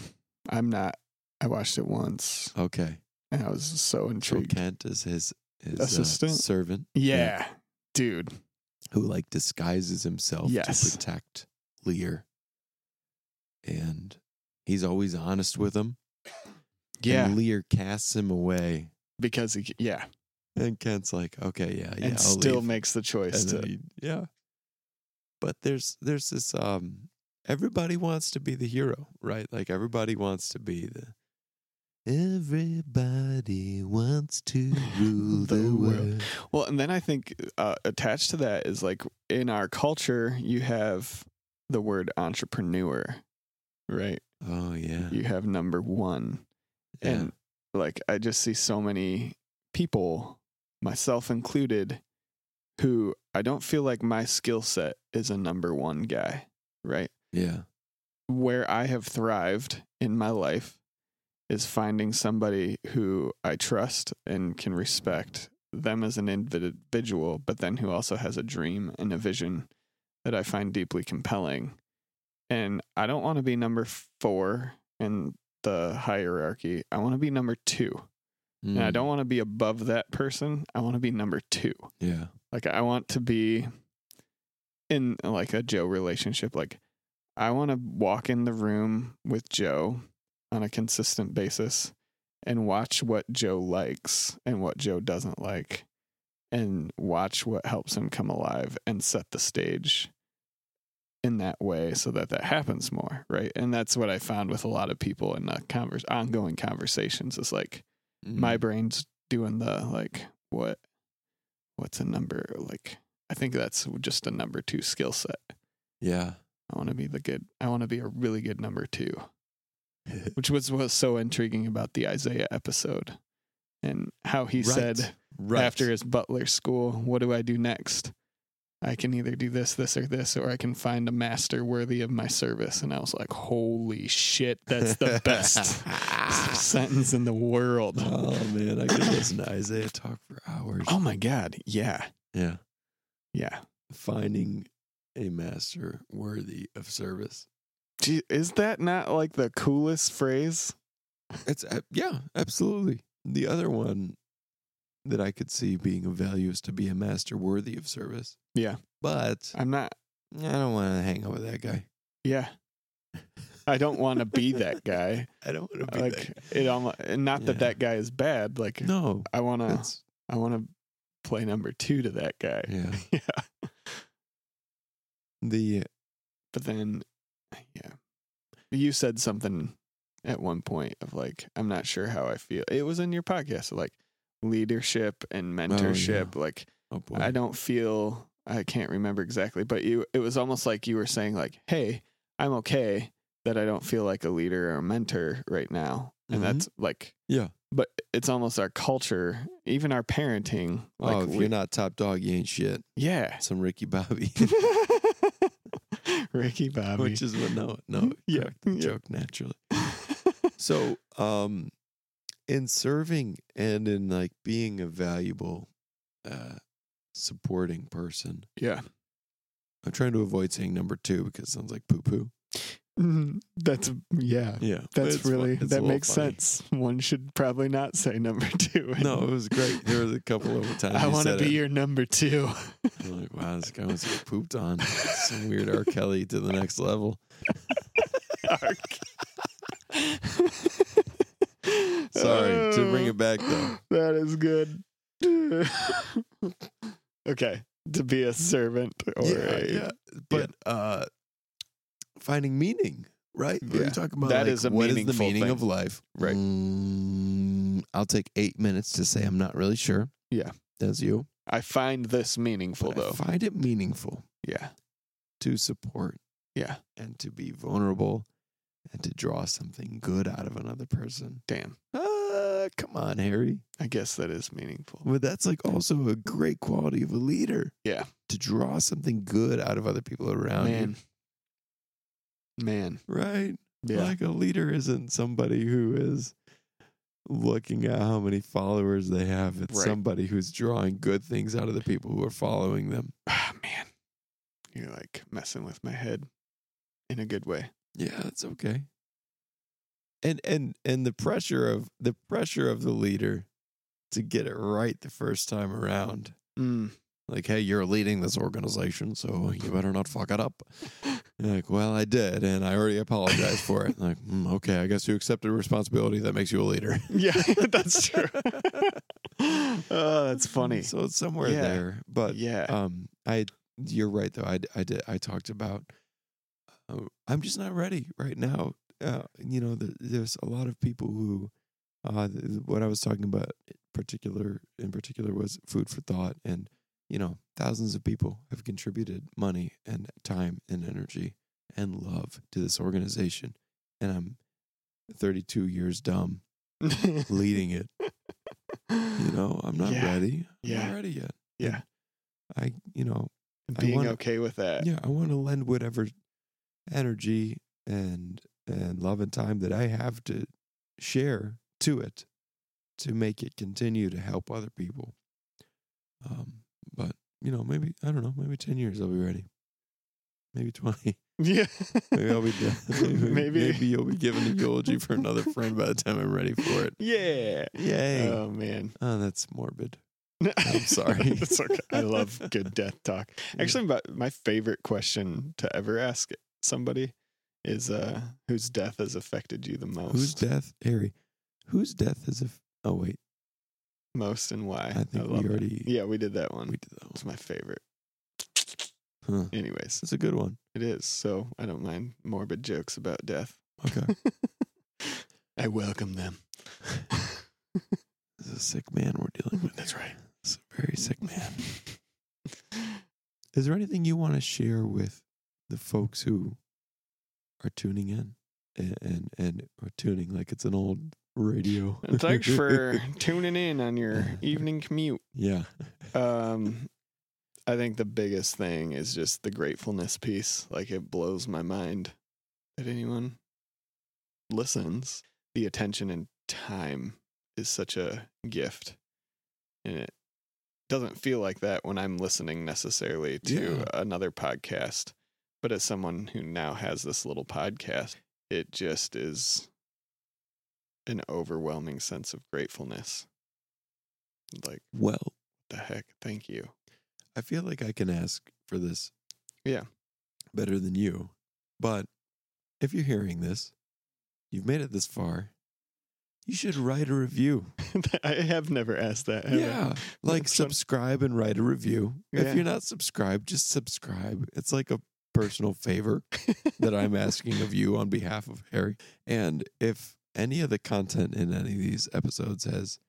I'm not. I watched it once, Okay, and I was so intrigued. Kent is his his Assistant? uh, servant yeah, dude. who like disguises himself Yes. to protect Lear, and he's always honest with him. Yeah, and Lear casts him away, because he, yeah, and Kent's like, "Okay, yeah, yeah," and I'll still leave. makes the choice and to. he, yeah. But there's there's this um everybody wants to be the hero, right? Like everybody wants to be the everybody wants to rule The the, world. world. Well, and then I think uh, attached to that is like in our culture, you have the word entrepreneur, right? Oh yeah. You have number one. yeah. And like, I just see so many people, myself included, who I don't feel like my skill set is a number one guy, right? yeah. Where I have thrived in my life is finding somebody who I trust and can respect them as an individual, but then who also has a dream and a vision that I find deeply compelling. And I don't want to be number four in the hierarchy. I want to be number two. And I Mm, don't want to be above that person. I want to be number two. Yeah. Like I want to be in like a Joe relationship. Like I want to walk in the room with Joe on a consistent basis and watch what Joe likes and what Joe doesn't like and watch what helps him come alive and set the stage in that way so that that happens more, right? And that's what I found with a lot of people in the converse ongoing conversations is like my Mm, brain's doing the like what what's a number like i think that's just a number two skill set yeah. i want to be the good i want to be a really good number two which was was so intriguing about the isaiah episode and how he said Right. right. after his butler school what do i do next i can either do this this or this or i can find a master worthy of my service and i was like holy shit that's the best sentence in the world oh man, I could listen to Isaiah talk for hours. Oh my god. Yeah. Yeah. Yeah. Finding a master worthy of service. Gee, is that not like the coolest phrase? It's uh, yeah, absolutely. The other one that I could see being of value is to be a master worthy of service. Yeah. But I'm not I don't want to hang out with that guy. yeah. I don't want to be that guy. I don't want to be Like it almost not that Yeah. that guy is bad. Like. No, I want to I want to play number 2 to that guy. yeah. yeah. The But then yeah. You said something at one point of like I'm not sure how I feel. It was in your podcast like leadership and mentorship like oh I don't feel I can't remember exactly, but you it was almost like you were saying like, "Hey, I'm okay that I don't feel like a leader or a mentor right now." And Mhm. that's like Yeah. But it's almost our culture, even our parenting. Like oh, if we- you're not top dog, you ain't shit. yeah. Some Ricky Bobby, Ricky Bobby. which is what no, no, Yeah, joke naturally. So, um, in serving and in like being a valuable, uh, supporting person, yeah. I'm trying to avoid saying number two because it sounds like poo poo. Mhm. That's yeah. Yeah, That's really that makes funny. sense. One should probably not say number two. No, it was great. There was a couple of times I want to be it. your number two. I'm like, wow, this guy wants to get pooped on. Some weird R. Kelly to the next level. Sorry to bring it back though. That is good. okay, to be a servant or yeah, a yeah. But uh, finding meaning, right? What Yeah. You're talking about That like, is a what is the meaning thing. of life, Right. Mm, I'll take eight minutes to say I'm not really sure. Yeah. that's you. I find this meaningful But I though. find it meaningful Yeah, to support yeah. and to be vulnerable and to draw something good out of another person. Damn, Uh, come on, Harry. I guess that is meaningful. But that's like also a great quality of a leader. Yeah. To draw something good out of other people around Man, man. Right? Yeah, Like a leader isn't somebody who is looking at how many followers they have. It's Right. somebody who's drawing good things out of the people who are following them. ah, man. You're like messing with my head in a good way. Yeah, that's okay. And and and the pressure of the pressure of the leader to get it right the first time around. Mm. Like, hey, you're leading this organization, so you better not fuck it up. Like, well, I did, and I already apologized for it. Like, "Mm, okay, I guess you accepted responsibility. That makes you a leader. Yeah, that's true. oh, that's funny. So it's somewhere Yeah. there. But yeah. um, I, you're right though. I, I did. I talked about. Uh, I'm just not ready right now. Uh, you know, the, there's a lot of people who, uh, what I was talking about, in particular in particular was food for thought, and you know, thousands of people have contributed money and time and energy and love to this organization, and I'm 32 years dumb leading it. You know, I'm not Yeah. ready. I'm Yeah. not ready yet. Yeah. I, you know, I Being wanna- okay with that. yeah, I want to lend whatever energy and and love and time that I have to share to it to make it continue to help other people. Um, you know, maybe I don't know, maybe ten years I'll be ready. Maybe twenty. Yeah. Maybe I'll be done. Maybe, Maybe. maybe you'll be giving a eulogy for another friend by the time I'm ready for it. Yeah. Yay! Oh man. oh, that's morbid. I'm sorry. it's okay. I love good death talk. Actually, my, my favorite question to ever ask somebody is uh whose death has affected you the most? Whose death, Harry? Whose death is a? F- oh wait, most and why? I think we love it. already Yeah, we did that one. we did that It's my favorite. Huh. Anyways, it's a good one. it is. So I don't mind morbid jokes about death. Okay. I welcome them. This is a sick man we're dealing with. That's right. It's a very sick man. Is there anything you want to share with the folks who are tuning in and and, and are tuning like it's an old radio? Thanks for tuning in on your evening commute. yeah. Um, I think the biggest thing is just the gratefulness piece. Like it blows my mind that anyone listens. The attention and time is such a gift, and it doesn't feel like that when I'm listening necessarily to Yeah. another podcast. But as someone who now has this little podcast, it just is an overwhelming sense of gratefulness. Like Well, the heck, thank you. I feel like I can ask for this. Yeah. Better than you. But if you're hearing this, you've made it this far, you should write a review. I have never asked that. I? Yeah. Like subscribe and write a review. Yeah. If you're not subscribed, just subscribe. It's like a personal favor that I'm asking of you on behalf of Harry. And if any of the content in any of these episodes has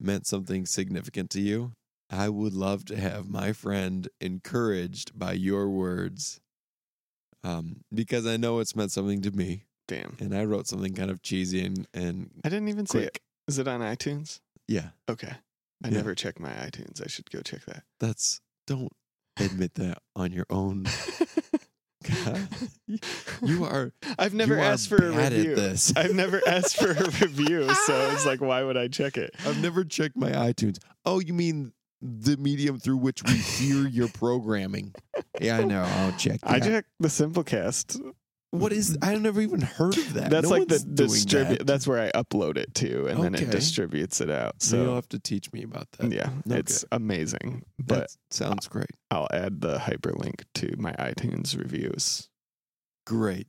meant something significant to you, I would love to have my friend encouraged by your words. Um, because I know it's meant something to me. Damn. And I wrote something kind of cheesy and, and I didn't even see it. Is it on iTunes? Yeah. Okay. I Yeah. never check my iTunes. I should go check that. That's don't admit that on your own. You are I've never asked for a review. This. I've never asked for a review, so it's like, why would I check it? I've never checked my iTunes. Oh, you mean the medium through which we hear your programming? Yeah, I know. I'll check. I that. check the Simplecast What is? I never even heard of that. That's No like the distribute. that. That's where I upload it to, and then it distributes it out. So you'll have to teach me about that. yeah, Okay. it's amazing. But that sounds great. I'll add the hyperlink to my iTunes reviews Great.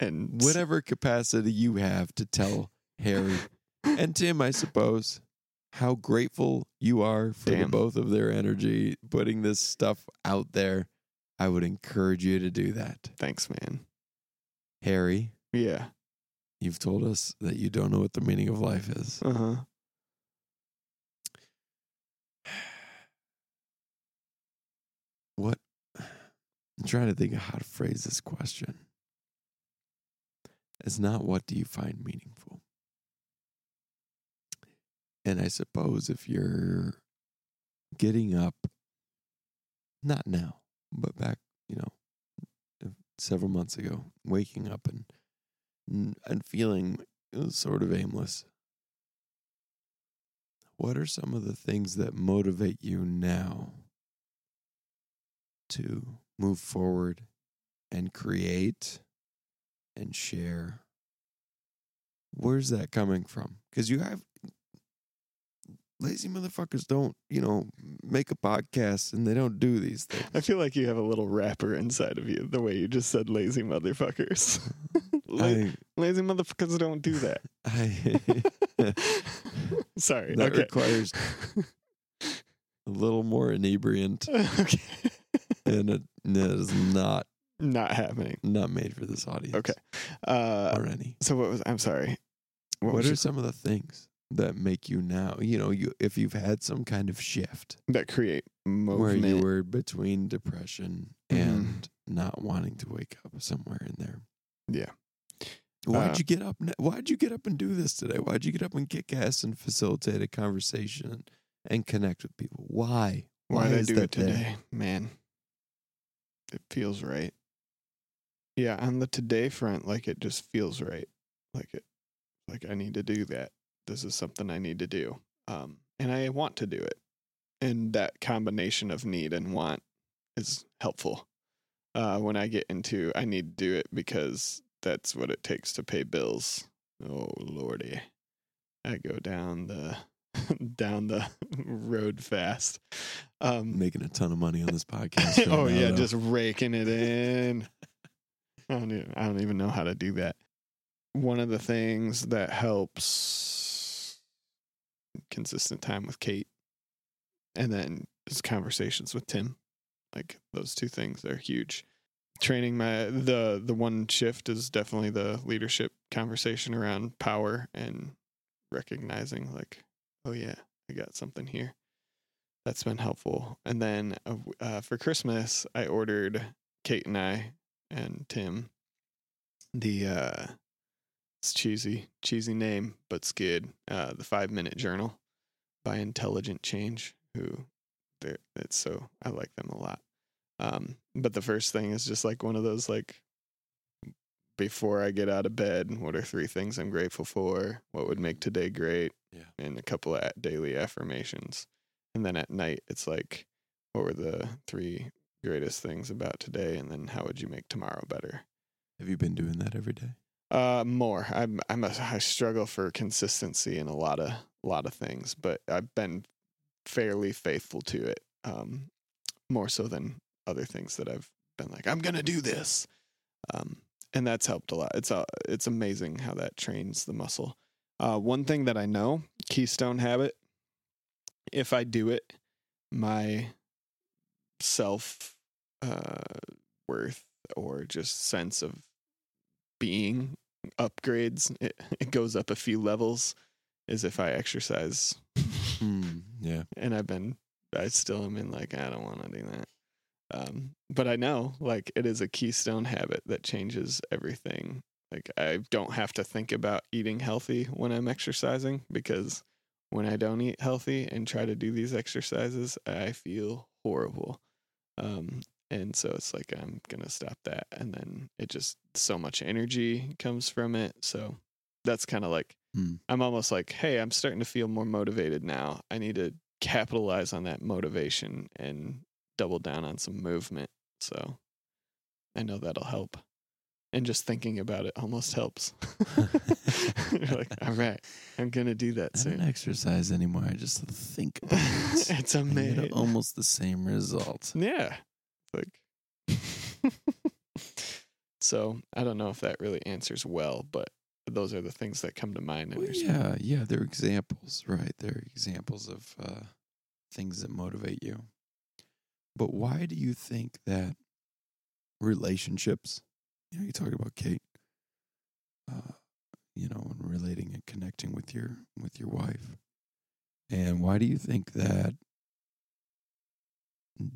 and Whatever capacity you have to tell Harry and Tim, I suppose, how grateful you are for both of their energy putting this stuff out there. I would encourage you to do that. Thanks, man. Harry, Yeah. you've told us that you don't know what the meaning of life is. Uh huh. What? I'm trying to think of how to phrase this question. It's not what do you find meaningful? And I suppose if you're getting up, not now, but back, you know, several months ago, waking up and and feeling uh, sort of aimless. What are some of the things that motivate you now to move forward and create and share? Where's that coming from? Because you have lazy motherfuckers don't, you know, make a podcast and they don't do these things. I feel like you have a little rapper inside of you. The way you just said "lazy motherfuckers." La- I, lazy motherfuckers don't do that. I Sorry. that okay. requires a little more inebriant, okay. and it, that is not Not happening. not made for this audience. Okay. Uh, or any. so what was? I'm sorry. What, was are some of the things that make you now? You know, you if you've had some kind of shift that create movement? where you were between depression Mhm. and not wanting to wake up somewhere in there. Yeah. Why'd Uh, you get up? Why'd you get up and do this today? Why'd you get up and kick ass and facilitate a conversation and connect with people? Why? Why did I do that it there? today? Man, it feels right. Yeah, on the today front, like it just feels right. Like it, like I need to do that. This is something I need to do. Um, and I want to do it. And that combination of need and want is helpful. Uh, when I get into, I need to do it because that's what it takes to pay bills. Oh lordy, I go down the down the road fast. Um, Making a ton of money on this podcast. oh now, yeah, though. just raking it in. I don't even, I don't even know how to do that. One of the things that helps consistent time with Kate, and then his conversations with Tim. Like those two things are huge. Training my the the one shift is definitely the leadership conversation around power and recognizing like, oh yeah, I got something here that's been helpful. And then uh, uh, for Christmas, I ordered Kate and I and Tim the uh, it's cheesy, cheesy name, but skid. Uh, the Five Minute Journal by Intelligent Change. Who, they're- it's so I like them a lot. Um, but the first thing is just like one of those like before I get out of bed, what are three things I'm grateful for? What would make today great? Yeah. And a couple of daily affirmations. And then at night, it's like, what were the three greatest things about today? And then how would you make tomorrow better? Have you been doing that every day? Uh, more. I'm I'm a, I struggle for consistency in a lot of lot of things, but I've been fairly faithful to it. Um, more so than other things that I've been like, I'm gonna do this. Um, and that's helped a lot. It's uh, it's amazing how that trains the muscle. Uh, one thing that I know, keystone habit. If I do it, my self uh, worth or just sense of being upgrades. It, it goes up a few levels. Is if I exercise, Hmm. Yeah. and I've been, I still am in like I don't want to do that. Um, but I know like it is a keystone habit that changes everything. Like I don't have to think about eating healthy when I'm exercising because when I don't eat healthy and try to do these exercises, I feel horrible. Um, and so it's like I'm gonna stop that, and then it just so much energy comes from it. So that's kind of like Hmm. I'm almost like, hey, I'm starting to feel more motivated now. I need to capitalize on that motivation and double down on some movement. So I know that'll help. And just thinking about it almost helps. You're like, all right, I'm gonna do that I don't soon. exercise anymore. I just think about it. it's amazing. almost the same result. Yeah. Like So I don't know if that really answers well, but those are the things that come to mind. Well, yeah, yeah, they're examples, right? They're examples of uh, things that motivate you. But why do you think that relationships, you know, you talk about Kate, uh, you know, and relating and connecting with your with your wife, and why do you think that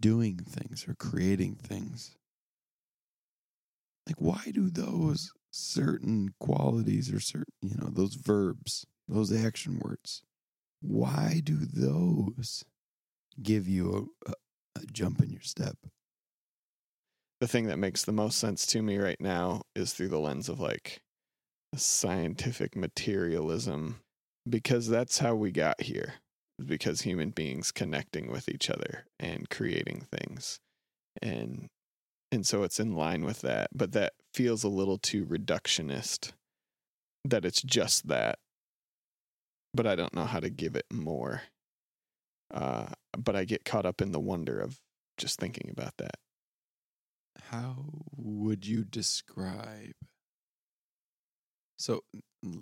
doing things or creating things, like why do those certain qualities or certain, you know, those verbs, those action words, why do those give you a, a, a jump in your step? the thing that makes the most sense to me right now is through the lens of like scientific materialism because that's how we got here because human beings connecting with each other and creating things and and so it's in line with that but that feels a little too reductionist that it's just that but i don't know how to give it more uh but i get caught up in the wonder of just thinking about that How would you describe? So,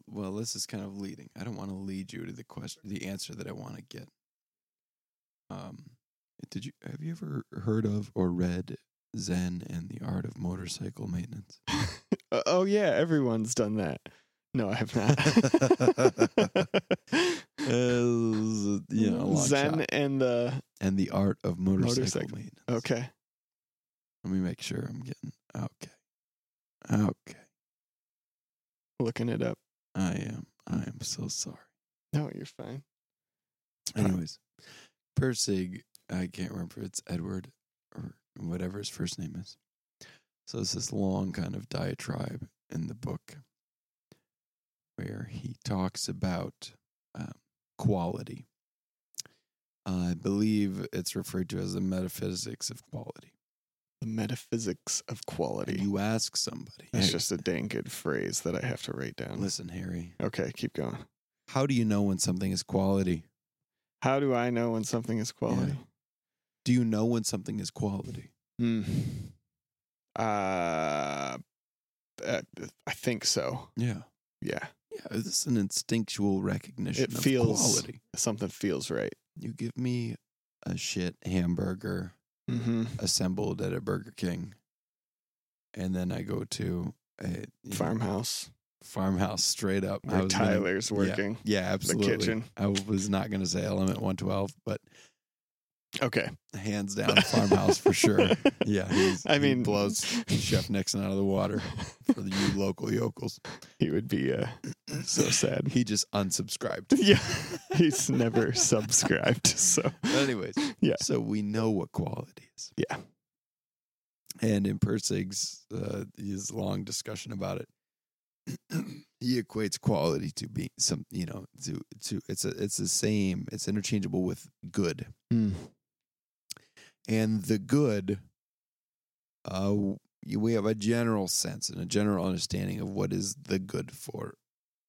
well, this is kind of leading. I don't want to lead you to the question, the answer that I want to get. Um, did you have you ever heard of or read Zen and the Art of Motorcycle Maintenance? Uh, oh yeah, everyone's done that. No, I have not. Uh, you know, Zen shot. and the and the Art of Motorcycle, Motorcycle. Maintenance. okay. Let me make sure I'm getting okay. Okay, Looking it up. I am. I am so sorry. No, you're fine. Anyways, Pirsig, I can't remember if it's Edward or whatever his first name is. So it's this long kind of diatribe in the book where he talks about um, quality. I believe it's referred to as the metaphysics of quality. The metaphysics of And quality. you ask somebody, That's "Hey, just a dang good phrase that I have to write down. listen, Harry, Okay, keep going. how do you know when something is quality? How do I know when something is quality? Do you know when something is quality? Hmm. Uh, I think so. Yeah. Yeah, Yeah, this is an instinctual recognition It of feels- quality. something feels right. You give me a shit hamburger Mm-hmm. assembled at a Burger King, and then I go to a you know, Farmhouse farmhouse straight up. I where was gonna- Tyler's yeah, working. Yeah, absolutely. The kitchen. I was not going to say Element 112, but Okay. hands down farmhouse for sure. Yeah, he's, I he mean, blows Chef Nixon out of the water for the you local yokels. he would be uh, so sad. He just unsubscribed. yeah, he's never subscribed. So Anyways, Yeah. So we know what quality is. Yeah. And in Pirsig's uh, his long discussion about it, he equates quality to be some, you know, to to it's a it's the same. It's interchangeable with good, and the good. Uh, we have a general sense and a general understanding of what is the good for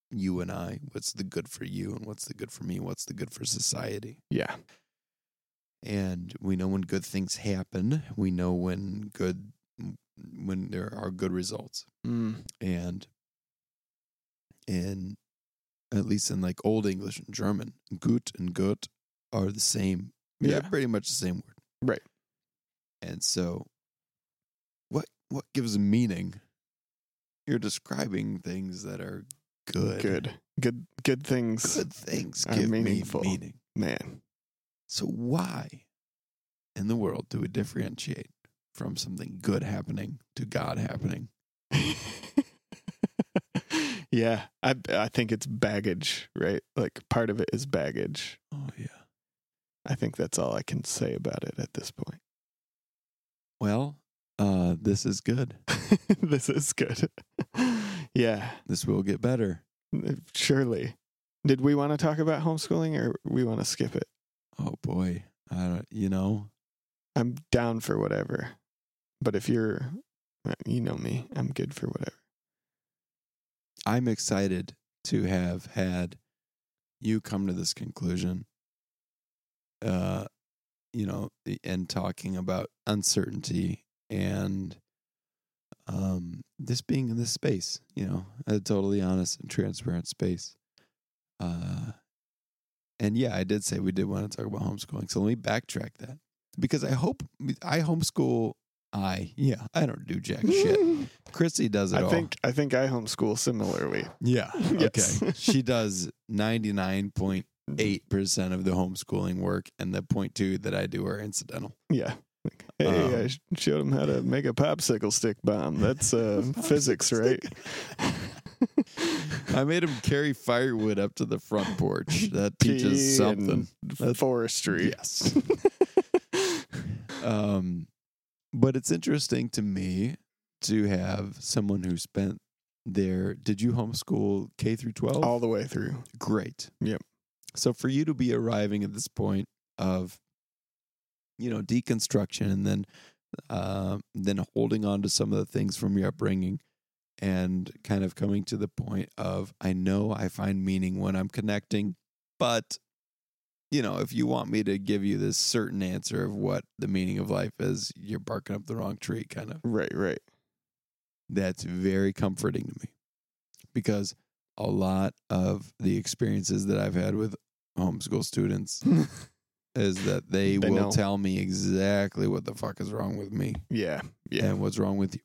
you and I. What's the good for you, and what's the good for me? What's the good for society? yeah, and we know when good things happen we know when good when there are good results mm. and in at least in like old english and german gut and gut are the same Yeah. they're pretty much the same word Right. And so what what gives meaning you're describing things that are good good, good, good things. good things give meaningful. me meaning Man, So why in the world do we differentiate from something good happening to God happening? yeah, I I think it's baggage, right? Like part of it is baggage. Oh yeah. I think that's all I can say about it at this point. Well, uh this is good. this is good. yeah, This will get better. surely. Did we want to talk about homeschooling or we want to skip it? Oh boy. I don't you know, I'm down for whatever. But if you're Uh, You know me. I'm good for whatever. I'm excited to have had you come to this conclusion. Uh, you know, and talking about uncertainty and um this being in this space, you know, a totally honest and transparent space. Uh and yeah, I did say we did want to talk about homeschooling. So let me backtrack that. Because I hope I homeschool I yeah, I don't do jack shit. Chrissy does it I all. think I think I homeschool similarly. Yeah. Yes. Okay. she does 99.8% of the homeschooling work, and the point two that I do are incidental. Yeah. Like, hey, Um, I showed him how to make a popsicle stick bomb. That's uh, physics, right? I made him carry firewood up to the front porch. That teaches something. That's- forestry. Yes. Um, but it's interesting to me to have someone who spent their. Did you homeschool K through 12? All the way through. great. Yep. So for you to be arriving at this point of, you know, deconstruction and then, uh, then holding on to some of the things from your upbringing, and kind of coming to the point of, I know I find meaning when I'm connecting, but, you know, if you want me to give you this certain answer of what the meaning of life is, you're barking up the wrong tree, kind of Right, right. that's very comforting to me because a lot of the experiences that I've had with homeschool students is that they, They will know. tell me exactly what the fuck is wrong with me Yeah, yeah. and what's wrong with you.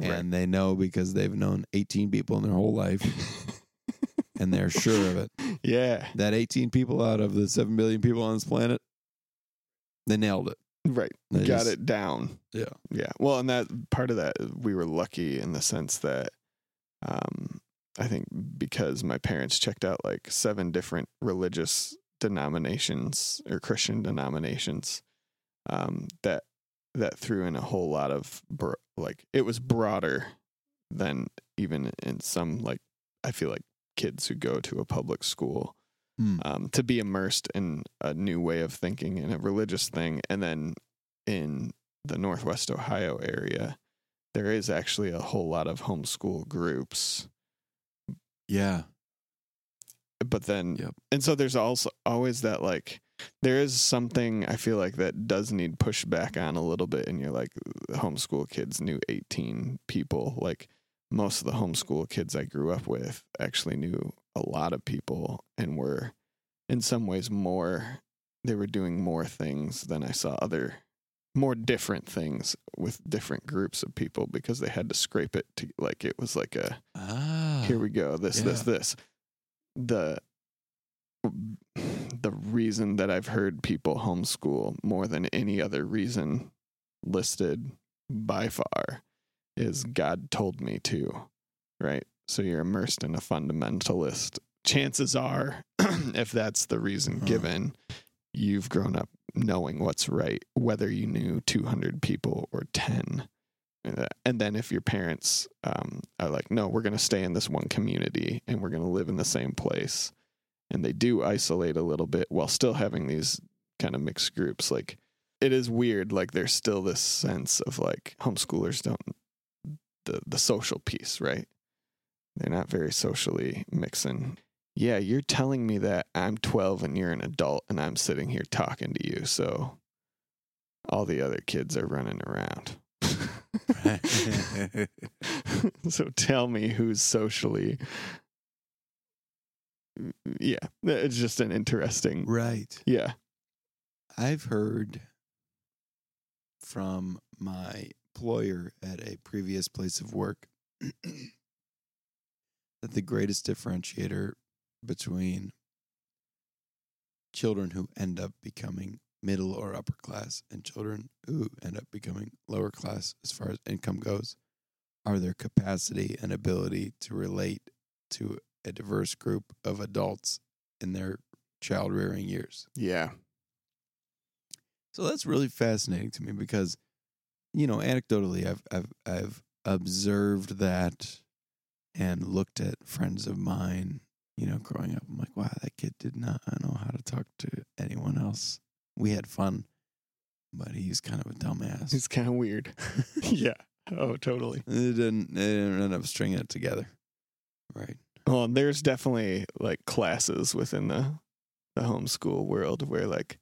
Right. And they know because they've known 18 people in their whole life and they're sure of it. yeah, That 18 people out of the 7 billion people on this planet, they nailed it. right. They Got just- it down. Yeah. Yeah. Well, and that part of that, we were lucky in the sense that um, I think because my parents checked out like seven different religious denominations or Christian denominations, um, that that threw in a whole lot of bro- like it was broader than even in some like I feel like kids who go to a public school Hmm. um, to be immersed in a new way of thinking and a religious thing. And then in the Northwest Ohio area, there is actually a whole lot of homeschool groups. Yeah. But then, Yep. and so there's also always that like, there is something I feel like that does need pushback on a little bit. And you're like, homeschool kids knew 18 people. Like, most of the homeschool kids I grew up with actually knew a lot of people and were in some ways more they were doing more things than I saw other more different things with different groups of people because they had to scrape it to like it was like a Ah. here we go this this yeah. this the the reason that I've heard people homeschool more than any other reason listed by far is God told me to, right? So you're immersed in a fundamentalist. Chances are, if that's the reason Huh. given, you've grown up knowing what's right, whether you knew 200 people or 10. Uh, And then if your parents um, are like, no, we're going to stay in this one community and we're going to live in the same place, and they do isolate a little bit while still having these kind of mixed groups, like it is weird. Like there's still this sense of like homeschoolers don't the the social piece, right? They're not very socially mixing. Yeah, you're telling me that I'm 12 and you're an adult and I'm sitting here talking to you, so all the other kids are running around. so tell me who's socially mm, mm, yeah it's just an interesting right. yeah I've heard from my employer at a previous place of work that the greatest differentiator between children who end up becoming middle or upper class and children who end up becoming lower class as far as income goes are their capacity and ability to relate to a diverse group of adults in their child rearing years. yeah So that's really fascinating to me because, you know, anecdotally, I've I've I've observed that and looked at friends of mine, you know, growing up. I'm like, wow, that kid did not know how to talk to anyone else. We had fun, but he's kind of a dumbass. He's kind of weird yeah oh, totally. It didn't, it didn't end up stringing it together. Right. Well, there's definitely like classes within the the homeschool world where like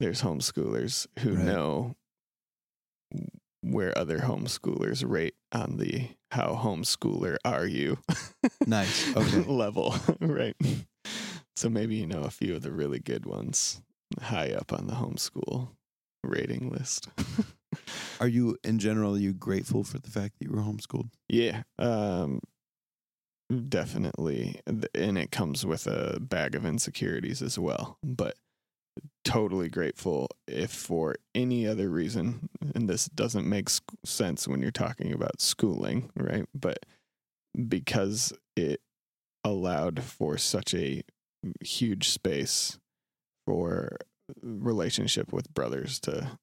there's homeschoolers who Right. know where other homeschoolers rate on the how homeschooler are you Nice. Okay. level, right? So maybe you know a few of the really good ones high up on the homeschool rating list. Are you, in general, are you grateful for the fact that you were homeschooled? Yeah, um, definitely, and it comes with a bag of insecurities as well. But totally grateful if for any other reason, and this doesn't make sc- sense when you're talking about schooling, right? But because it allowed for such a huge space for relationship with brothers to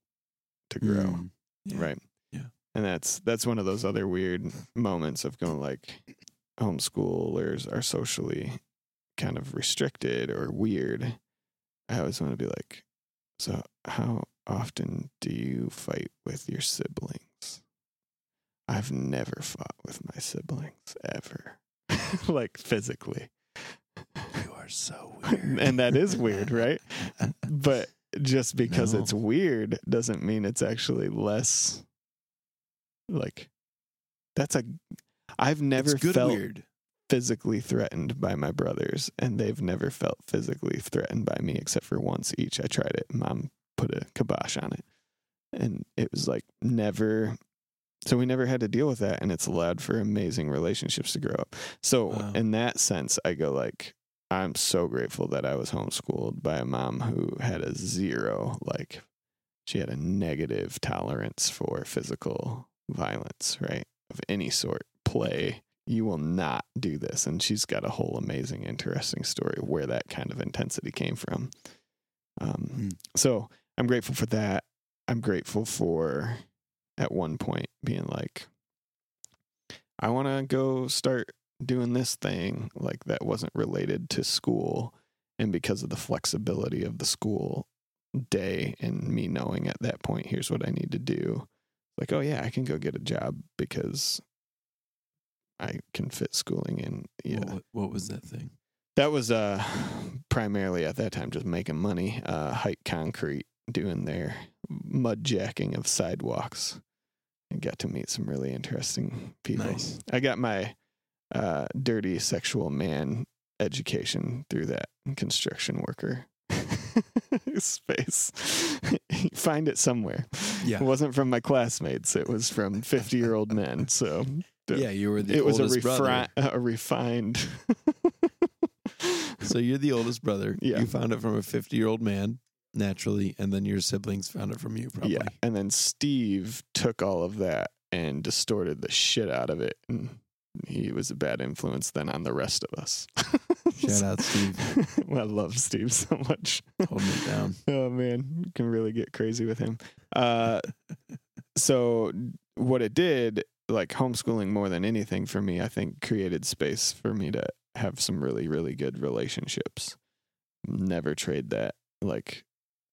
to grow Mm. Yeah. right Yeah. and that's that's one of those other weird moments of going like homeschoolers are socially kind of restricted or weird i always want to be like so how often do you fight with your siblings i've never fought with my siblings ever like physically You are so weird. and that is weird right but just because No. it's weird doesn't mean it's actually less like that's a I've never felt weird. Physically threatened by my brothers and they've never felt physically threatened by me except for once each. I tried it. Mom put a kibosh on it. And it was like never so we never had to deal with that and it's allowed for amazing relationships to grow up. So Wow. in that sense I go like I'm so grateful that I was homeschooled by a mom who had a zero like she had a negative tolerance for physical violence, right? Of any sort, play. You will not do this. And she's got a whole amazing, interesting story of where that kind of intensity came from. Um, Hmm. So I'm grateful for that. I'm grateful for at one point being like, I want to go start doing this thing like that wasn't related to school. And because of the flexibility of the school day and me knowing at that point, here's what I need to do. Like, oh, yeah, I can go get a job because I can fit schooling in. Yeah. What, what was that thing? That was uh primarily at that time just making money, uh hike concrete, doing their mud jacking of sidewalks. And got to meet some really interesting people. Nice. I got my uh dirty sexual man education through that construction worker space. Find it somewhere. Yeah. It wasn't from my classmates. It was from 50 year old men. So Yeah, you were the it was a, oldest brother. refri- a refined. So you're the oldest brother. Yeah. You found it from a 50 year old man, naturally, and then your siblings found it from you, probably. Yeah. And then Steve took all of that and distorted the shit out of it. And he was a bad influence then on the rest of us. Shout out, Steve. I love Steve so much. Holding it down. Oh man, you can really get crazy with him. Uh, so what it did, like homeschooling more than anything for me, I think created space for me to have some really, really good relationships. Never trade that. Like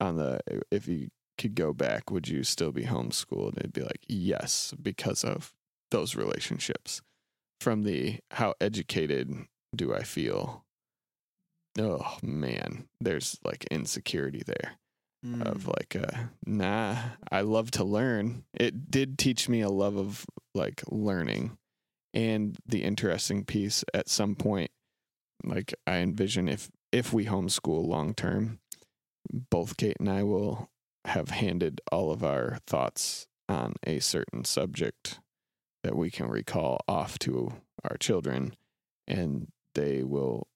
on the if you could go back, would you still be homeschooled? It'd be like yes, because of those relationships. From the how educated do I feel? Oh man, there's like insecurity there Mm. of like uh nah i love to learn it did teach me a love of like learning and the interesting piece at some point like i envision if if we homeschool long term both kate and i will have handed all of our thoughts on a certain subject that we can recall off to our children and they will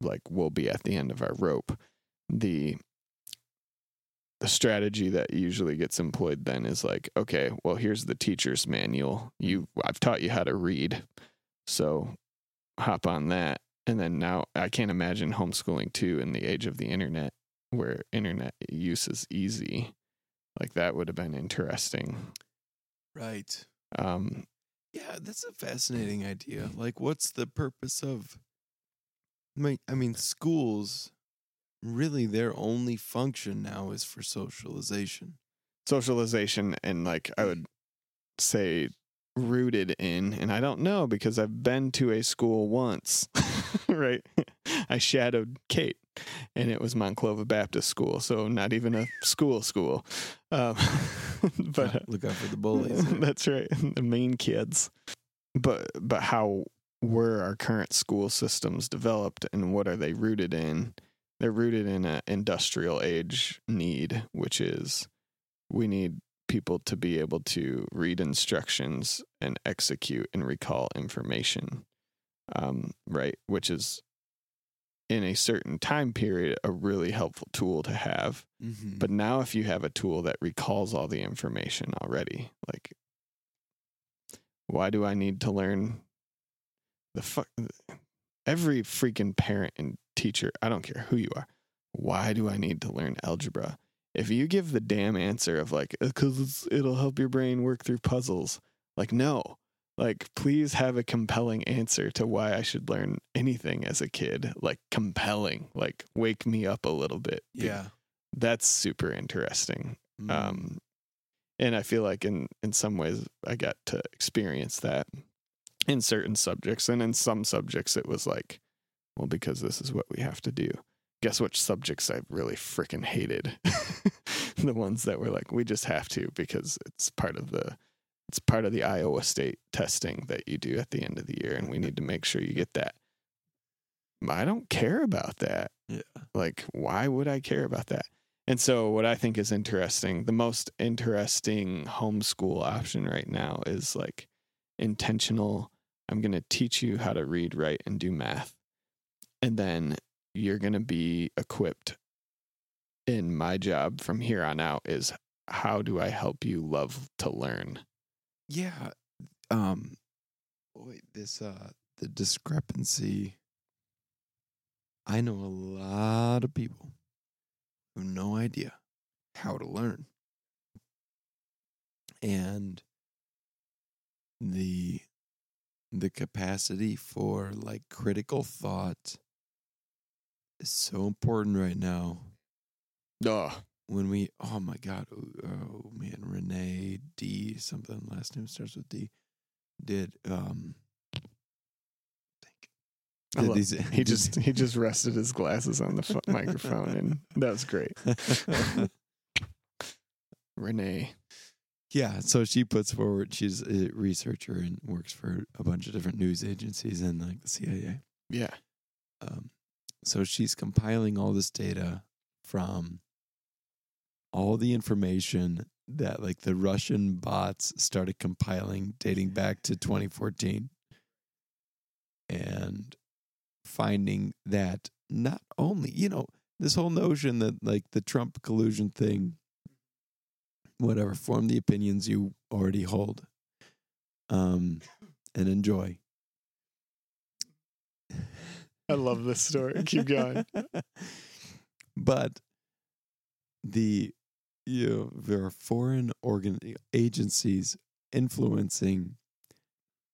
like we'll be at the end of our rope the the strategy that usually gets employed then is like, okay, well, here's the teacher's manual. You, I've taught you how to read, so hop on that. And then now I can't imagine homeschooling too in the age of the internet, where internet use is easy. Like that would have been interesting. Right. Um, Yeah, that's a fascinating idea. Like, what's the purpose of? I mean, I mean, schools really their only function now is for socialization. socialization and like I would say rooted in? And I don't know because I've been to a school once, right? I shadowed Kate, and it was Monclova Baptist School, so not even a school school. Um, but uh, look out for the bullies. that's right, the main kids. But but how were our current school systems developed, and what are they rooted in? They're rooted in an industrial age need, which is we need people to be able to read instructions and execute and recall information, um, right? Which is in a certain time period a really helpful tool to have. Mhm. But now, if you have a tool that recalls all the information already, like, why do I need to learn the fuck? Every freaking parent and teacher, I don't care who you are, why do I need to learn algebra? If you give the damn answer of like, because it'll help your brain work through puzzles, like, no. Like, please have a compelling answer to why I should learn anything as a kid. Like, compelling. Like, wake me up a little bit. yeah. That's super interesting. Mm. Um, and I feel like in in some ways I got to experience that in certain subjects, and in some subjects it was like, well, because this is what we have to do. Guess which subjects I really freaking hated? the ones that were like, we just have to because it's part of the it's part of the Iowa State testing that you do at the end of the year, and we need to make sure you get that. I don't care about that. Yeah. Like, why would I care about that? And so, what I think is interesting, the most interesting homeschool option right now is like intentional. I'm going to teach you how to read, write, and do math. And then you're going to be equipped. In my job from here on out is how do I help you love to learn? Yeah. Um wait, this uh the discrepancy. I know a lot of people who have no idea how to learn. And the the capacity for like critical thought is so important right now Ugh. when we oh my god oh, man renee d something last name starts with d did um think did these- He did- just he just rested his glasses on the microphone, and that was great. Renee. Yeah so she puts forward she's a researcher and works for a bunch of different news agencies and like the cia Yeah. um, so she's compiling all this data from all the information that like the Russian bots started compiling dating back to 2014 and finding that not only you know this whole notion that like the Trump collusion thing whatever form the opinions you already hold um and enjoy I love this story. Keep going. but the you know, there are foreign organ agencies influencing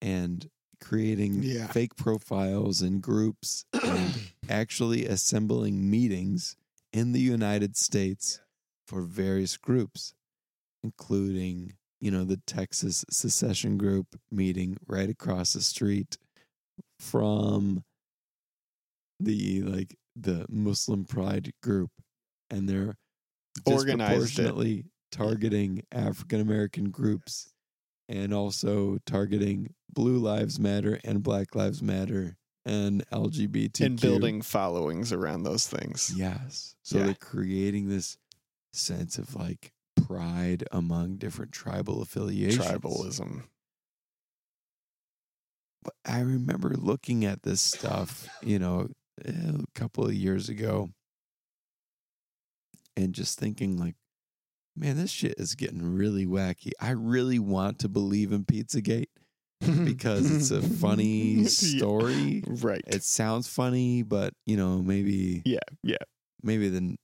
and creating Yeah. fake profiles and groups and actually assembling meetings in the United States for various groups including you know the Texas secession group meeting right across the street from the like the Muslim Pride group, and they're it. disproportionately targeting African American groups, and also targeting Blue Lives Matter and Black Lives Matter and LGBTQ and building followings around those things. Yes, so Yeah. they're creating this sense of like pride among different tribal affiliations. Tribalism. But I remember looking at this stuff, you know, a couple of years ago and just thinking like, man, this shit is getting really wacky. I really want to believe in Pizzagate because it's a funny Yeah, story. right. It sounds funny, but you know, maybe yeah, yeah. maybe the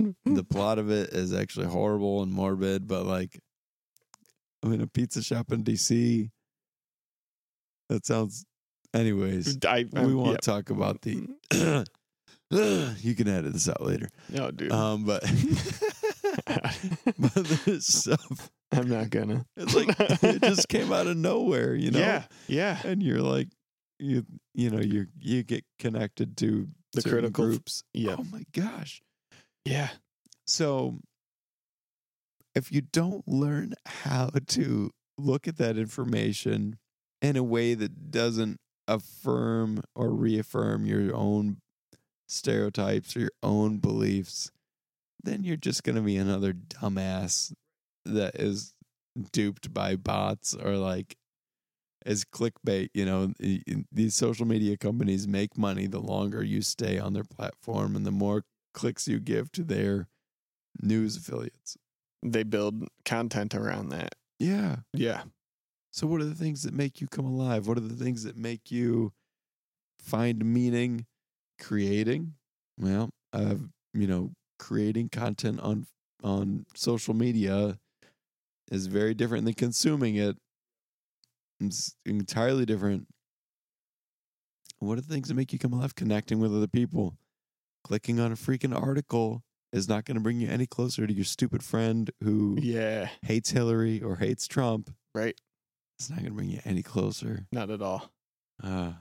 the plot of it is actually horrible and morbid, but like I'm in a pizza shop in DC. That sounds anyways. I, we um, won't yeah. talk about the you can edit this out later. No, dude. Um but but there's stuff I'm not gonna. It's like it just came out of nowhere, you know. Yeah, yeah. And you're like, you you know you you get connected to The critical- groups. Yeah, Oh my gosh! Yeah. So if you don't learn how to look at that information in a way that doesn't affirm or reaffirm your own stereotypes or your own beliefs, then you're just going to be another dumbass that is duped by bots or like as clickbait. You know, these social media companies make money the longer you stay on their platform and the more clicks you give to their news affiliates. They build content around that. Yeah. Yeah, So, what are the things that make you come alive? What are the things that make you find meaning creating? Well, uh, you know, creating content on on social media is very different than consuming it. It's entirely different. What are the things that make you come alive? Connecting with other people. Clicking on a freaking article is not going to bring you any closer to your stupid friend who yeah. hates Hillary or hates Trump. Right. It's not going to bring you any closer. Not at all. Uh,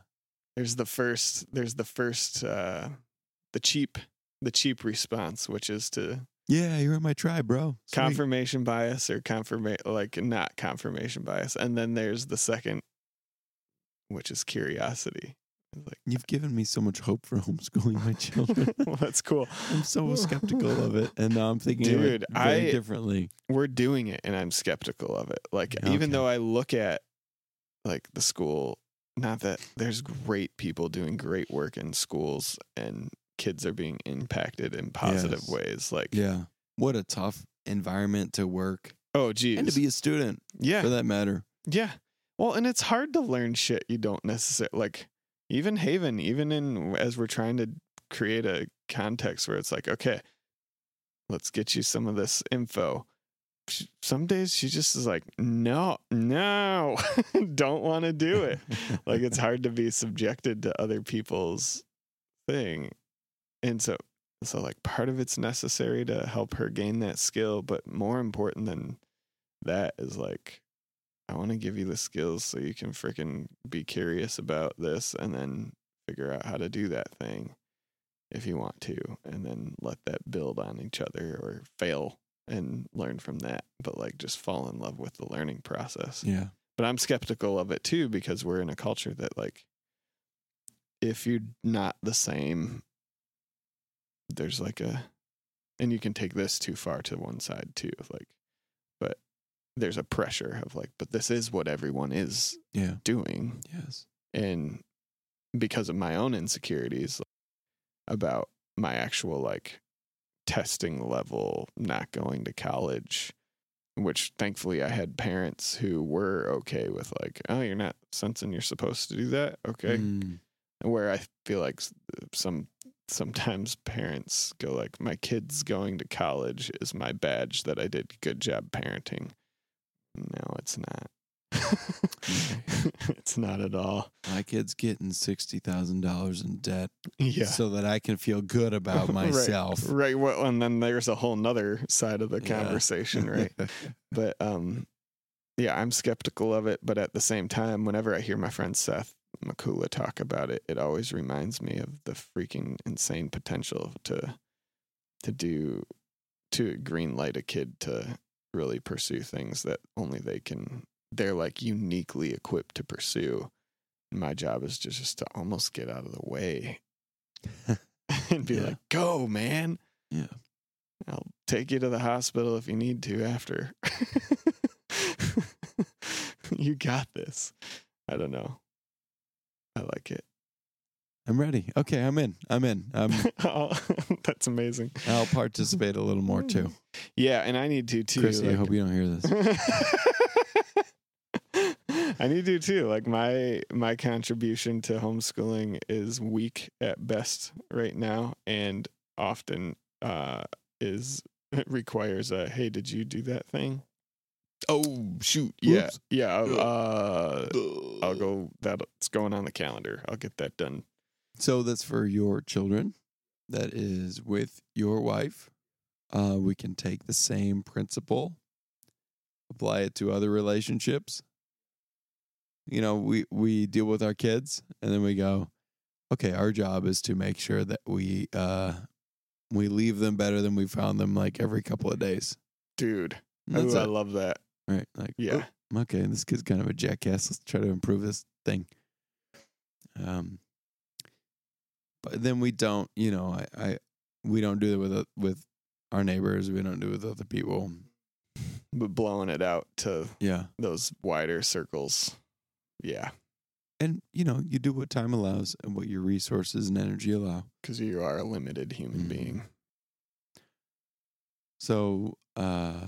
There's the first. There's the first. uh The cheap. The cheap response, which is to yeah, you're in my tribe, bro. Sweet. confirmation bias or confirmation, like not confirmation bias, and then there's the second, which is curiosity. Like, You've given me so much hope for homeschooling my children. well, that's cool. I'm so skeptical of it, and now I'm thinking Dude, very I- differently. we're doing it and I'm skeptical of it. Like Okay. even though I look at like the school, not that there's great people doing great work in schools and kids are being impacted in positive Yes. ways. Like Yeah, what a tough environment to work oh geez. and to be a student, yeah. for that matter. Yeah. Well, and it's hard to learn shit you don't necessarily like even Haven, even in as we're trying to create a context where it's like, okay, let's get you some of this info. Some days she just is like, no, no, don't want to do it. like it's hard to be subjected to other people's thing. And so so like part of it's necessary to help her gain that skill, but more important than that is like I want to give you the skills so you can freaking be curious about this and then figure out how to do that thing if you want to and then let that build on each other or fail and learn from that but like just fall in love with the learning process. Yeah, but I'm skeptical of it too because we're in a culture that like if you're not the same there's like a and you can take this too far to one side too like there's a pressure of like but this is what everyone is yeah, doing. Yes, and because of my own insecurities about my actual like testing level not going to college which thankfully I had parents who were okay with like oh you're not sensing you're supposed to do that? Okay. Mm, where I feel like some sometimes parents go like my kids going to college is my badge that I did good job parenting no it's not it's not at all my kid's getting sixty thousand dollars in debt, yeah so that I can feel good about myself. Right. Well, and then there's a whole nother side of the Yeah. conversation, right? but um, yeah, I'm skeptical of it. But at the same time, whenever I hear my friend Seth Makula talk about it, it always reminds me of the freaking insane potential to to do to green light a kid to really pursue things that only they can. They're like uniquely equipped to pursue. My job is just, just to almost get out of the way and be Yeah. like, "Go, man." Yeah. I'll take you to the hospital if you need to after. you got this. I don't know. I like it. I'm ready. Okay, I'm in. I'm in. Um, Oh, that's amazing. I'll participate a little more too. Yeah, and I need to too. Chrissy, I hope you don't hear this. I need to too. Like my my contribution to homeschooling is weak at best right now, and often uh, is requires a hey, did you do that thing? Oh shoot, yeah, Oops. yeah. Uh, I'll go. That's going on the calendar. I'll get that done. So that's for your children. That is with your wife. Uh, we can take the same principle apply it to other relationships. You know, we we deal with our kids and then we go, okay, our job is to make sure that we uh we leave them better than we found them like every couple of days. Dude. Ooh, I love that. Right. Like, Yeah. "Oh, okay, this kid's kind of a jackass. Let's try to improve this thing. Um, but then we don't, you know, I, I we don't do it with uh, with our neighbors. We don't do it with other people. But blowing it out to Yeah, those wider circles. Yeah. and you know, you do what time allows and what your resources and energy allow. Because you are a limited human Mhm. being. So, uh,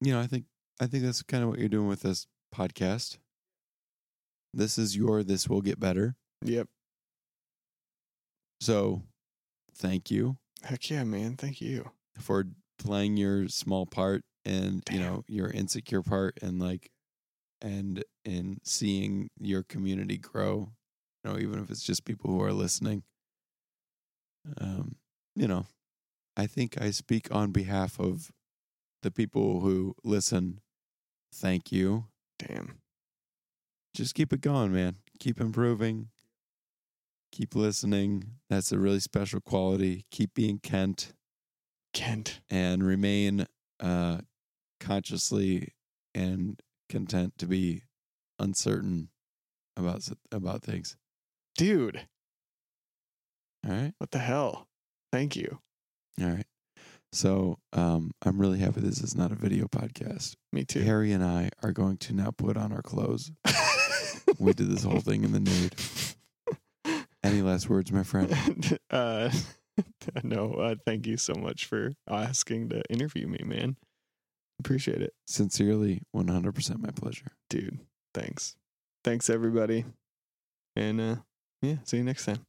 you know, I think I think that's kind of what you're doing with this podcast. This is your. This will get better. Yep. So, thank you Heck yeah, man. Thank you. for playing your small part and you know your insecure part and like and in seeing your community grow you know even if it's just people who are listening um you know i think i speak on behalf of the people who listen thank you Damn. just keep it going man keep improving keep listening that's a really special quality keep being kent Kent. and remain uh, consciously and content to be uncertain about about things. Dude. All right, What the hell? Thank you. all right. So um, I'm really happy this is not a video podcast. Me too. Harry and I are going to now put on our clothes. we did this whole thing in the nude. Any last words, my friend? uh, no, uh, thank you so much for asking to interview me, man. Appreciate it, Sincerely, 100% my pleasure. dude. Thanks. Thanks, everybody. And uh, yeah, see you next time.